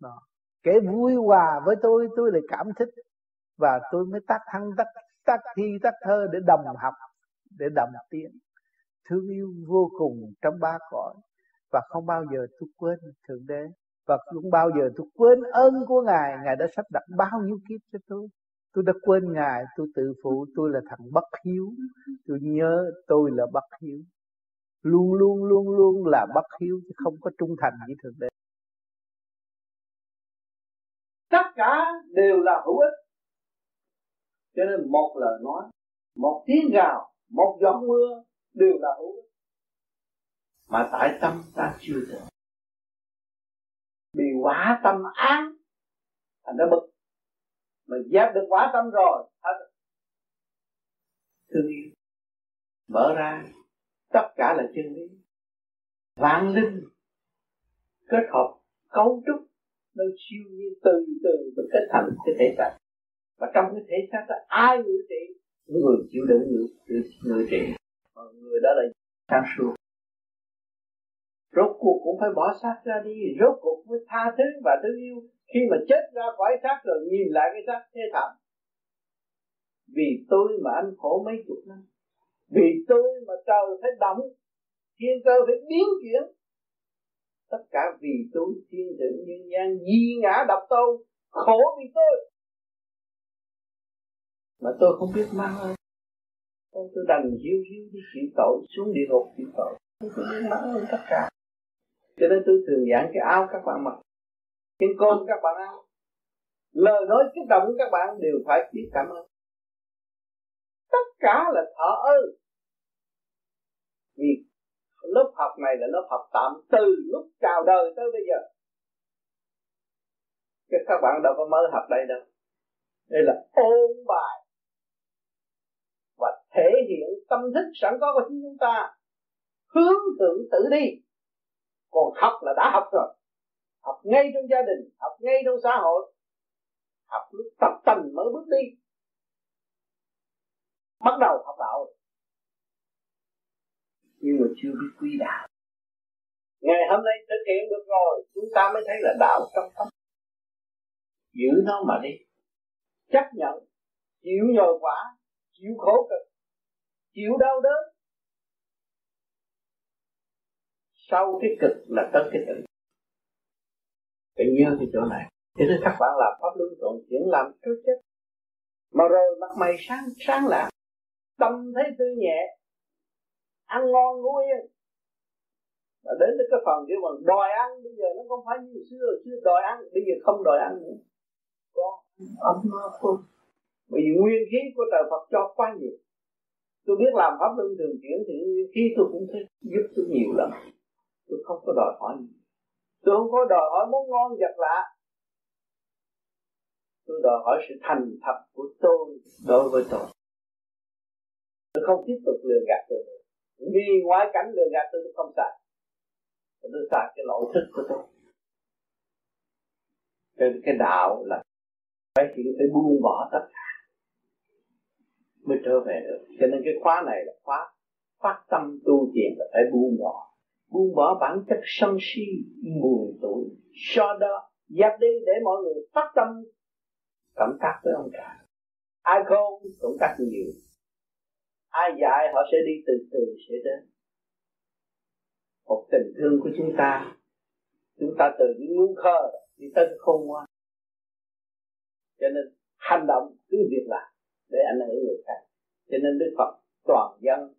Đó. kẻ vui hòa với tôi tôi lại cảm thích và tôi mới tác thăng tác tác thi tác thơ để đồng học, để đồng tiến thương yêu vô cùng trong ba cõi và không bao giờ tôi quên thượng đế. Và không bao giờ tôi quên ơn của ngài ngài đã sắp đặt bao nhiêu kiếp cho tôi tôi đã quên ngài, tôi tự phụ, tôi là thằng bất hiếu. Tôi nhớ tôi là bất hiếu. Luôn luôn luôn luôn là bất hiếu, chứ không có trung thành với thượng đế. Tất cả đều là hữu ích. Cho nên một lời nói, một tiếng gào, một giọt mưa đều là hữu ích. Mà tại tâm ta chưa được. Bị quả tâm án thành đã bực mà dẹp được quả tâm rồi hết thương yêu. Mở ra tất cả là chân lý. Vạn linh kết hợp cấu trúc nó siêu nhiên từ từ mới kết thành cái thể xác. Và trong cái thể xác đó ai ngự trị? Người chịu đựng ngự, ngự trị. Mà người đó là sáng suốt. Rốt cuộc cũng phải bỏ xác ra đi rốt cuộc mới tha thứ và thương yêu khi mà chết ra khỏi xác rồi nhìn lại cái xác thế thảm. Vì tôi mà anh khổ mấy chục năm vì tôi mà trời phải động thiên cơ phải biến chuyển. Tất cả vì tôi thiên thượng nhân gian di ngã đập tôi khổ vì tôi. Mà tôi không biết mang ơn tôi, tôi đành hiu hiu đi chịu tội xuống địa ngục chịu tội. Tôi không biết mang ơn tất cả. Cho nên tôi thường giảng cái áo các bạn mặc cái cơm các bạn ăn lời nói kích động các bạn đều phải biết cảm ơn. Tất cả là thở ơn vì lớp học này là lớp học tạm từ lúc chào đời tới bây giờ. Chứ các bạn đâu có mới học đây đâu. Đây là ôn bài. Và thể hiện tâm thức sẵn có của chính chúng ta. Hướng thượng tự đi. Còn học là đã học rồi học ngay trong gia đình học ngay trong xã hội. Học lúc tập tành mới bước đi. Bắt đầu học đạo. Nhưng mà chưa biết quý đạo. Ngày hôm nay thực hiện được rồi chúng ta mới thấy là đạo trong tâm. Giữ nó mà đi. Chấp nhận chịu nhồi quả chịu khổ cực chịu đau đớn. Sau cái cực là tới cái tự phải nhớ cái chỗ này. Thế nên các bạn làm pháp luân thuận chuyển làm trước chất. Mà rồi mặt mày sáng sáng lạ. Tâm thấy tươi nhẹ. Ăn ngon ngủ yên mà đến tới cái phần kia bằng đòi ăn, bây giờ nó không phải như xưa. Xưa đòi ăn, bây giờ không đòi ăn nữa. Có ấm no không? Bởi vì nguyên khí của trời Phật cho quá nhiều. Tôi biết làm pháp luân thường chuyển thì nguyên khí tôi cũng thấy giúp tôi nhiều lắm. Tôi không có đòi hỏi gì tôi không có đòi hỏi món ngon vật lạ. Tôi đòi hỏi sự thành thật của tôi đối với tôi. Tôi không tiếp tục lừa gạt tôi. Vì ngoại cảnh lừa gạt tôi, tôi không xài. Tôi xài cái lỗi thức của tôi. Cái, cái đạo là phải hiện phải buông bỏ tất cả mới trở về được. Cho nên cái khóa này là khóa phát tâm tu thiền là phải buông bỏ buông bỏ bản chất sân si buồn tuổi. So đó, dẹp đi để mọi người phát tâm cảm tác với ông cả ai không cũng tác nhiều. Ai dạy, họ sẽ đi từ từ, sẽ đến. Một tình thương của chúng ta chúng ta từ những muốn khờ đi tới khôn ngoan. Cho nên, hành động cứ việc làm để ảnh hưởng người khác. Cho nên đức phật toàn dân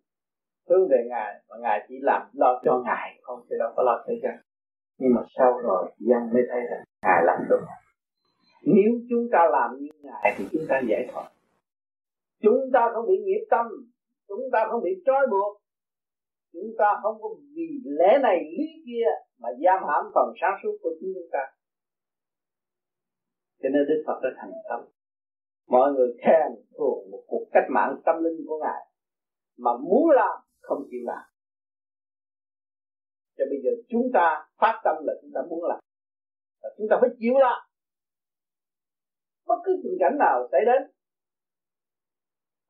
hướng về ngài mà ngài chỉ làm lo cho ngài không chứ đâu có lo cho dân. Nhưng mà sau rồi dân mới thấy rằng ngài làm đúng. Nếu chúng ta làm như ngài thì chúng ta giải thoát chúng ta không bị nghiệp tâm chúng ta không bị trói buộc. Chúng ta không có vì lẽ này lý kia mà giam hãm phần sáng suốt của chính chúng ta. Cho nên đức phật đã thành tâm, mọi người khen thường một cuộc cách mạng tâm linh của ngài mà muốn làm không chịu làm. Cho bây giờ chúng ta phát tâm là chúng ta muốn làm. Và chúng ta phải chịu làm. Bất cứ tình cảnh nào xảy đến,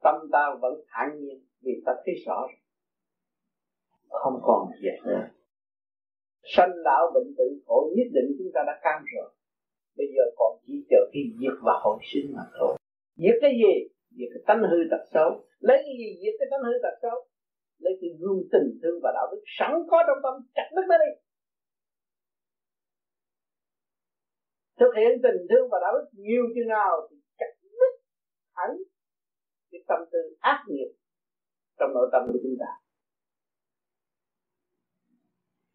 tâm ta vẫn thản nhiên vì ta thấy rõ rồi không còn gì nữa sanh lão bệnh tử khổ nhất định chúng ta đã cam rồi. Bây giờ còn chỉ chờ khi diệt và hồi sinh mà thôi. Diệt cái gì? Diệt cái tánh hư tật xấu. Lấy cái gì? Diệt cái tánh hư tật xấu lấy cái gương tình thương và đạo đức sẵn có trong tâm, chặt đứt nó đi. Thực hiện tình thương và đạo đức nhiều chừng nào thì chặt đứt hẳn cái tâm tư ác nghiệp trong nội tâm của chúng ta.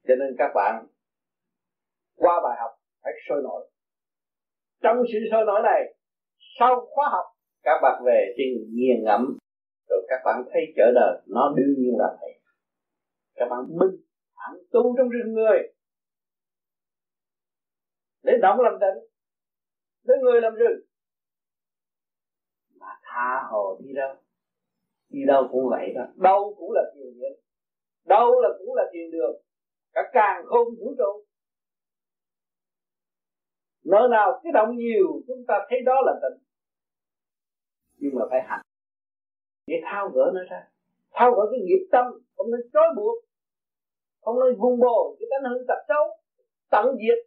Cho nên các bạn qua bài học phải sôi nổi. Trong sự sôi nổi này, sau khóa học, các bạn về thì nghiền ngẫm rồi các bạn thấy chợ đời, nó đương nhiên là vậy các bạn bưng thẳng tu trong rừng người. Để động làm tịnh để người làm rừng. Mà tha hồ đi đâu? Đi đâu cũng vậy đó. Đâu cũng là thiền viện đâu là cũng là thiền đường. Cả càng không vũ trụ. Nơi nào cái động nhiều, chúng ta thấy đó là tịnh nhưng mà phải hành để thao gỡ nó ra. Thao gỡ cái nghiệp tâm không nên trói buộc. Không nên vung bồ, cái tánh hư tật xấu tận diệt.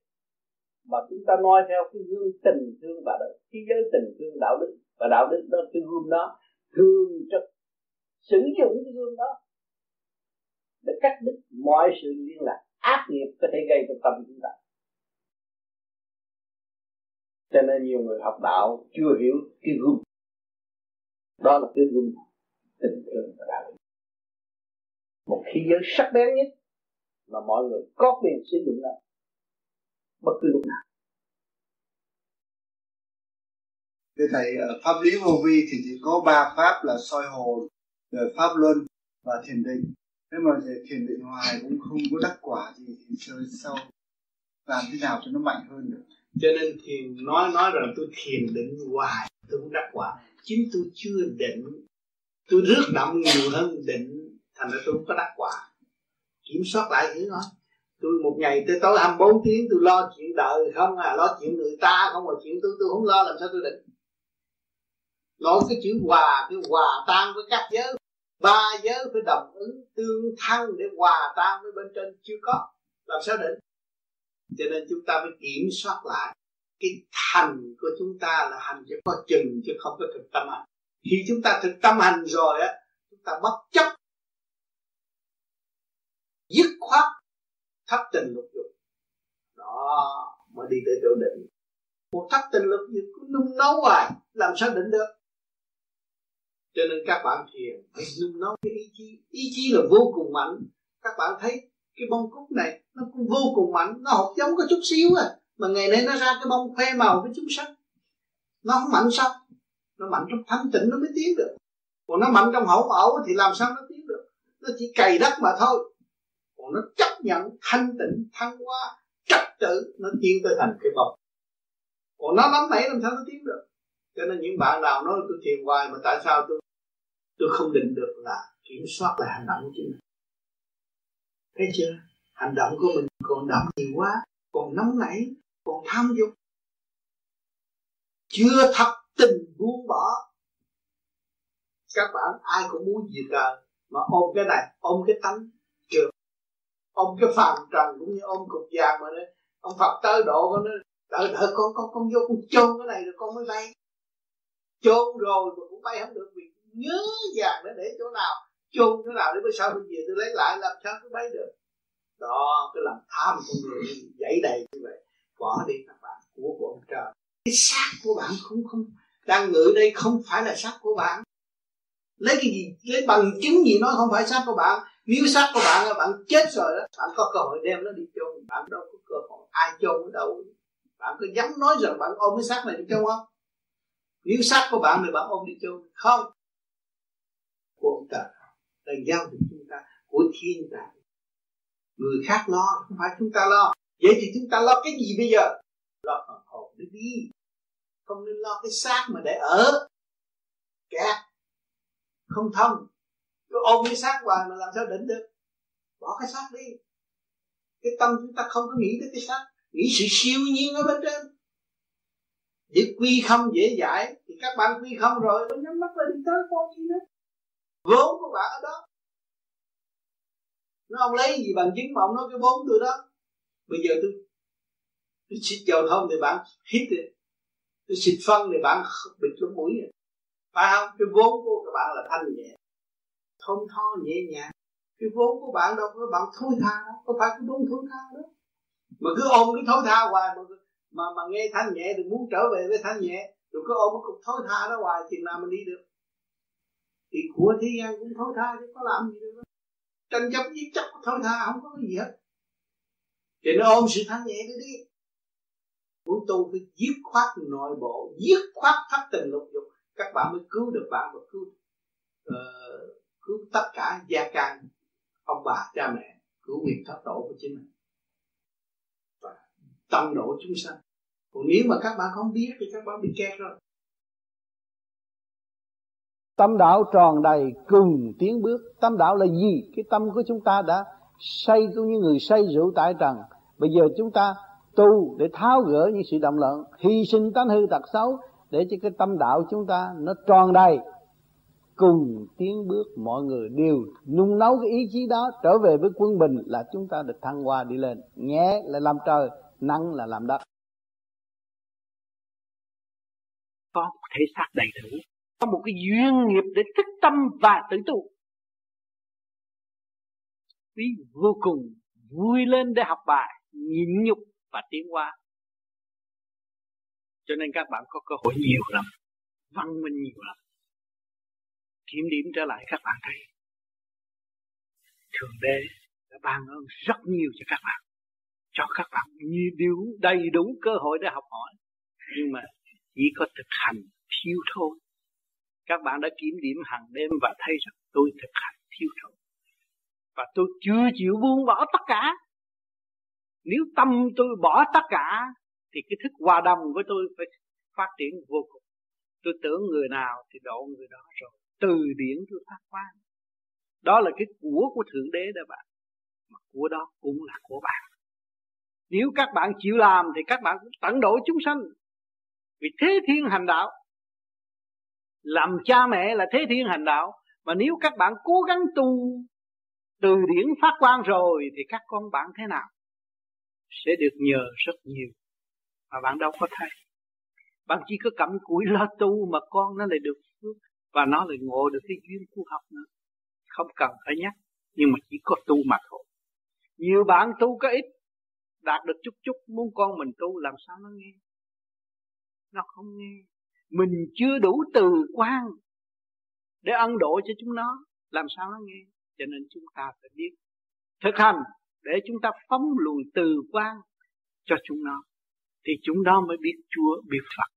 Mà chúng ta nói theo cái gương tình thương và đạo thế giới tình thương đạo đức. Và đạo đức đó cái gương đó thương trực sử dụng cái gương đó để cắt đứt mọi sự liên lạc ác nghiệp có thể gây cho tâm chúng ta. Cho nên nhiều người học đạo chưa hiểu cái gương. Đó là cái gương tình thương và đạo đức một khí giới sắc bén nhất mà mọi người có quyền sử dụng nó bất cứ lúc nào Thưa Thầy, ở Pháp lý vô vi thì chỉ có ba pháp là soi hồn, rồi Pháp luân và thiền định. Thế mà về thiền định hoài cũng không có đắc quả gì thì chơi sau làm thế nào cho nó mạnh hơn được. Cho nên thiền nói nói rằng tôi thiền định hoài tôi cũng đắc quả. Chính tôi chưa định, tôi rước động nhiều hơn định, thành ra tôi không có đắc quả. Kiểm soát lại thứ đó. Tôi một ngày tới tối 24 tiếng tôi lo chuyện đời không à lo chuyện người ta không mà chuyện tôi tôi không lo làm sao tôi định? Nói cái chữ hòa cái hòa tan với các giới. Ba giới phải đồng ứng tương thân để hòa tan với bên trên chưa có. Làm sao định? Cho nên chúng ta phải kiểm soát lại. Cái thành của chúng ta là hành cho có chừng chứ không có thực tâm hành khi chúng ta thực tâm hành rồi á, chúng ta bất chấp. Dứt khoát, thất tình lục dục. Đó, mới đi tới chỗ định. Một thất tình lục dục cứ nung nấu hoài, làm sao định được? Cho nên các bạn thiền phải nung nấu cái ý chí. Ý chí là vô cùng mạnh. Các bạn thấy cái bông cúc này, nó cũng vô cùng mạnh. Nó học giống có chút xíu à mà ngày nay nó ra cái bông khoe màu với chúng sắc nó không mạnh sao? Nó mạnh trong thanh tịnh nó mới tiến được. Còn nó mạnh trong hỗn ẩu thì làm sao nó tiến được? Nó chỉ cày đất mà thôi. Còn nó chấp nhận thanh tịnh, thăng hoa, trật tự, nó tiến tới thành cái bọc còn nó lắm nảy làm sao nó tiến được? Cho nên những bạn nào nói tôi thiền hoài mà tại sao tôi tôi không định được là kiểm soát lại hành động của chính mình? Thấy chưa? Hành động của mình còn đậm nhiều quá, còn nóng nảy, còn tham dục. Chưa thật tình buông bỏ. Các bạn ai cũng muốn diệt đời, mà ôm cái này, ôm cái tánh trượt ôm cái phàm trần cũng như ôm cục vàng mà đấy ông phật tới độ con nói đợi đợi con con con vô con chôn cái này rồi con mới bay. Chôn rồi mà cũng bay không được, vì nhớ vàng nó để chỗ nào, chôn chỗ nào để bữa sau tôi về tôi lấy lại làm sao tôi bay được. Đó, cái làm tham con người dãy đầy như vậy. Bỏ đi các bạn, của của ông trời. Cái xác của bạn không không đang ngự đây không phải là xác của bạn. Lấy cái gì, lấy bằng chứng gì nói không phải xác của bạn. Nếu xác của bạn là bạn chết rồi đó, bạn có cơ hội đem nó đi chôn. Bạn đâu có cơ hội, ai chôn ở đâu? Bạn có dám nói rằng bạn ôm cái xác này đi chôn không? Nếu xác của bạn thì bạn ôm đi chôn, không. Của ông trời là giao cho chúng ta, của thiên tài. Người khác lo, không phải chúng ta lo. Vậy thì chúng ta lo cái gì bây giờ? Lo phần hồn đi đi không nên lo cái xác mà để ở. Kẹt không thông. Cứ ôm cái xác hoài mà làm sao định được? Bỏ cái xác đi. Cái tâm chúng ta không có nghĩ tới cái xác. Nghĩ sự siêu nhiên ở bên trên. Để quy không dễ dãi, thì các bạn quy không rồi, nó nhắm mắt lên đi tới con gì nữa? Vốn của bạn ở đó. Nó ông lấy gì bằng chứng mà ông nói cái vốn tôi đó. Bây giờ tôi tôi xịt dầu thông thì bạn hít đi tôi xịt phân thì bạn bị cái mũi rồi phải không? Cái vốn của các bạn là thanh nhẹ. Thon tho, nhẹ nhàng. Cái vốn của bạn đâu có bạn thối tha đâu. Có phải cái vốn thối tha đó? Mà cứ ôm cái thối tha hoài mà mà mà nghe thanh nhẹ thì muốn trở về với thanh nhẹ. Rồi cứ ôm cái cục thối tha đó hoài thì nào mình đi được. Thì của thế gian cũng thối tha chứ có làm gì được. Tranh chấp giết chấp thối tha không có cái gì hết. Thì nó ôm sự thanh nhẹ đi đi muốn tu phải giết khoát nội bộ giết khoát thất tình lục dục. Các bạn mới cứu được bạn và cứu uh, cứu tất cả gia can ông bà cha mẹ cứu nguyện thoát độ của chính mình. Và tâm độ chúng sanh. Còn nếu mà các bạn không biết thì các bạn bị kẹt rồi. Tâm đạo tròn đầy cùng tiến bước. Tâm đạo là gì? Cái tâm của chúng ta đã say cũng như người say rượu tại trần. Bây giờ chúng ta tu để tháo gỡ những sự động loạn Hy sinh tánh hư tật xấu Để cho cái tâm đạo chúng ta nó tròn đầy. Cùng tiến bước mọi người đều nung nấu cái ý chí đó Trở về với quân bình là chúng ta được thăng hoa đi lên. Nhẹ là làm trời, nặng là làm đất. Có một thể xác đầy đủ có một cái duyên nghiệp để thức tâm và tự tu. Quý vô cùng vui lên để học bài nhịn nhục và tiến qua, cho nên các bạn có cơ hội nhiều lắm văn minh nhiều lắm. Kiểm điểm trở lại các bạn thấy. Thượng đế đã ban ơn rất nhiều cho các bạn cho các bạn nhiều điều đầy đủ cơ hội để học hỏi. Nhưng mà chỉ có thực hành thiếu thôi các bạn đã kiểm điểm hàng đêm và thấy rằng tôi thực hành thiếu thôi, và tôi chưa chịu buông bỏ tất cả nếu tâm tôi bỏ tất cả, thì cái thức hòa đồng với tôi phải phát triển vô cùng. Tôi tưởng người nào thì độ người đó rồi. Từ điển tôi phát quang. Đó là cái của của thượng đế đó bạn. Mà của đó cũng là của bạn. Nếu các bạn chịu làm thì các bạn cũng tận độ chúng sanh. Vì thế thiên hành đạo. Làm cha mẹ là thế thiên hành đạo. Mà nếu các bạn cố gắng tu, từ điển phát quang rồi thì các con bạn thế nào? Sẽ được nhờ rất nhiều. Mà bạn đâu có thấy. Bạn chỉ có cặm cụi lo tu mà con nó lại được phước và nó lại ngộ được cái duyên tu học nữa. Không cần phải nhắc, nhưng mà chỉ có tu mà thôi. Nhiều bạn tu có ít, đạt được chút chút, muốn con mình tu làm sao nó nghe? Nó không nghe. Mình chưa đủ từ quan để ân độ cho chúng nó, làm sao nó nghe? Cho nên chúng ta phải biết thực hành để chúng ta phóng lùi từ quan cho chúng nó, thì chúng nó mới biết Chúa biết Phật.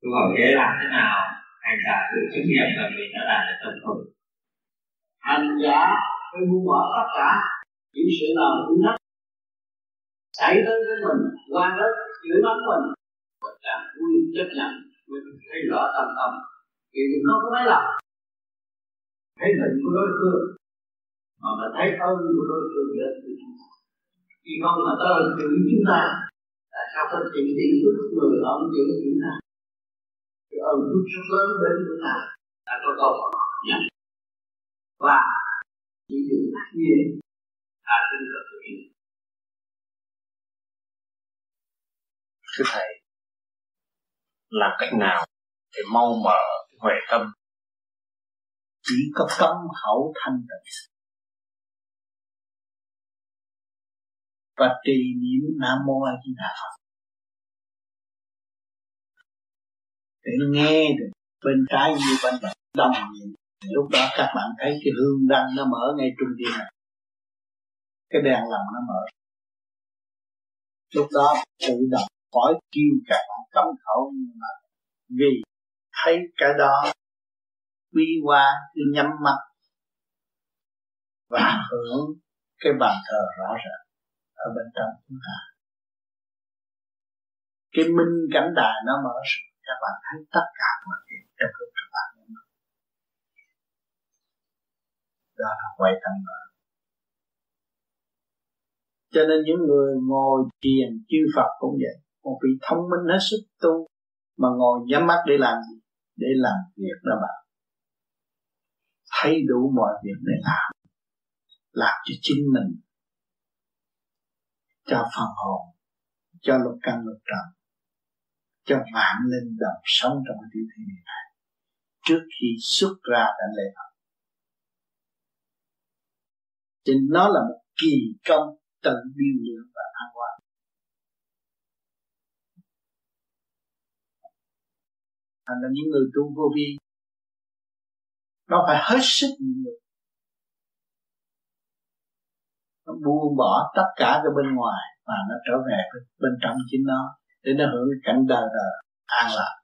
Tôi hỏi kế làm thế nào? Hành giả tự chứng nghiệm là mình đã đạt được tâm thuần hành giả phải buông bỏ tất cả những sự nào cũng đất xảy đến với mình, qua đất chửi mắng mình mình càng vui chấp nhận, mình thấy rõ tâm tâm thì mình không có mấy lòng. Thấy hình của đối phương mà mình thấy ơn của đối phương đến từ chúng ta khi không mà tới chữ chúng ta tại sao phải chỉ điểm của người ông chửi chúng ta. Cái ơn phước rất lớn đến chúng ta đã có câu hỏi nhận. Và chỉ dùng nhiên tha tin được thực hiện thưa thầy, làm cách nào để mau mở huệ tâm chỉ có tâm khẩu thanh tịnh? Và trì niệm nam mô a di đà phật để nghe được bên trái như bên phải đồng niệm lúc đó các bạn thấy cái hương đăng nó mở ngay trung tâm này. Cái đèn lòng nó mở. Lúc đó tự động khỏi kêu các bạn cấm khẩu nhưng mà vì thấy cái đó quy qua cứ nhắm mắt và hưởng cái bàn thờ rõ ràng ở bên trong chúng ta. Cái minh cảnh đài nó mở các bạn thấy tất cả mọi chuyện trong lúc các bạn nhắm đó là quay tâm mở cho nên những người ngồi thiền chư Phật cũng vậy. Một vị thông minh hết sức tu mà ngồi nhắm mắt để làm gì? Để làm việc đó bạn. Thấy đủ mọi việc để làm. Làm cho chính mình cho phần hồn, cho lục căn lục trần, cho vạn linh đồng sống trong cái tiểu thiên địa này. Trước khi xuất ra đã lễ Phật. Thì nó là một kỳ công tự biên lượng và an hoa thành là những người tu vô vi, nó phải hết sức nhịn nhục nó buông bỏ tất cả cái bên ngoài và nó trở về bên trong chính nó, để nó hưởng cái cảnh đời đời an lạc.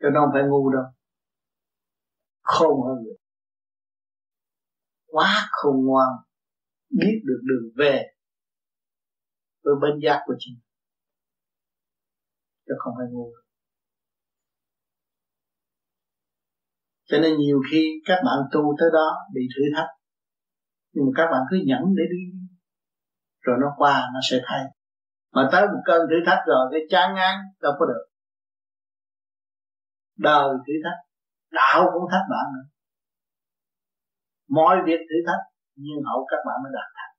Cho nó không phải ngu đâu. Khôn hơn người quá khôn ngoan, biết được đường về với bên giác của chính. Chứ không phải ngu cho nên nhiều khi các bạn tu tới đó bị thử thách nhưng mà các bạn cứ nhẫn để đi. Rồi nó qua, nó sẽ thay. Mà tới một cơn thử thách rồi, cái chán ngán, đâu có được. Đời thử thách, đạo cũng thách bạn nữa. Mọi việc thử thách, nhưng hậu các bạn mới đạt thành.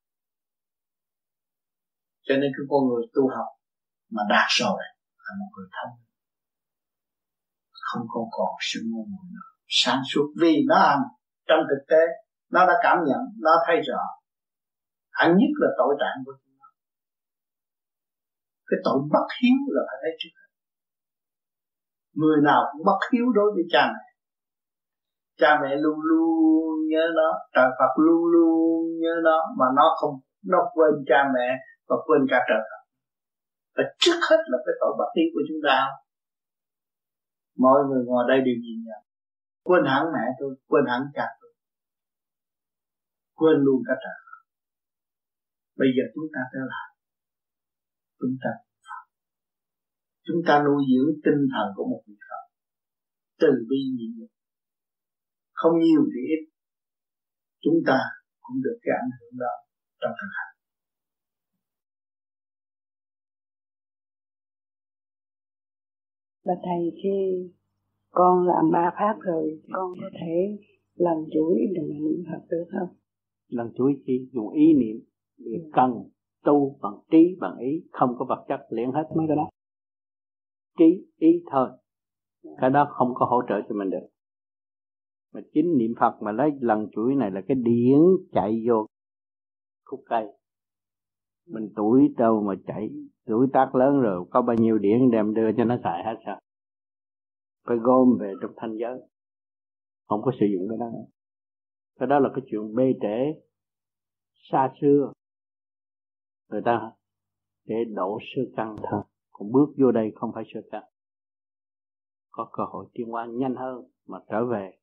Cho nên cái con người tu học mà đạt rồi là một người thông không còn còn sự ngu muội nữa. Sáng suốt vì nó ăn. Trong thực tế nó đã cảm nhận, nó thấy rõ. Hẳn nhất là tội trạng của chúng nó. Cái tội bất hiếu là phải thấy trước người nào cũng bất hiếu đối với cha mẹ. Cha mẹ luôn luôn nhớ nó, trời Phật luôn luôn nhớ nó, mà nó không, nó quên cha mẹ và quên cả trời Phật. Và trước hết là cái tội bất hiếu của chúng ta. Mọi người ngồi đây đều nhìn nhận. Quên hẳn mẹ tôi, quên hẳn cha tôi quên luôn cả trời. Bây giờ chúng ta trở lại. Chúng ta chúng ta nuôi dưỡng tinh thần của một vị Phật. Từ bi nhịn nhục. Không nhiều thì ít. Chúng ta cũng được cái ảnh hưởng đó trong thực hành. Là thầy khi con làm ba pháp rồi, con có thể lần chuỗi đừng niệm phật được không? Lần chuỗi chi dùng ý niệm việc ừ. cần tu bằng trí bằng ý không có vật chất luyện hết mấy cái đó. Trí ý thôi cái đó không có hỗ trợ cho mình được. Mà chính niệm phật mà lấy lần chuỗi này là cái điển chạy vô khúc cây. Mình tuổi đâu mà chạy tuổi tác lớn rồi có bao nhiêu điển đem đưa cho nó xài hết sao? Phải gom về trong thanh giới. Không có sử dụng cái đó cái đó là cái chuyện bê trễ xa xưa. Người ta để đổ sơ căn. Thôi còn bước vô đây không phải sơ căn. Có cơ hội tiến hóa nhanh hơn mà trở về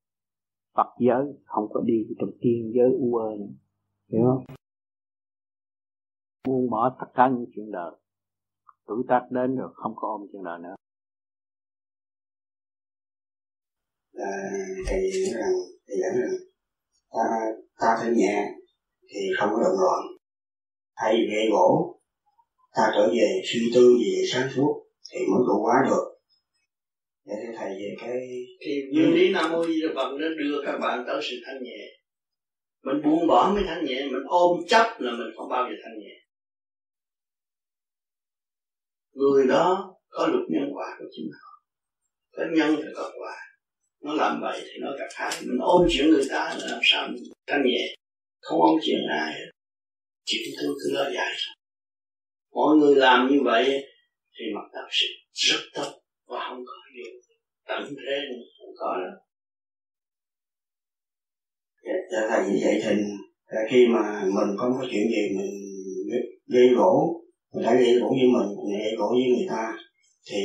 Phật giới. Không có đi trong tiên giới u ơ hiểu không? Buông bỏ tất cả những chuyện đời. Tuổi tác đến rồi không có ôm chuyện đời nữa. Là thầy nói rằng thầy giảng rằng ta ta thể nhẹ thì không có động loạn. Thay vì gỗ ta trở về suy tư về sáng suốt thì mới trụ hóa được. Để thưa thầy về cái thì nguyên lý nam mô di đà phật nó đưa các bạn tới sự thanh nhẹ. Mình buông bỏ mới thanh nhẹ mình ôm chấp là mình không bao giờ thanh nhẹ. Người đó có luật nhân quả của chính họ. Có nhân thì có quả nó làm vậy thì nó gặp hại mình ôm chuyện người ta là làm sao mình thanh nhẹ. Không ôm chuyện ai. Chuyện tôi cứ lo dài mọi người làm như vậy thì mặt đạo sự rất tốt và không có điều tận thế không có đâu. Dạ, thầy như vậy thì à, khi mà mình không có chuyện gì mình gây gỗ mình phải gây gỗ với mình mình gây gỗ với người ta thì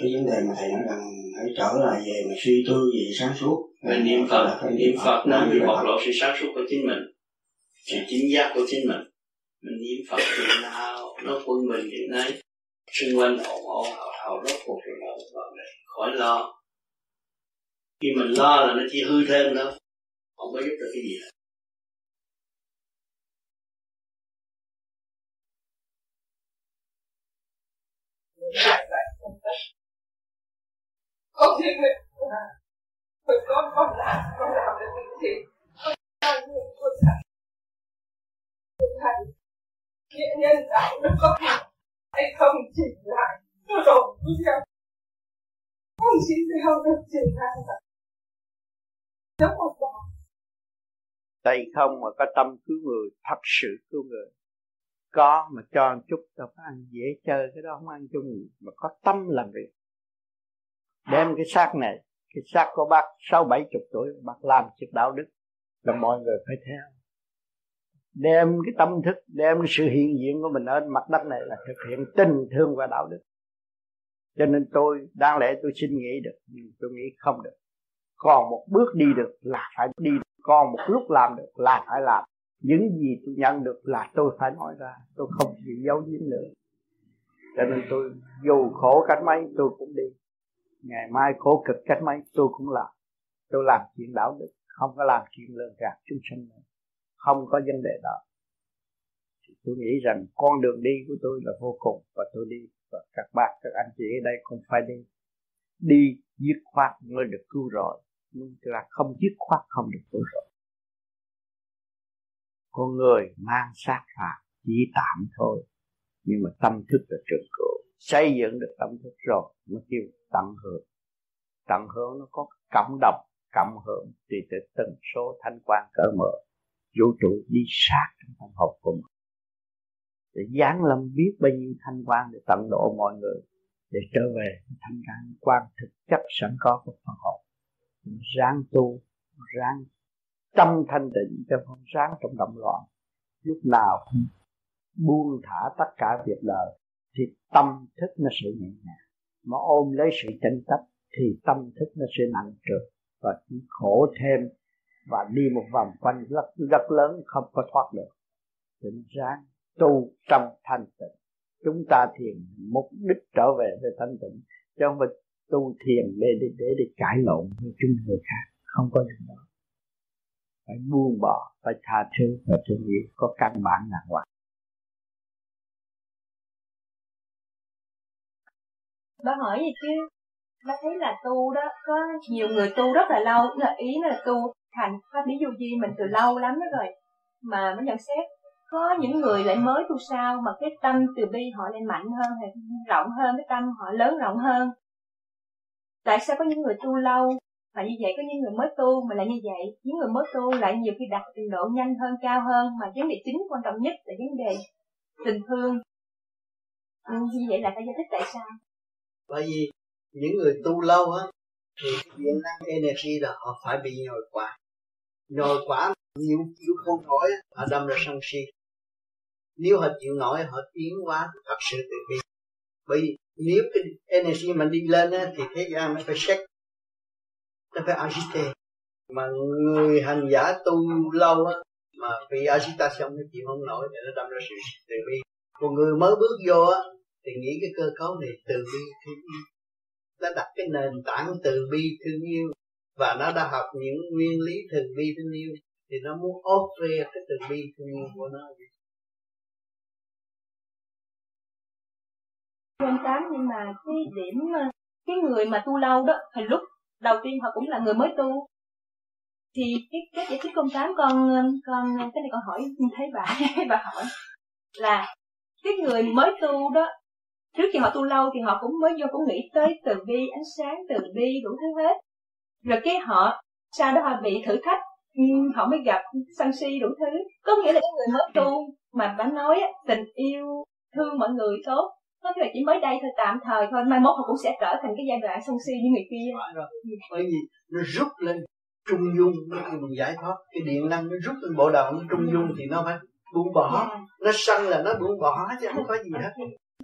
cái vấn đề mà thầy nói rằng hãy trở lại về mà suy tư về sáng suốt. Mình niệm phật. Niệm phật nó bị bộc lộ sự sáng suốt của chính mình sự chính giác của chính mình. Mình niệm phật chừng nào nó quân mình hiện nay xung quanh ồn ồn hào hào rốt cuộc rồi nó vào đây khỏi lo. Khi mình lo là nó chỉ hư thêm đó không có giúp được cái gì hết con thiên nguyện Bởi con con làm con làm được những gì. Con làm được con thầy con thành thiện nhân đạo đức có thể hay không chỉ lại tôi đổ cứ theo không chỉ theo được triển khai vậy giống một đạo. Tay không mà có tâm cứu người thật sự cứu người. Có mà cho một chút cho có ăn dễ chơi, cái đó không ăn chung mà có tâm làm việc đem cái xác này, cái xác của bác sáu bảy chục tuổi, bác làm chuyện đạo đức, là mọi người phải theo. Đem cái tâm thức, đem cái sự hiện diện của mình ở mặt đất này là thực hiện tình thương và đạo đức. Cho nên tôi, đáng lẽ tôi xin nghĩ được, nhưng tôi nghĩ không được. Còn một bước đi được là phải đi còn một lúc làm được là phải làm. Những gì tôi nhận được là tôi phải nói ra. Tôi không bị giấu giếm nữa. Cho nên tôi dù khổ cách mấy, tôi cũng đi ngày mai khổ cực cách mấy, tôi cũng làm. Tôi làm chuyện đạo đức, không có làm chuyện lừa gạt chúng sinh nữa. Không có vấn đề đó. Thì tôi nghĩ rằng con đường đi của tôi là vô cùng, và tôi đi, và các bác, các anh chị ở đây cũng phải đi. Đi dứt khoát mới được cứu rồi nhưng là không dứt khoát không được cứu rồi con người mang sát phạt, chỉ tạm thôi. Nhưng mà tâm thức là trường cửu xây dựng được tâm thức rồi mới kêu tận hưởng. Tận hưởng nó có cộng đồng, cộng hưởng tùy từ từng số thanh quan cỡ mở. Vũ trụ đi sát trong tâm hồn của mình. Để giáng lâm biết bao nhiêu thanh quan để tận độ mọi người, để trở về thanh quan quan thực chất sẵn có của phần hồn. Ráng tu, ráng tâm thanh tịnh cho không ráng trong động loạn. Lúc nào buông thả tất cả việc đời thì tâm thức nó sẽ nhẹ nhàng mà ôm lấy sự tranh chấp thì tâm thức nó sẽ nặng trược và chỉ khổ thêm và đi một vòng quanh rất rất lớn không có thoát được. Cho nên ráng tu trong thanh tịnh. Chúng ta thiền mục đích trở về với thanh tịnh chứ không phải tu thiền để để để, để cãi lộn với chúng người khác. Không có điều đó. Phải buông bỏ phải tha thứ và thương yêu. Có căn bản là hoàng bà hỏi gì chứ? Bà thấy là tu đó, có nhiều người tu rất là lâu là ý là tu thành pháp lý vô vi mình từ lâu lắm đó rồi. Mà mới nhận xét, có những người lại mới tu sao mà cái tâm từ bi họ lại mạnh hơn, hay rộng hơn, cái tâm họ lớn rộng hơn? Tại sao có những người tu lâu mà như vậy, có những người mới tu mà lại như vậy? Những người mới tu lại nhiều khi đạt trình độ nhanh hơn, cao hơn, mà vấn đề chính quan trọng nhất là vấn đề tình thương. Ừ, như vậy là phải giải thích tại sao? Bởi vì những người tu lâu á thì cái điện năng energy là họ phải bị nhồi quả nhồi quả nhiều chịu không nổi họ đâm ra sân si. Nếu họ chịu nổi họ tiến hóa thật sự từ bi. Bởi vì nếu cái energy mình đi lên á, thì thế gian nó phải xét nó phải agite mà người hành giả tu lâu á mà vì xong nó chịu không nổi thì nó đâm ra sự từ bi. Còn người mới bước vô á thì nghĩ cái cơ cấu này từ bi thương yêu. Nó đặt cái nền tảng từ bi thương yêu. Và nó đã học những nguyên lý từ bi thương yêu. Thì nó muốn offer cái từ bi thương yêu của nó anh tám, nhưng mà cái điểm ờ, cái người mà tu lâu đó, thì lúc đầu tiên họ cũng là người mới tu. Thì cái cái giải thích công tám con ờ, con, cái này con hỏi, thấy bà bà hỏi là cái người mới tu đó trước khi họ tu lâu thì họ cũng mới vô cũng nghĩ tới từ bi ánh sáng từ bi đủ thứ hết. Rồi cái họ sau đó họ bị thử thách họ mới gặp sân si đủ thứ. Có nghĩa là cái người mới tu mà bà nói tình yêu thương mọi người tốt có nghĩa là chỉ mới đây thôi tạm thời thôi mai mốt họ cũng sẽ trở thành cái giai đoạn sân si như người kia. Rồi. bởi vì nó rút lên trung dung nó mình giải thoát. Cái điện năng nó rút lên bộ đầu nó trung dung thì nó phải buông bỏ. Nó sân là nó buông bỏ chứ không có gì hết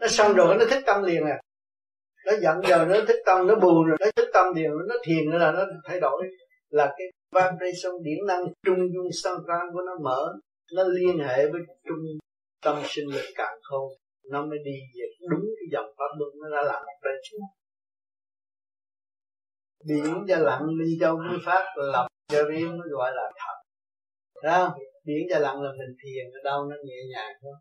nó xong rồi nó thích tâm liền à. Nó giận giờ nó thích tâm, nó buồn rồi, nó thích tâm liền, nó thiền nữa là nó thay đổi. Là cái vibration điện năng trung dung sân vang của nó mở, nó liên hệ với trung tâm sinh lực càng không nó mới đi về đúng cái dòng pháp luân, nó đã làm một bên biển cho lặng đi châu mới phát lập cho riêng mới gọi là thật. Đó? Biển cho lặng là mình thiền ở đâu nó nhẹ nhàng thôi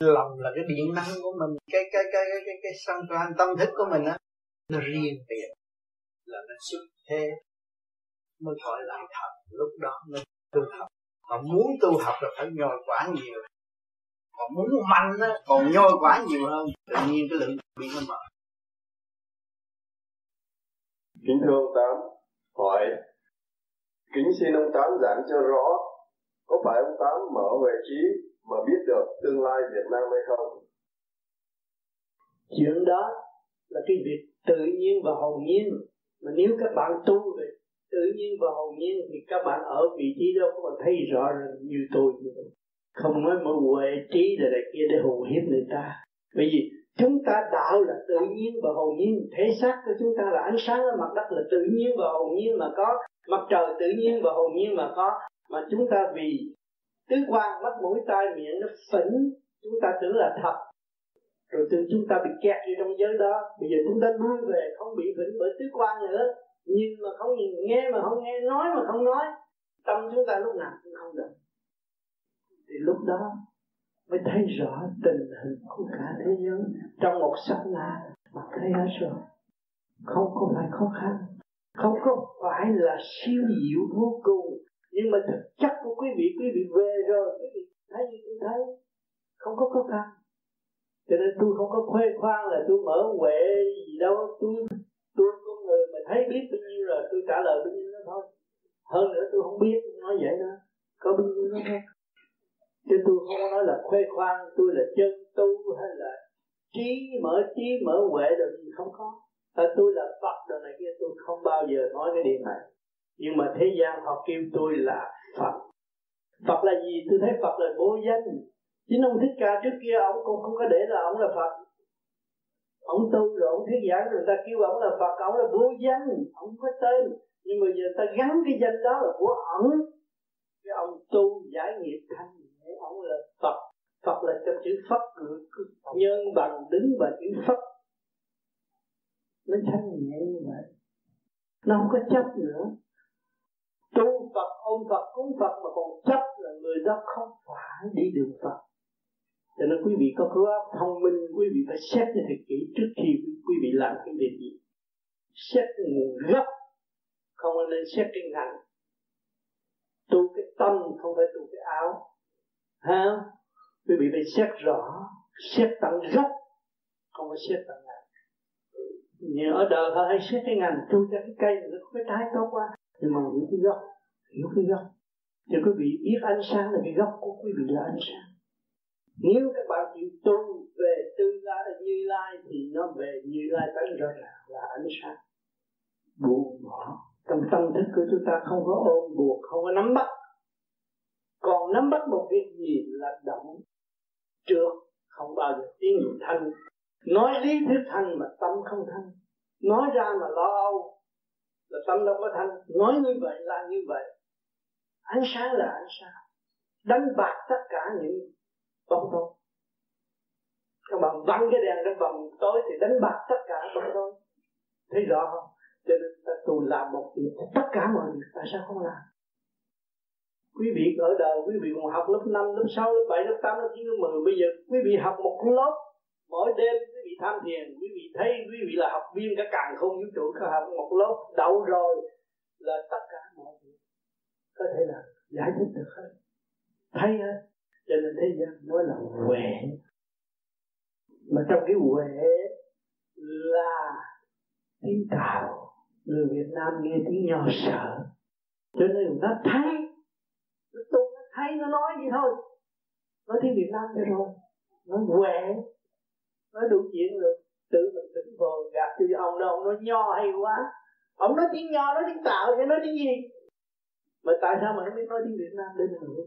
lòng là cái điện năng của mình cái cái cái cái cái, cái sân quan tâm thức của mình á nó riêng biệt là nó xuất thế. Mới gọi là thật lúc đó mới tu học. Mà muốn tu học là phải nhồi quả nhiều. Còn muốn mạnh á còn nhồi quả nhiều hơn tự nhiên cái lượng bị nó mở. Kính thưa ông tám hỏi kính xin ông tám giảng cho rõ có phải ông tám mở về trí mà biết được tương lai Việt Nam hay không. Chuyện đó là cái việc tự nhiên và hồn nhiên. Mà nếu các bạn tu về tự nhiên và hồn nhiên thì các bạn ở vị trí đó các bạn thấy rõ ràng như tôi như vậy. Không nói mỗi huệ trí là này kia để hù hiếp người ta. Bởi vì chúng ta đạo là tự nhiên và hồn nhiên. Thể xác của chúng ta là ánh sáng ở mặt đất là tự nhiên và hồn nhiên mà có. Mặt trời tự nhiên và hồn nhiên mà có. Mà chúng ta vì tứ quan mắt mũi tai miệng nó phỉnh, chúng ta tưởng là thật. Rồi từ chúng ta bị kẹt vô trong giới đó, bây giờ chúng ta lui về, không bị phỉnh bởi tứ quan nữa. Nhìn mà không nhìn, nghe mà không nghe, nói mà không nói, tâm chúng ta lúc nào cũng không được. Thì lúc đó mới thấy rõ tình hình của cả thế giới. Trong một sát na mà thấy hết rồi, không có phải khó khăn, không có phải là siêu diệu vô cùng nhưng mà thực chất của quý vị quý vị về rồi quý vị thấy như tôi thấy không có khó khăn. Cho nên tôi không có khoe khoang là tôi mở huệ gì đâu. Tôi tôi con người mà thấy biết bao nhiêu rồi tôi trả lời bao nhiêu đó thôi. Hơn nữa tôi không biết nói vậy đó. Có bao nhiêu đó thôi. Chứ tôi không có nói là khoe khoang tôi là chân tu hay là trí mở trí mở huệ rồi gì không có. À, tôi là phật rồi này kia tôi không bao giờ nói cái điều này nhưng mà thế gian họ kêu tôi là phật. Phật là gì? Tôi thấy phật là bố danh. Chính ông thích ca trước kia, ông cũng không có để là ông là phật. Ông tu rồi, ông thuyết giảng rồi, người ta kêu ông là phật, ông là vô danh, ông có tên. Nhưng mà giờ ta gắn cái danh đó là của ổng cái ông tu giải nghiệp thanh nhẹ, ông là phật. Phật là trong chữ phật nhân bằng đứng và chữ phật. Nó thanh nhẹ như vậy. Nó không có chấp nữa tu Phật, ông Phật, cúng Phật mà còn chấp là người đó không phải đi đường Phật. Cho nên quý vị có khối óc thông minh, quý vị phải xét cho thật kỹ trước khi quý vị làm cái việc gì. Xét nguồn gốc, không nên xét cái ngành. Tu cái tâm, không phải tu cái áo. Ha? Quý vị phải xét rõ, xét tận gốc, không phải xét tận ngành. Nhưng ở đời họ hay xét cái ngành, tu cho cái cây nó có cái trái tốt quá nhưng mà hiểu cái gốc hiểu cái gốc. Cho quý vị, biết ánh sáng là cái gốc của quý vị là ánh sáng. Nếu các bạn chịu tu về tương lai là như lai thì nó về như lai tánh rõ ràng là ánh sáng. Buông bỏ. Trong tâm thức của chúng ta không có ôm buộc, không có nắm bắt. Còn nắm bắt một việc gì là động trước không bao giờ tiến được thanh. Nói lý thuyết thanh mà tâm không thanh. Nói ra mà lo âu là tâm đâu có thanh. Nói như vậy là như vậy. Ánh sáng là ánh sáng. Đánh bạc tất cả những bóng tối. Các bạn bắn cái đèn trong vòng tối thì đánh bạc tất cả bóng tối. Thấy rõ không? Cho nên ta tu làm một việc tất cả mọi việc. Tại sao không làm? Quý vị ở đời quý vị còn học lớp 5, lớp 6, lớp 7, lớp 8, lớp 9, lớp 10 bây giờ quý vị học một lớp mỗi đêm vị tham thiền quý vị thấy quý vị là học viên cả càng không vũ trụ có học một lớp đậu rồi là tất cả mọi việc có thể là giải thích được hết. Thấy hết cho nên thế gian nói là huệ. Mà trong cái huệ là tiếng tào người Việt Nam nghe tiếng nho sợ. Cho nên nó thấy nó tu nó thấy nó nói gì thôi. Nói tiếng Việt Nam cho rồi nó huệ nói đủ chuyện rồi tự mình tỉnh vờ gạt cho ông đâu ông nói nho hay quá. Ông nói tiếng nho nói tiếng tạo thì nói tiếng gì? Mà tại sao mà nó biết nói tiếng Việt Nam đến nữa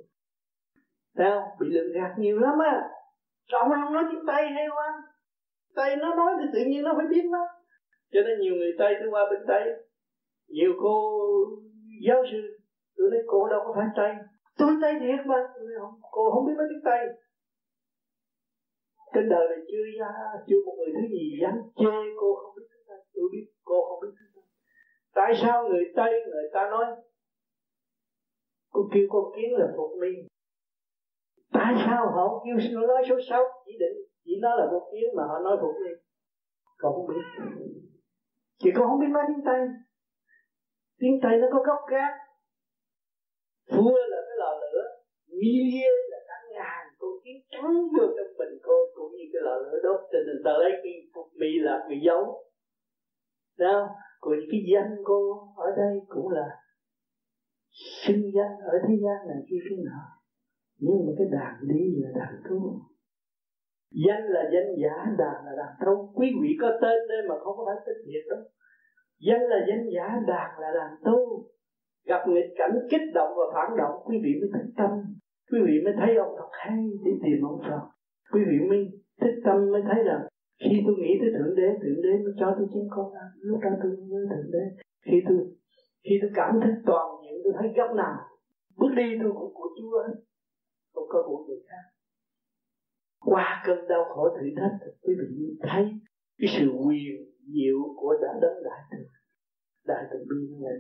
Thấy không? Bị lừa gạt nhiều lắm á. Sao ông không nói tiếng Tây hay quá? Tây nó nói thì tự nhiên nó phải biết đó Cho nên nhiều người Tây tôi qua bên Tây. Nhiều cô giáo sư Tôi nói cô đâu có phải Tây. Tôi Tây thiệt mà. Tôi không, Cô không biết nói tiếng Tây trên đời này chưa ra, chưa một người thứ gì dám chê cô không biết chúng ta, tôi biết cô không biết chúng ta. Tại sao người Tây, người ta nói, cô kêu con kiến là phục mi tại sao họ kêu nó nói số sáu? Chỉ định, chỉ nói là một kiến mà họ nói phục mi còn không biết. Chỉ con không biết nói tiếng Tây. Tiếng Tây nó có gốc gác. Vua là cái lò lửa million là cả trắng vô trong bình cô cũng như cái lò lửa đốt cho nên ta lấy cái phục mi là bị giấu. Đâu? Còn cái danh cô ở đây cũng là sinh danh ở thế gian là chi cái nọ. Nhưng mà cái đàn đi là đàn tu danh là danh giả, đàn là đàn tu quý vị có tên đây mà không có phải tên thiệt đâu. Danh là danh giả, đàn là đàn tu gặp nghịch cảnh kích động và phản động, quý vị mới thích tâm quý vị mới thấy ông Phật hay đi tìm ông Phật quý vị mới thích tâm mới thấy là khi tôi nghĩ tới thượng đế thượng đế mới cho tôi chiến con ăn lúc đó tôi nhớ thượng đế. Khi tôi khi tôi cảm thấy toàn diện, tôi thấy góc nào, bước đi tôi cũng của chúa hết. Không có của người khác. Qua cơn đau khổ thử thách, quý vị thấy cái sự quyền diệu của đã đấng đại từ đại từ bi này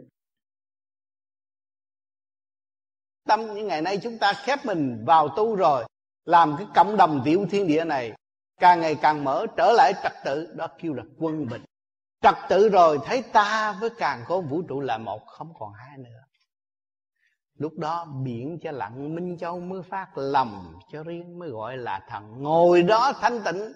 tâm những ngày nay chúng ta khép mình vào tu rồi, làm cái cộng đồng tiểu thiên địa này càng ngày càng mở trở lại trật tự, đó kêu là quân bình. Trật tự rồi thấy ta với càng có vũ trụ là một, không còn hai nữa. Lúc đó biển cho lặng, minh châu mới phát lầm cho riêng, mới gọi là thần. Ngồi đó thanh tịnh,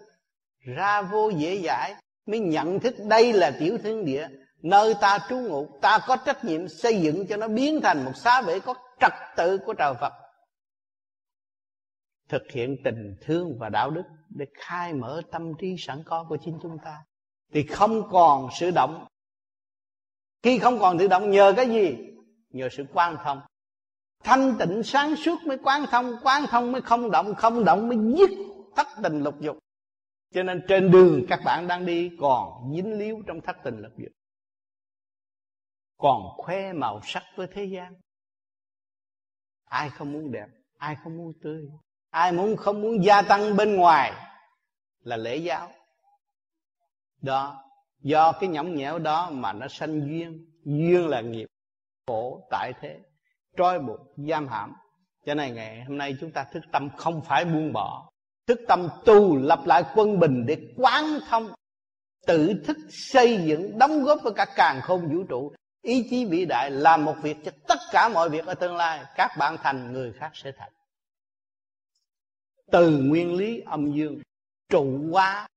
ra vô dễ dãi, mới nhận thức đây là tiểu thiên địa. Nơi ta trú ngụ, ta có trách nhiệm xây dựng cho nó biến thành một xá vệ có trật tự của trời Phật. Thực hiện tình thương và đạo đức để khai mở tâm trí sẵn có của chính chúng ta, thì không còn sự động. Khi không còn tự động, nhờ cái gì? Nhờ sự quan thông. Thanh tịnh sáng suốt mới quán thông quán thông mới không động không động mới dứt thất tình lục dục. Cho nên trên đường các bạn đang đi còn dính líu trong thất tình lục dục. Còn khoe màu sắc với thế gian ai không muốn đẹp, ai không muốn tươi, ai muốn không muốn gia tăng bên ngoài là lễ giáo. Đó, do cái nhõng nhẽo đó mà nó sanh duyên duyên là nghiệp khổ tại thế, trói buộc, giam hãm. Cho nên ngày hôm nay chúng ta thức tâm không phải buông bỏ, thức tâm tu lập lại quân bình để quán thông, tự thức xây dựng, đóng góp với cả càng không vũ trụ ý chí vĩ đại làm một việc cho tất cả mọi việc ở tương lai. Các bạn thành người khác sẽ thành. Từ nguyên lý âm dương trụ hóa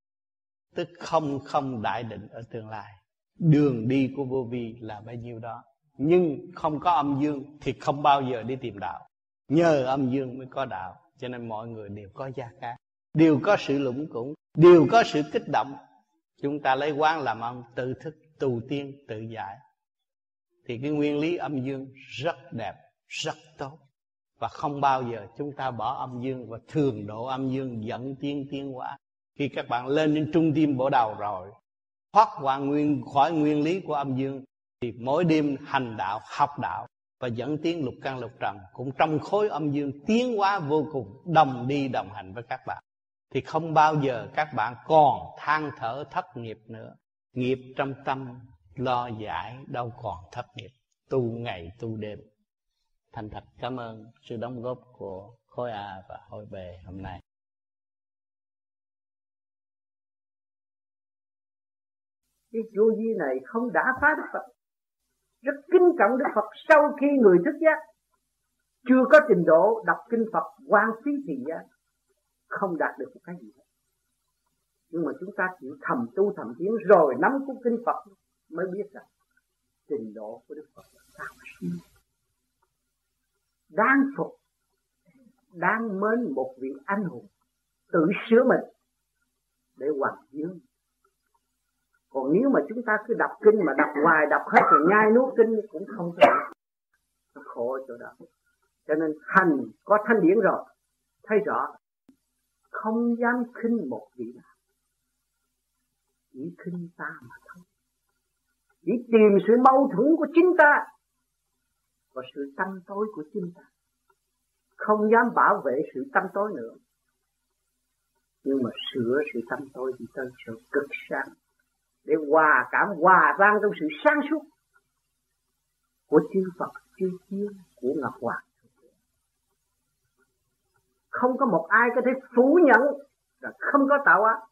tức không không đại định ở tương lai. Đường đi của vô vi là bao nhiêu đó. Nhưng không có âm dương thì không bao giờ đi tìm đạo. Nhờ âm dương mới có đạo, cho nên mọi người đều có gia cát đều có sự lũng củng đều có sự kích động. Chúng ta lấy quán làm ông tự thức, tu tiên, tự giải thì cái nguyên lý âm dương rất đẹp, rất tốt. Và không bao giờ chúng ta bỏ âm dương và thường độ âm dương, dẫn tiên tiên hóa. Khi các bạn lên đến trung tim bộ đầu rồi, thoát qua nguyên, khỏi nguyên lý của âm dương, thì mỗi đêm hành đạo, học đạo và dẫn tiến lục căn lục trần cũng trong khối âm dương tiến hóa vô cùng, đồng đi đồng hành với các bạn. Thì không bao giờ các bạn còn than thở thất nghiệp nữa. Nghiệp trong tâm lo giải đâu còn thất nghiệp. Tu ngày tu đêm. Thành thật cảm ơn sự đóng góp của khối A và khối B hôm nay. Cái vô vi này không đã phá Đức Phật. Rất kính trọng Đức Phật sau khi người thức giác. Chưa có trình độ đọc kinh Phật quan phí thì giác không đạt được một cái gì hết. Nhưng mà chúng ta chịu thầm tu thầm tiến rồi nắm cuốn kinh Phật mới biết rằng trình độ của Đức Phật là cao siêu đáng phục, đáng mến một vị anh hùng tự sửa mình để hoàn dương còn nếu mà chúng ta cứ đọc kinh mà đọc hoài, đọc hết rồi nhai nuốt kinh cũng không thể. Nó khổ chỗ đó. Cho nên hành có thanh điển rồi. Thấy rõ, không dám khinh một vị nào. Chỉ khinh ta mà thôi chỉ tìm sự mâu thuẫn của chính ta và sự tâm tối của chính ta. Không dám bảo vệ sự tâm tối nữa. Nhưng mà sửa sự tâm tối thì tới sự cực sáng để hòa cảm, hòa vang trong sự sáng suốt của chư Phật, chư thiên, của Ngọc Hoàng. Không có một ai có thể phủ nhận là không có tạo ác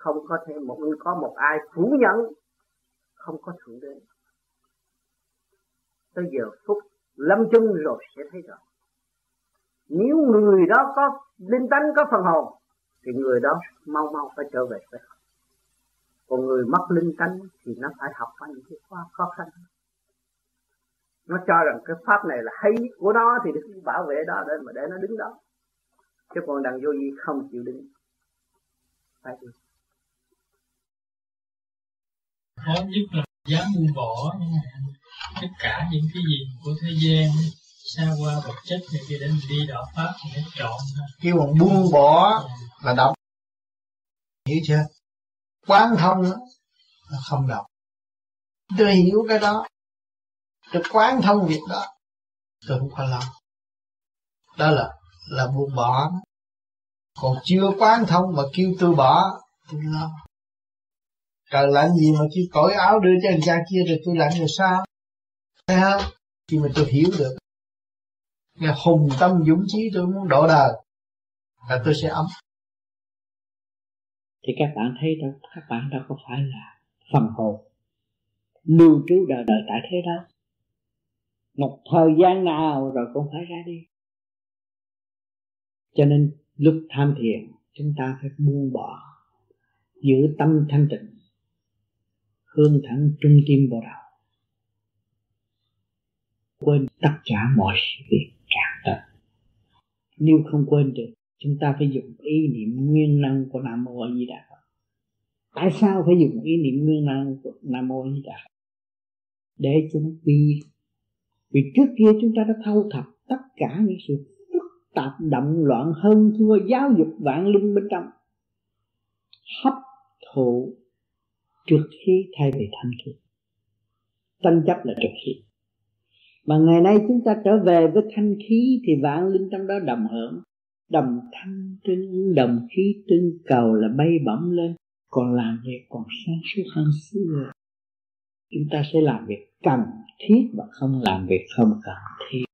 không có thể một, có một ai phủ nhận, không có thượng đế. Tới giờ phút lâm chung rồi sẽ thấy rõ. Nếu người đó có linh tánh, có phần hồn, thì người đó mau mau phải trở về với học còn người mất linh tánh thì nó phải học phải những cái khóa khó khăn. Nó cho rằng cái pháp này là hay của nó thì được bảo vệ đó để mà để nó đứng đó. Chứ còn đằng vô vi không chịu đứng. Phải được khó nhất là dám buông bỏ tất cả những cái gì của thế gian xa qua vật chất này kia để mình đi đạo pháp thì nó chọn kêu bằng buông bỏ là đọc hiểu chưa? Quán thông đó, là không đọc tôi hiểu cái đó. Tôi quán thông việc đó. Tôi không có lo. Đó là là buông bỏ. Còn chưa quán thông mà kêu tôi bỏ tôi lo trời lạnh gì mà chỉ cởi áo đưa cho anh cha kia rồi tôi lạnh rồi sao? Thấy không? Khi mà tôi hiểu được nghe hùng tâm dũng chí tôi muốn độ đời, là tôi sẽ ấm. Thì các bạn thấy đâu? các bạn đâu có phải là phần hồn. Lưu trú đời đời tại thế đâu một thời gian nào rồi cũng phải ra đi. Cho nên lúc tham thiền, chúng ta phải buông bỏ giữ tâm thanh tịnh hướng thẳng trung tim bồ đầu quên tất cả mọi sự việc trạng tật. Nếu không quên được, chúng ta phải dùng ý niệm nguyên năng của nam mô a di đà phật. Tại sao phải dùng ý niệm nguyên năng của nam mô a di đà phật? Để cho nó quy. Vì trước kia chúng ta đã thâu thập tất cả những sự phức tạp, động loạn, hơn thua giáo dục vạn linh bên trong. Hấp thụ trước khi thay vì thanh khí tranh chấp là trước khi mà ngày nay chúng ta trở về với thanh khí thì vạn linh trong đó đồng hưởng. Đồng thanh trưng đồng khí trưng cầu là bay bổng lên. Còn làm việc, còn sáng suốt hơn xưa. Chúng ta sẽ làm việc cần thiết và không làm việc không cần thiết.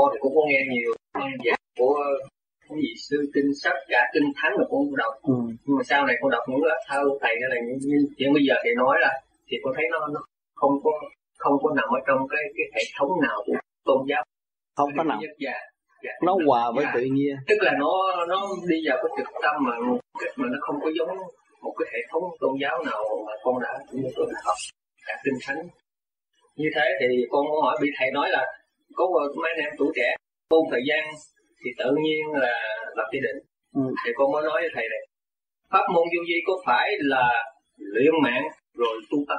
Con thì cũng có nghe nhiều giảng của cái gì sư kinh sách cả kinh thánh là con đọc. Ừ. nhưng mà sau này con đọc những thơ thầy hay là những chuyện bây giờ thầy nói là thì con thấy nó, nó không có không có nằm ở trong cái cái hệ thống nào của tôn giáo. Không có nằm dạ, dạ, nó hòa với dạ. tự nhiên. Tức là nó nó đi vào cái trực tâm mà mà nó không có giống một cái hệ thống tôn giáo nào mà con đã cũng như tôi đã học cả kinh thánh. Như thế thì con muốn hỏi bị thầy nói là có mấy anh em tuổi trẻ. Ôn thời gian thì tự nhiên là lập gia định ừ. thì con mới nói với thầy này pháp môn vô vi có phải là luyện mạng rồi tu tâm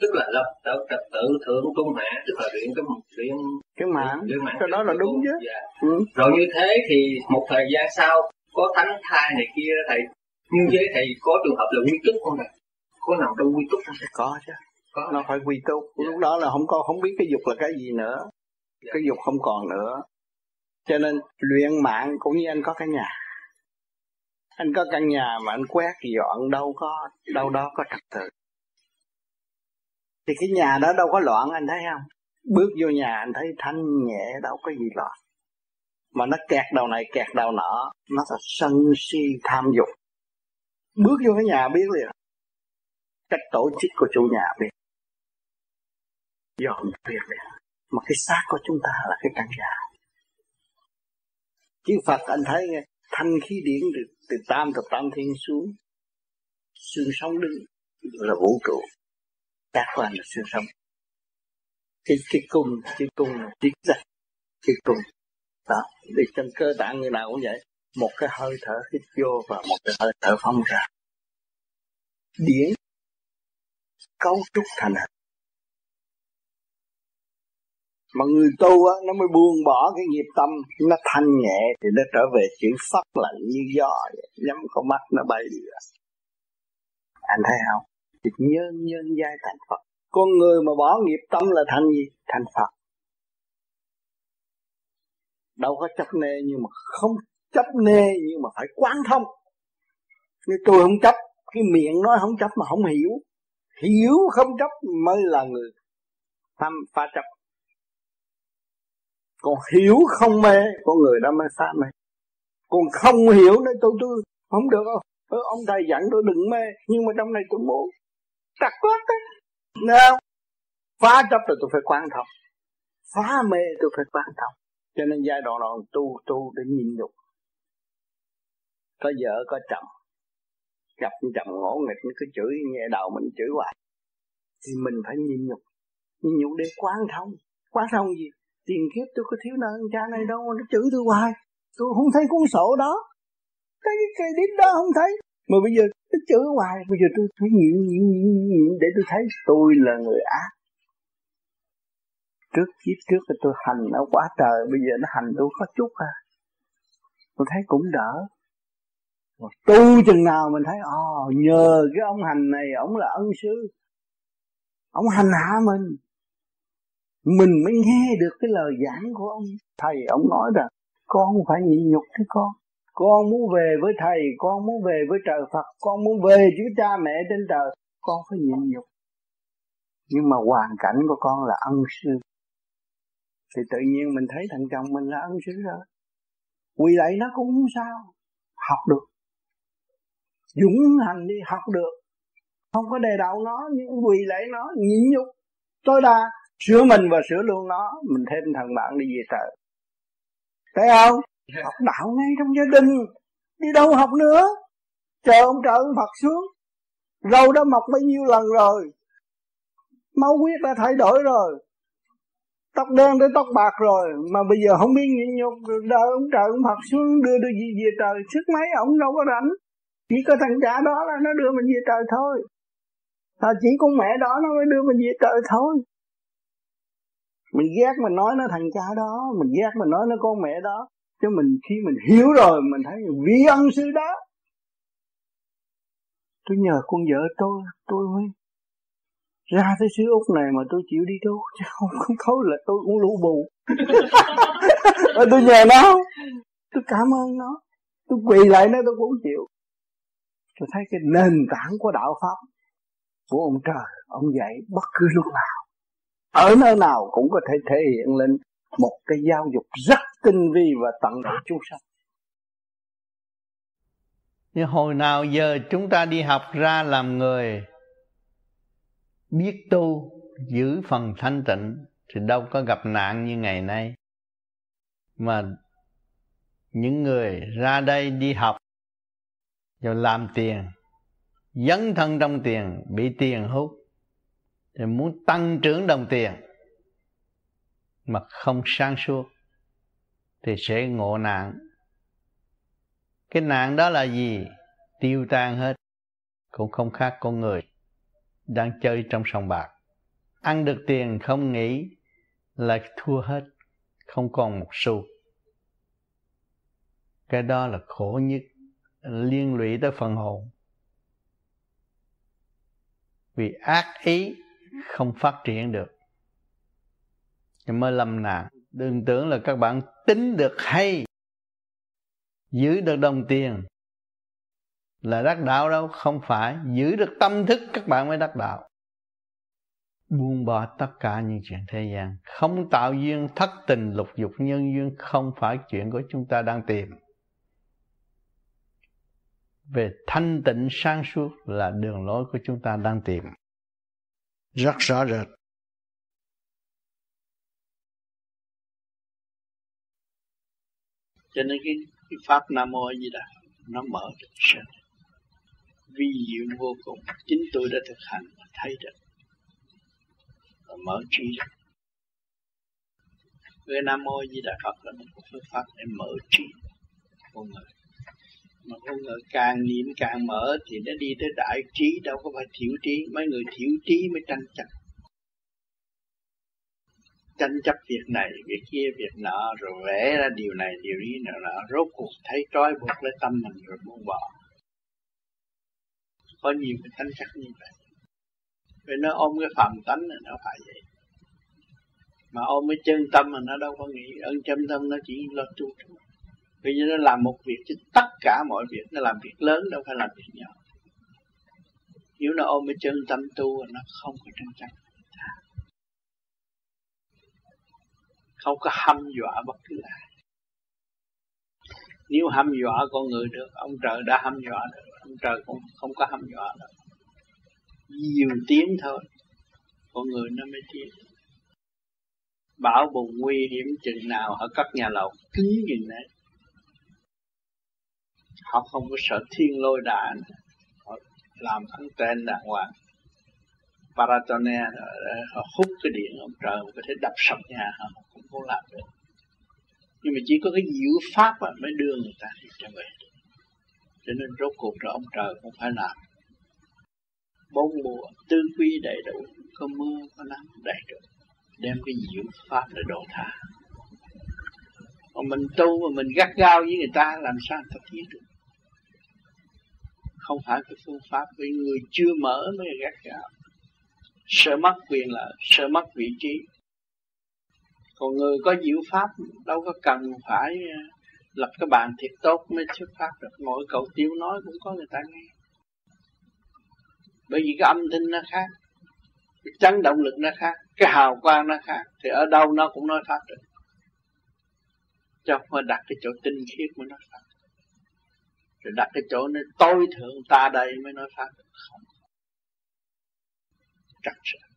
tức là lập tự trật tự thượng trung hạ tức là luyện cái luyện cái mạng luyện mạng cái đó là đúng chứ. Dạ. ừ. rồi như thế thì một thời gian sau có thánh thai này kia thầy. Như thế thầy có trường hợp là quy túc không thầy? Có nằm trong quy túc không có chứ. Có. Nó phải quy túc. Lúc đó là không có không biết cái dục là cái gì nữa cái dục không còn nữa. Cho nên luyện mạng cũng như anh có cái nhà. Anh có căn nhà mà anh quét, dọn, đâu có, đâu đó có trật tự. Thì cái nhà đó đâu có loạn, anh thấy không? Bước vô nhà anh thấy thanh nhẹ, đâu có gì loạn. Mà nó kẹt đầu này, kẹt đầu nọ, nó là sân si tham dục. Bước vô cái nhà biết liền. Cách tổ chức của chủ nhà biết. Dọn việc liền mà cái xác của chúng ta là cái căn nhà. Chư Phật anh thấy nghe thanh khí điển từ, từ tam thập tam thiên xuống xương sống đứng là vũ trụ. Các quan là xương sống. Cái cái cung cái cung là tiếng ra cái cung. Đó để trong cơ tạng người nào cũng vậy. Một cái hơi thở hít vô và một cái hơi thở phóng ra. Điển cấu trúc thành hình mà người tu á, nó mới buông bỏ cái nghiệp tâm, nó thanh nhẹ thì nó trở về chữ phất lạnh như gió nhắm con mắt nó bay đi anh thấy không? Thì nhân nhân giai thành phật. Con người mà bỏ nghiệp tâm là thành gì? Thành phật. Đâu có chấp nê nhưng mà không chấp nê nhưng mà phải quán thông. Nếu tôi không chấp, cái miệng nói không chấp mà không hiểu. Hiểu không chấp mới là người tham pha chấp còn hiểu không mê con người đó mới phá mê. Còn không hiểu nói tôi tôi không được. Đâu ừ, ông thầy dặn tôi đừng mê nhưng mà trong này tôi muốn. Chặt quá đấy nào phá chấp rồi tôi phải quan thông phá mê tôi phải quan thông cho nên giai đoạn đó tu tu để nhịn nhục. Có vợ có chồng. Gặp chồng ngỗ nghịch cứ chửi nghe đầu mình chửi hoài. Thì mình phải nhịn nhục. Nhịn nhục để quán thông quán thông gì? Tiền kiếp tôi có thiếu nợ cha này đâu mà nó chửi tôi hoài. Tôi không thấy cuốn sổ đó. Cái cái đít đó không thấy. Mà bây giờ nó chửi hoài. Bây giờ tôi phải nhịn nhịn nhịn nhịn để tôi thấy tôi là người ác. Trước kiếp trước là tôi hành nó quá trời bây giờ nó hành tôi có chút à. Tôi thấy cũng đỡ. Mà tu chừng nào mình thấy ồ oh, nhờ cái ông hành này ông là ân sư. Ông hành hạ mình mình mới nghe được cái lời giảng của ông. Thầy, ông nói rằng, con phải nhịn nhục cái con. Con muốn về với thầy, con muốn về với trời phật, con muốn về với cha mẹ trên trời. Con phải nhịn nhục. Nhưng mà hoàn cảnh của con là ân sư. Thì tự nhiên mình thấy thằng chồng mình là ân sư rồi. Quỳ lại nó cũng không sao. Học được. Dũng hành đi, học được. Không có đề đạo nó, nhưng quỳ lại nó nhịn nhục. Tối đa sửa mình và sửa luôn nó mình thêm thằng bạn đi về trời thấy không? Dạ. học đạo ngay trong gia đình. Đi đâu học nữa? Chờ ông trời ông Phật xuống. Râu đã mọc bao nhiêu lần rồi. Máu huyết đã thay đổi rồi. Tóc đen tới tóc bạc rồi. Mà bây giờ không biết nhịn nhục đợi ông trời ông Phật xuống đưa đưa gì về trời. Sức mấy ông đâu có rảnh. Chỉ có thằng cha đó là nó đưa mình về trời thôi. À, chỉ con mẹ đó nó mới đưa mình về trời thôi mình ghét mình nói nó thằng cha đó mình ghét mình nói nó con mẹ đó. Chứ mình khi mình hiểu rồi mình thấy vi ân sư đó. Tôi nhờ con vợ tôi tôi mới ra tới xứ úc này mà tôi chịu đi đâu chứ không không thôi là tôi cũng lũ bù. Và tôi nhờ nó. Tôi cảm ơn nó. Tôi quỳ lại nó tôi cũng chịu. Tôi thấy cái nền tảng của đạo pháp của ông trời ông dạy bất cứ lúc nào ở nơi nào cũng có thể thể hiện lên một cái giáo dục rất tinh vi và tận độ chúng sanh nhưng hồi nào giờ chúng ta đi học ra làm người, biết tu, giữ phần thanh tịnh, thì đâu có gặp nạn như ngày nay. Mà những người ra đây đi học rồi làm tiền, dấn thân trong tiền, bị tiền hút thì muốn tăng trưởng đồng tiền mà không sang suốt thì sẽ ngộ nạn. Cái nạn đó là gì? Tiêu tan hết, cũng không khác con người đang chơi trong sòng bạc. Ăn được tiền không nghĩ là thua hết, không còn một xu. Cái đó là khổ nhất, liên lụy tới phần hồn. Vì ác ý không phát triển được. Thì mới lâm nạn. Đừng tưởng là các bạn tính được hay, giữ được đồng tiền là đắc đạo đâu. Không phải, giữ được tâm thức các bạn mới đắc đạo. Buông bỏ tất cả những chuyện thế gian. Không tạo duyên thất tình lục dục nhân duyên không phải chuyện của chúng ta đang tìm. Về thanh tịnh sáng suốt là đường lối của chúng ta đang tìm rất rõ rệt cho nên cái, cái pháp nam mô a di đà nó mở được sân vi diệu vô cùng. Chính tôi đã thực hành và thấy được. Và mở trí được cái nam mô a di đà phật là một phương pháp để mở trí con người mà con người càng niệm càng mở thì nó đi tới đại trí, đâu có phải thiểu trí. Mấy người thiểu trí mới tranh chấp. Tranh chấp việc này, việc kia, việc nọ, rồi vẽ ra điều này, điều ý nọ nọ. Rốt cuộc thấy trói buộc lấy tâm mình rồi buông bỏ. Có nhiều cái tranh chấp như vậy. Vì nó ôm cái phạm tánh là nó phải vậy. Mà ôm cái chân tâm mà nó đâu có nghĩ. Ơn chân tâm nó chỉ lo tu thôi bây giờ nó làm một việc chứ tất cả mọi việc. Nó làm việc lớn, đâu phải làm việc nhỏ. Nếu nó ôm cái chân tâm tu, nó không có tranh chấp. Không có hâm dọa bất cứ ai. Nếu hâm dọa con người được, ông trời đã hâm dọa được. Ông trời cũng không có hâm dọa được. Nhiều tiếng thôi, con người nó mới tiến. Bão bùng nguy hiểm chừng nào ở các nhà lầu cứng như đấy họ không có sợ thiên lôi đạn. Họ làm anten đàng hoàng. Paratone họ hút cái điện ông trời có thể đập sập nhà họ cũng không làm được. Nhưng mà chỉ có cái diệu pháp mà mới đưa người ta đi trở về. Cho nên rốt cuộc rồi ông trời cũng phải làm. Bốn mùa tư quy đầy đủ, có mưa, có nắng, đầy đủ. Đem cái diệu pháp để độ tha. Mà mình tu mà mình gắt gao với người ta, làm sao người ta tiến được? Không phải cái phương pháp vì người chưa mở mới gắt gạo. Sợ mất quyền lợi, sợ mất vị trí. Còn người có diệu pháp, đâu có cần phải ờ, lập cái bàn thiệt tốt mới thuyết pháp được. Mỗi cậu tiêu nói cũng có người ta nghe. Bởi vì cái âm thanh nó khác, cái chấn động lực nó khác, cái hào quang nó khác, thì ở đâu nó cũng nói pháp được. Cho không phải đặt cái chỗ tinh khiết mới nói pháp rồi đặt cái chỗ nơi tối thượng ta đây mới nói pháp được. Không. Chắc chắn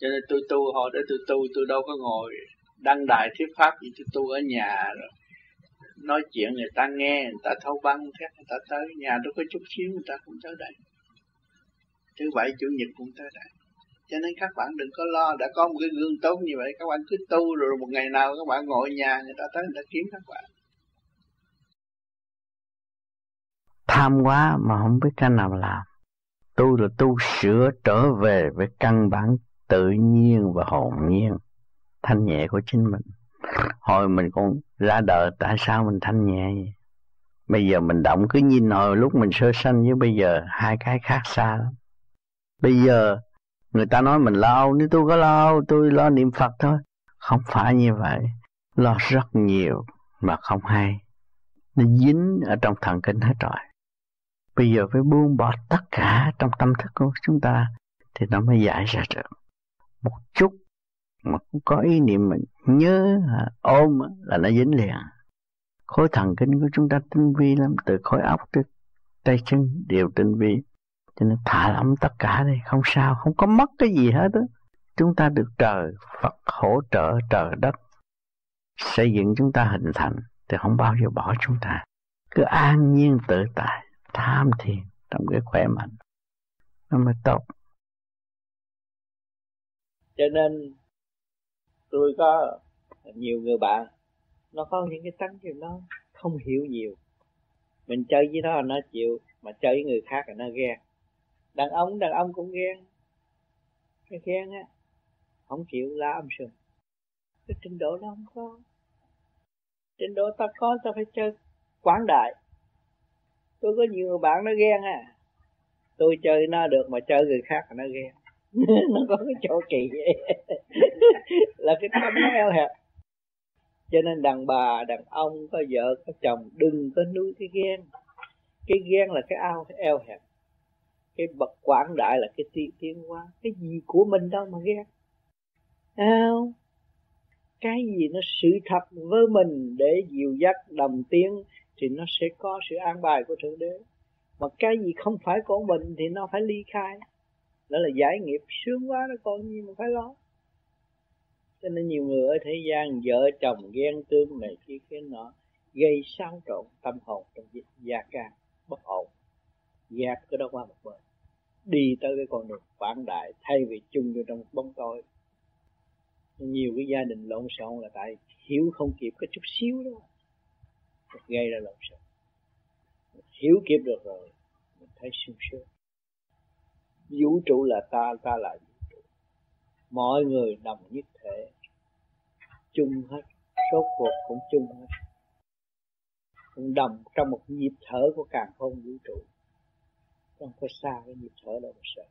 cho nên tôi tu hồi để tôi tu, tôi đâu có ngồi đăng đài thuyết pháp gì, tôi tu ở nhà rồi. Nói chuyện người ta nghe, người ta thâu băng, thét người ta tới nhà tôi có chút xíu, người ta cũng tới đây. Thứ bảy, chủ nhật cũng tới đây. Cho nên các bạn đừng có lo, đã có một cái gương tốt như vậy, các bạn cứ tu rồi một ngày nào các bạn ngồi nhà, người ta tới, người ta kiếm các bạn. Tham quá mà không biết cách nào làm. Tu là tu sửa trở về với căn bản tự nhiên và hồn nhiên, thanh nhẹ của chính mình. Hồi mình còn ra đời, tại sao mình thanh nhẹ vậy? Bây giờ mình động cứ nhìn hồi lúc mình sơ sanh với bây giờ hai cái khác xa lắm. Bây giờ người ta nói mình lo nếu tôi có lo tôi lo niệm phật thôi. Không phải như vậy. Lo rất nhiều mà không hay. Nó dính ở trong thần kinh hết rồi bây giờ phải buông bỏ tất cả trong tâm thức của chúng ta thì nó mới giải ra được. Một chút mà cũng có ý niệm mình nhớ ôm là nó dính liền. Khối thần kinh của chúng ta tinh vi lắm, từ khối óc tới tay chân đều tinh vi. Cho nên thả lỏng tất cả đi, không sao, không có mất cái gì hết đó chúng ta được trời Phật hỗ trợ trời đất, xây dựng chúng ta hình thành, thì không bao giờ bỏ chúng ta. Cứ an nhiên tự tại tham thiền trong cái khỏe mạnh. Nó mới tốt. Cho nên, tôi có nhiều người bạn, nó có những cái tánh thì nó không hiểu nhiều. Mình chơi với nó là nó chịu, mà chơi với người khác là nó ghen. Đàn ông đàn ông cũng ghen. Cái ghen á, không chịu la âm sừng. Cái trình độ nó không có. Trình độ ta có, ta phải chơi quảng đại tôi có nhiều bạn nó ghen à tôi chơi nó được mà chơi người khác nó ghen. Nó có cái chỗ kỳ vậy. Là cái tâm nó eo hẹp. Cho nên đàn bà, đàn ông, có vợ, có chồng, đừng có nuôi cái ghen. Cái ghen là cái ao eo hẹp. Cái bậc quảng đại là cái tiên tiến hóa. Cái gì của mình đâu mà ghen. Ao, cái gì nó sự thật với mình để dìu dắt, đồng tiếng thì nó sẽ có sự an bài của thượng đế. Mà cái gì không phải của mình thì nó phải ly khai. Đó là giải nghiệp sướng quá nó còn nhưng mà phải lo. Cho nên nhiều người ở thế gian vợ chồng ghen tương này kia, cái nọ, gây xáo trộn tâm hồn trong gia can bất ổn, gạt cái đó qua một bên. Đi tới cái con đường quảng đại, thay vì chung vô trong bóng tối. Nhiều cái gia đình lộn xộn là tại hiểu không kịp cái chút xíu đó gây ra lộn xộn hiểu kịp được rồi, mình thấy sung sướng. Vũ trụ là ta ta là vũ trụ. Mọi người đồng nhất thể, chung hết số cuộc cũng chung hết. Cũng đồng trong một nhịp thở của càng không vũ trụ không có xa cái nhịp thở đâu mà sợ.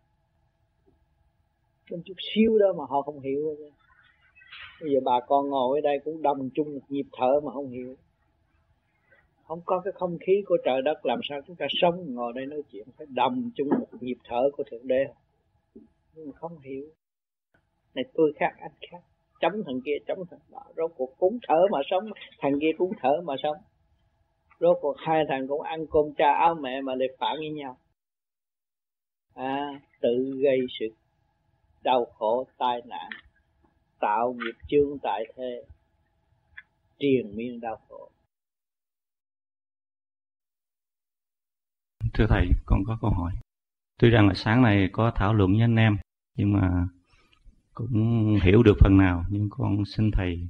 Trong chút xíu đó mà họ không hiểu đó. bây giờ bà con ngồi ở đây cũng đồng chung một nhịp thở mà không hiểu không có cái không khí của trời đất làm sao chúng ta sống ngồi đây nói chuyện phải đồng chung một nhịp thở của thượng đế. Nhưng không hiểu. Này tôi khác anh khác. Chống thằng kia chống thằng đó rốt cuộc cũng thở mà sống thằng kia cũng thở mà sống. Rốt cuộc hai thằng cũng ăn cơm cha áo mẹ mà lại phản với nhau. À, tự gây sự đau khổ tai nạn tạo nghiệp chướng tại thế triền miên đau khổ. Thưa thầy, con có câu hỏi. Tuy rằng là sáng nay có thảo luận với anh em, nhưng mà cũng hiểu được phần nào, nhưng con xin thầy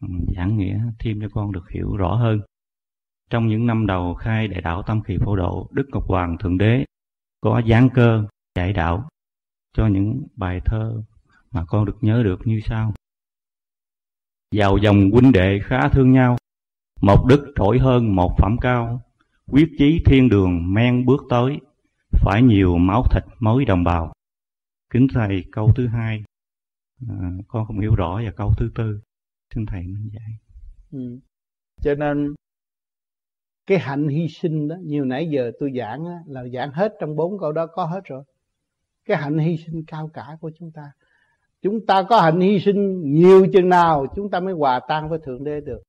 ừ, giảng nghĩa thêm cho con được hiểu rõ hơn. Trong những năm đầu khai đại đạo tâm kỳ phổ độ, đức ngọc hoàng thượng đế có giáng cơ dạy đạo cho những bài thơ mà con được nhớ được như sau. Vào dòng huynh đệ khá thương nhau, một đức trỗi hơn một phẩm cao quyết chí thiên đường men bước tới phải nhiều máu thịt mới đồng bào. Kính thầy câu thứ hai. À, con không hiểu rõ và câu thứ tư. Xin thầy minh giải ừ. cho nên cái hạnh hy sinh đó nhiều nãy giờ tôi giảng á, là giảng hết trong bốn câu đó có hết rồi. Cái hạnh hy sinh cao cả của chúng ta. Chúng ta có hạnh hy sinh nhiều chừng nào chúng ta mới hòa tan với thượng đế được.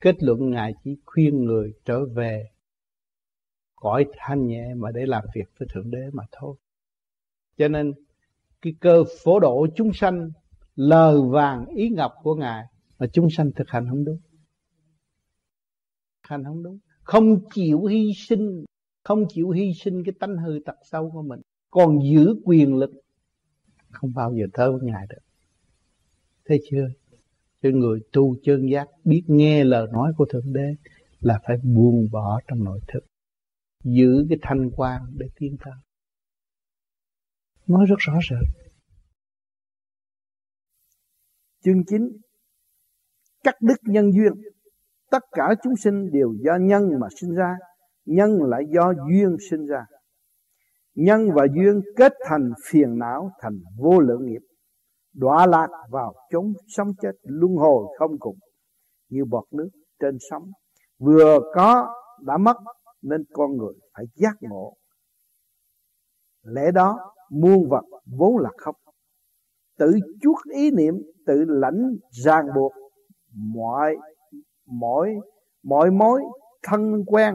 Kết luận ngài chỉ khuyên người trở về cõi thanh nhẹ mà để làm việc với thượng đế mà thôi. Cho nên, cái cơ phổ độ chúng sanh lời vàng ý ngọc của ngài mà chúng sanh thực hành không đúng. Hành không đúng. Không chịu hy sinh, không chịu hy sinh cái tánh hư tật sâu của mình. Còn giữ quyền lực, không bao giờ thơ với ngài được. Thấy chưa? Cho người tu chân giác biết nghe lời nói của thượng đế là phải buông bỏ trong nội thức giữ cái thanh quan để tiến tới. Nói rất rõ rệt. Chương 9 cắt đứt nhân duyên. Tất cả chúng sinh đều do nhân mà sinh ra, nhân lại do duyên sinh ra. Nhân và duyên kết thành phiền não, thành vô lượng nghiệp. Đọa lạc vào chốn sống chết luân hồi không cùng. Như bọt nước trên sóng. Vừa có đã mất nên con người phải giác ngộ. Lẽ đó, muôn vật vốn là không. Tự chuốt ý niệm, tự lãnh ràng buộc mọi mọi mọi mối thân quen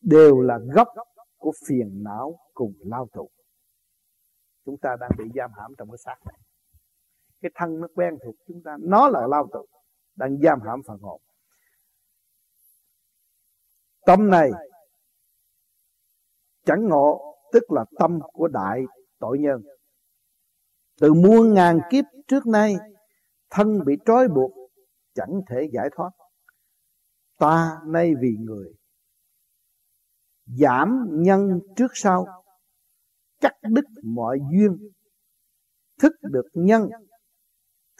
đều là gốc của phiền não cùng lao tù. Chúng ta đang bị giam hãm trong cái xác này. Cái thân nó quen thuộc chúng ta, nó là lao tù, đang giam hãm phần hồn tâm này chẳng ngộ, tức là tâm của đại tội nhân. Từ muôn ngàn kiếp trước nay, thân bị trói buộc, chẳng thể giải thoát. Ta nay vì người, giảm nhân trước sau, cắt đứt mọi duyên. Thức được nhân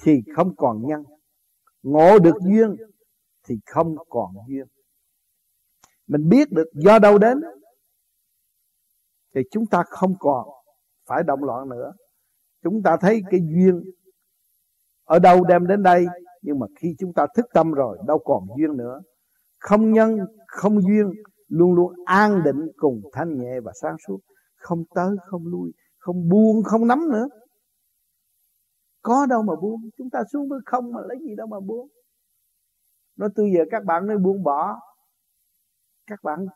thì không còn nhân, ngộ được duyên thì không còn duyên mình biết được do đâu đến. Thì chúng ta không còn phải động loạn nữa. Chúng ta thấy cái duyên ở đâu đem đến đây, nhưng mà khi chúng ta thức tâm rồi, đâu còn duyên nữa. Không nhân, không duyên, luôn luôn an định cùng thanh nhẹ và sáng suốt. Không tới, không lui, không buông, không nắm nữa. Có đâu mà buông. Chúng ta xuống với không mà lấy gì đâu mà buông. Nói tôi giờ các bạn nói buông bỏ các bạn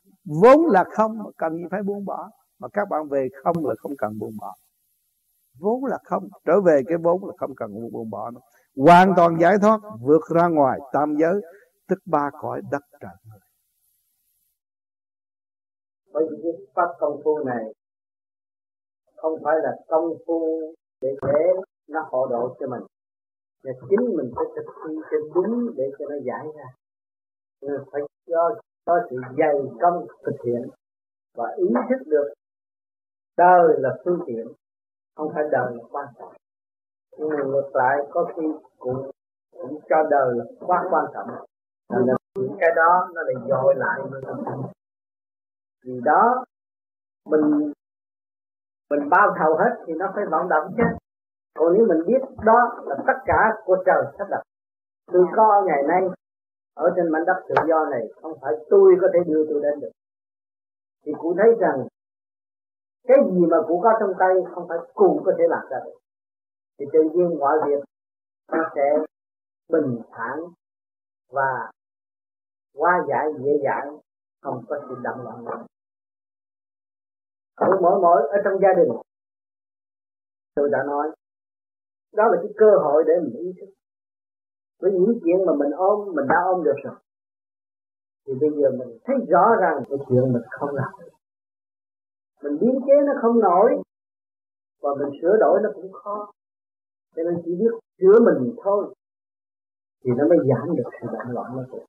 vốn là không mà cần gì phải buông bỏ. Mà các bạn về không là không cần buông bỏ. Vốn là không, trở về cái vốn là không cần buông bỏ nữa. Hoàn toàn giải thoát, vượt ra ngoài tam giới, tức ba cõi đất trời. Người bởi vì cái pháp công phu này không phải là công phu để để nó hộ độ cho mình. Và chính mình phải thực thi cho đúng để cho nó giải ra. Người phải cho có sự dày công thực hiện và ý thức được đời là phương tiện, không phải đời là quan trọng. Nhưng mà ngược lại, có khi cũng cũng cho đời là quá quan trọng. Là những cái đó nó lại dội lại vì đó, mình mình bao thầu hết thì nó phải vận động chứ. Còn nếu mình biết đó là tất cả của trời sắp đặt tôi có ngày nay ở trên mảnh đất tự do này, không phải tôi có thể đưa tôi đến được. Thì cụ thấy rằng, cái gì mà cụ có trong tay không phải cụ có thể làm ra được. Thì tự nhiên mọi việc nó sẽ bình thản và qua giải, dễ dàng không có sự động loạn nữa ở mỗi mỗi ở trong gia đình. Tôi đã nói, đó là cái cơ hội để mình ý thức với những chuyện mà mình ôm, mình đã ôm được rồi. Thì bây giờ mình thấy rõ ràng cái chuyện mình không làm được. Mình biến chế nó không nổi, và mình sửa đổi nó cũng khó. Cho nên chỉ biết sửa mình thôi, thì nó mới giảm được sự động loạn nó thôi.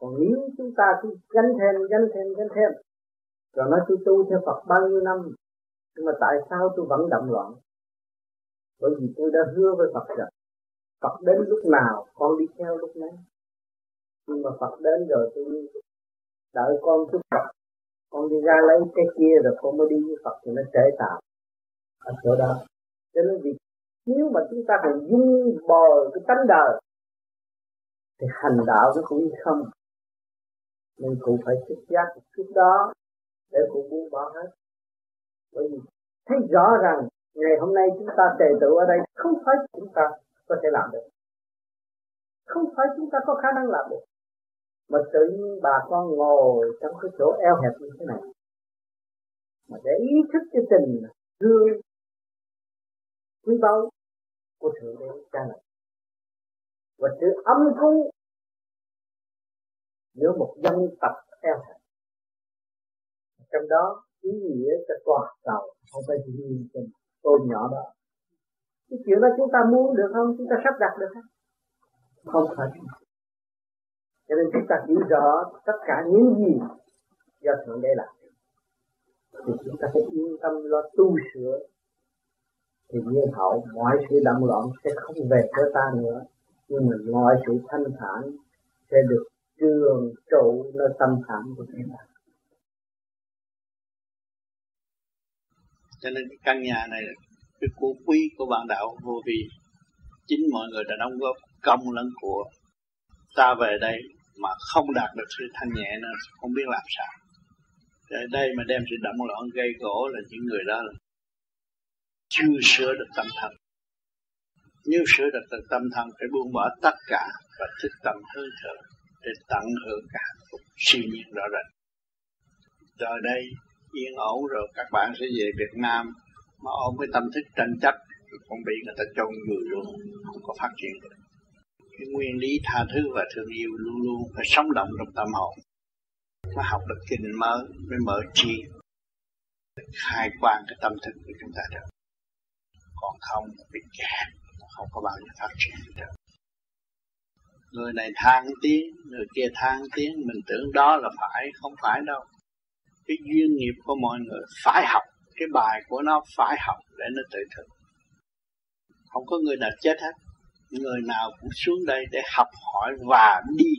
Còn nếu chúng ta cứ gánh thêm gánh thêm gánh thêm, rồi nói tôi tu theo Phật bao nhiêu năm, nhưng mà tại sao tôi vẫn động loạn? Bởi vì tôi đã hứa với Phật rằng Phật đến lúc nào, con đi theo lúc nấy. Nhưng mà Phật đến rồi tôi đợi con chút Phật. Con đi ra lấy cái kia rồi con mới đi với Phật thì nó trễ tạo ở chỗ đó. Cho nên vì nếu mà chúng ta còn dung bồi cái tánh đời, thì hành đạo nó cũng không. Nên cũng phải thức giác một chút đó để cũng buông bỏ hết. Bởi vì thấy rõ rằng ngày hôm nay chúng ta tề tự ở đây không phải chúng ta có thể làm được. Không phải chúng ta có khả năng làm được. Mà tự nhiên bà con ngồi trong cái chỗ eo hẹp như thế này. Mà để ý thức cái tình thương, quý báu của thượng đế cha này. Và sự âm cúng giữa một dân tộc eo hẹp. Trong đó ý nghĩa cho toàn cầu. Không phải chỉ riêng cho tôi nhỏ đó cái chuyện đó chúng ta muốn được không? Chúng ta sắp đặt được không? Không phải. Cho nên chúng ta hiểu rõ tất cả những gì do thượng đế làm. Thì chúng ta phải yên tâm lo tu sửa. Thì nhiên hậu mọi sự động loạn sẽ không về với ta nữa. Nhưng mà mọi sự thanh thản sẽ được trường trụ nơi tâm thản của chúng ta cho nên cái căn nhà này cái của quý của bạn đạo vô vi. Chính mọi người đã đóng góp công lẫn của ta về đây mà không đạt được sự thanh nhẹ nữa không biết làm sao. Để đây mà đem sự động loạn gây gỗ là những người đó là chưa sửa được tâm thần. Nếu sửa được tâm thần phải buông bỏ tất cả và thức tâm hơi thở để tận hưởng cả phục siêu nhiên rõ rệt. Rồi đây yên ổn rồi các bạn sẽ về Việt Nam mà ôm cái tâm thức tranh chấp không bị người ta chôn vùi luôn, không có phát triển được. Cái nguyên lý tha thứ và thương yêu luôn luôn phải sống động trong tâm hồn mới học được kinh mới mới mở trí. Khai quang cái tâm thức của chúng ta được. Còn không bị kẹt, không có bao giờ phát triển được. Người này than tiếng, người kia than tiếng, mình tưởng đó là phải, không phải đâu. Cái duyên nghiệp của mọi người phải học cái bài của nó phải học để nó tự thực. Không có người nào chết hết. Người nào cũng xuống đây để học hỏi và đi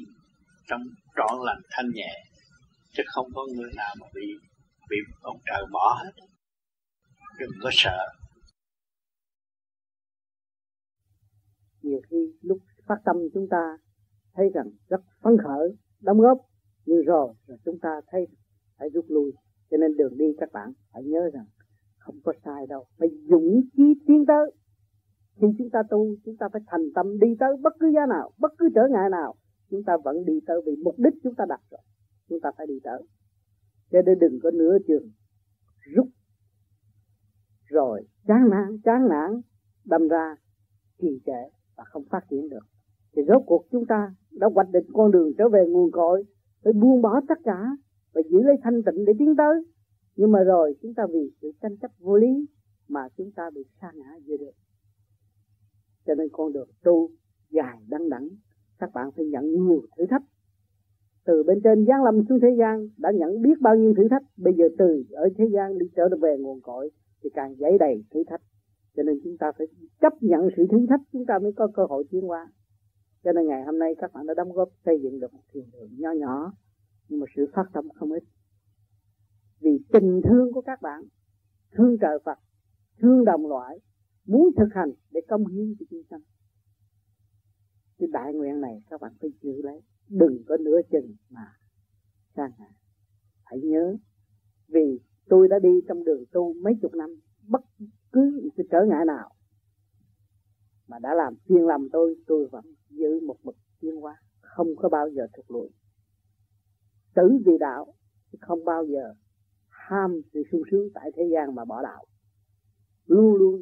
trong trọn lành thanh nhẹ, chứ không có người nào mà bị bị ông trời bỏ hết. Đừng có sợ. Nhiều khi lúc phát tâm chúng ta thấy rằng rất phấn khởi, đóng góp, nhưng rồi rồi chúng ta thấy phải rút lui. Cho nên đường đi các bạn phải nhớ rằng không có sai đâu. Phải dũng chí tiến tới. Khi chúng ta tu, chúng ta phải thành tâm đi tới bất cứ giá nào, bất cứ trở ngại nào. Chúng ta vẫn đi tới vì mục đích chúng ta đặt rồi. Chúng ta phải đi tới. Cho nên đừng có nửa chừng rút. Rồi, chán nản chán nản, đâm ra trì trệ và không phát triển được. Thì rốt cuộc chúng ta đã hoạch định con đường trở về nguồn cội, phải buông bỏ tất cả và giữ lấy thanh tịnh để tiến tới nhưng mà rồi chúng ta vì sự tranh chấp vô lý mà chúng ta bị sa ngã giữa được. cho nên con đường tu dài đăng đẳng, các bạn phải nhận nhiều thử thách. Từ bên trên giáng lâm xuống thế gian đã nhận biết bao nhiêu thử thách. Bây giờ từ ở thế gian đi trở về nguồn cội thì càng dấy đầy thử thách. Cho nên chúng ta phải chấp nhận sự thử thách, chúng ta mới có cơ hội tiến qua cho nên ngày hôm nay các bạn đã đóng góp xây dựng được một thiền đường nho nhỏ, nhưng mà sự phát tâm không ít vì tình thương của các bạn, thương trời Phật, thương đồng loại, muốn thực hành để công hiến cho chúng sanh. Cái đại nguyện này các bạn phải giữ lấy, đừng có nửa chừng mà sang hạ hãy nhớ, vì tôi đã đi trong đường tu mấy chục năm, bất cứ một cái trở ngại nào mà đã làm phiền lòng tôi tôi vẫn giữ một mực tiến qua không có bao giờ thụt lùi. Tử vì đạo không bao giờ ham sự sung sướng tại thế gian mà bỏ đạo. Luôn luôn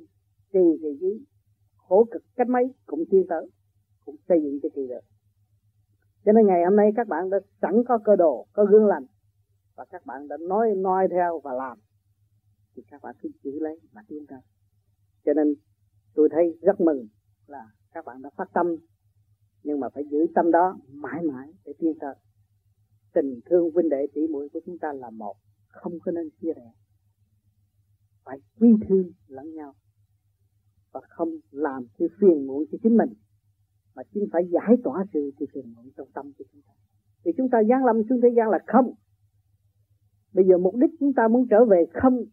trì thì trí khổ cực cách mấy cũng tiến tới, cũng xây dựng cái kỳ được cho nên ngày hôm nay các bạn đã sẵn có cơ đồ, có gương lành, và các bạn đã nói noi theo và làm, thì các bạn cứ giữ lấy mà tiến tới. Cho nên tôi thấy rất mừng là các bạn đã phát tâm, nhưng mà phải giữ tâm đó mãi mãi để tiến tới. Tình thương huynh đệ tỷ muội của chúng ta là một không có nên chia rẽ. Phải quý thương lẫn nhau và không làm cái phiền muộn cho chính mình, mà chính phải giải tỏa sự thì phiền muộn trong tâm của chúng ta. Vì chúng ta giáng lâm xuống thế gian là không. Bây giờ mục đích chúng ta muốn trở về không,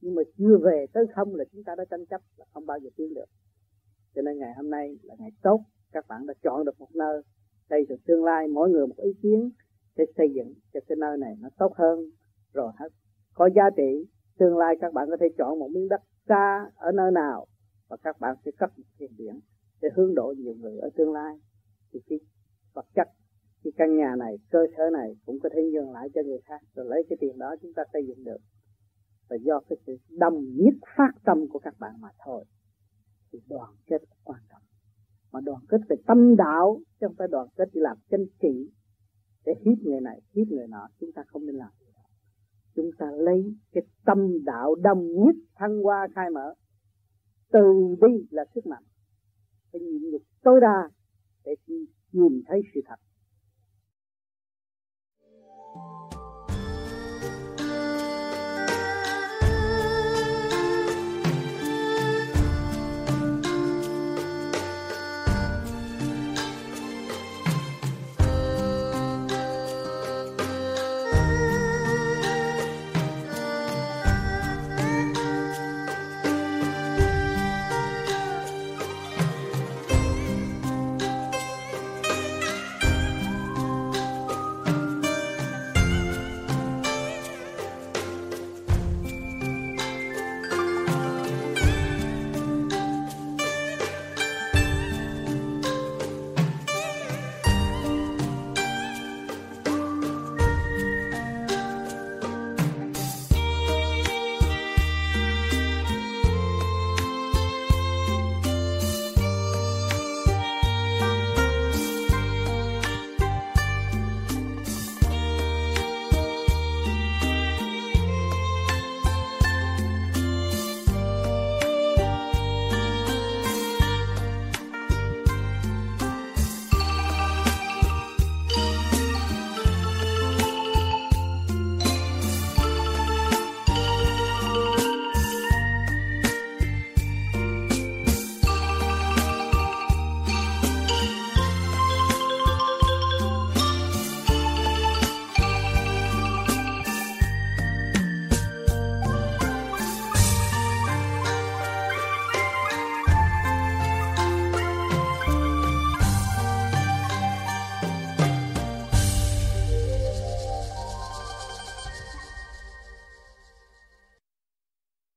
nhưng mà chưa về tới không là chúng ta đã tranh chấp là không bao giờ tiến được. Cho nên ngày hôm nay là ngày tốt, các bạn đã chọn được một nơi. Đây dựng tương lai, mỗi người một ý kiến để xây dựng cho cái nơi này nó tốt hơn rồi hết. Có giá trị, tương lai các bạn có thể chọn một miếng đất xa ở nơi nào và các bạn sẽ cất một thiền điện để hướng độ nhiều người ở tương lai. Thì cái vật chất, cái căn nhà này, cơ sở này cũng có thể nhường lại cho người khác rồi lấy cái tiền đó chúng ta xây dựng được. Và do cái sự đâm, nhất phát tâm của các bạn mà thôi, thì đoàn kết quan trọng. Mà đoàn kết về tâm đạo, chứ không phải đoàn kết đi làm chân trị để hiếp người này, hiếp người nọ, chúng ta không nên làm gì chúng ta lấy cái tâm đạo đồng nhất thăng hoa khai mở. Từ bi là sức mạnh. Phải nhịn nhục tối đa để nhìn thấy sự thật.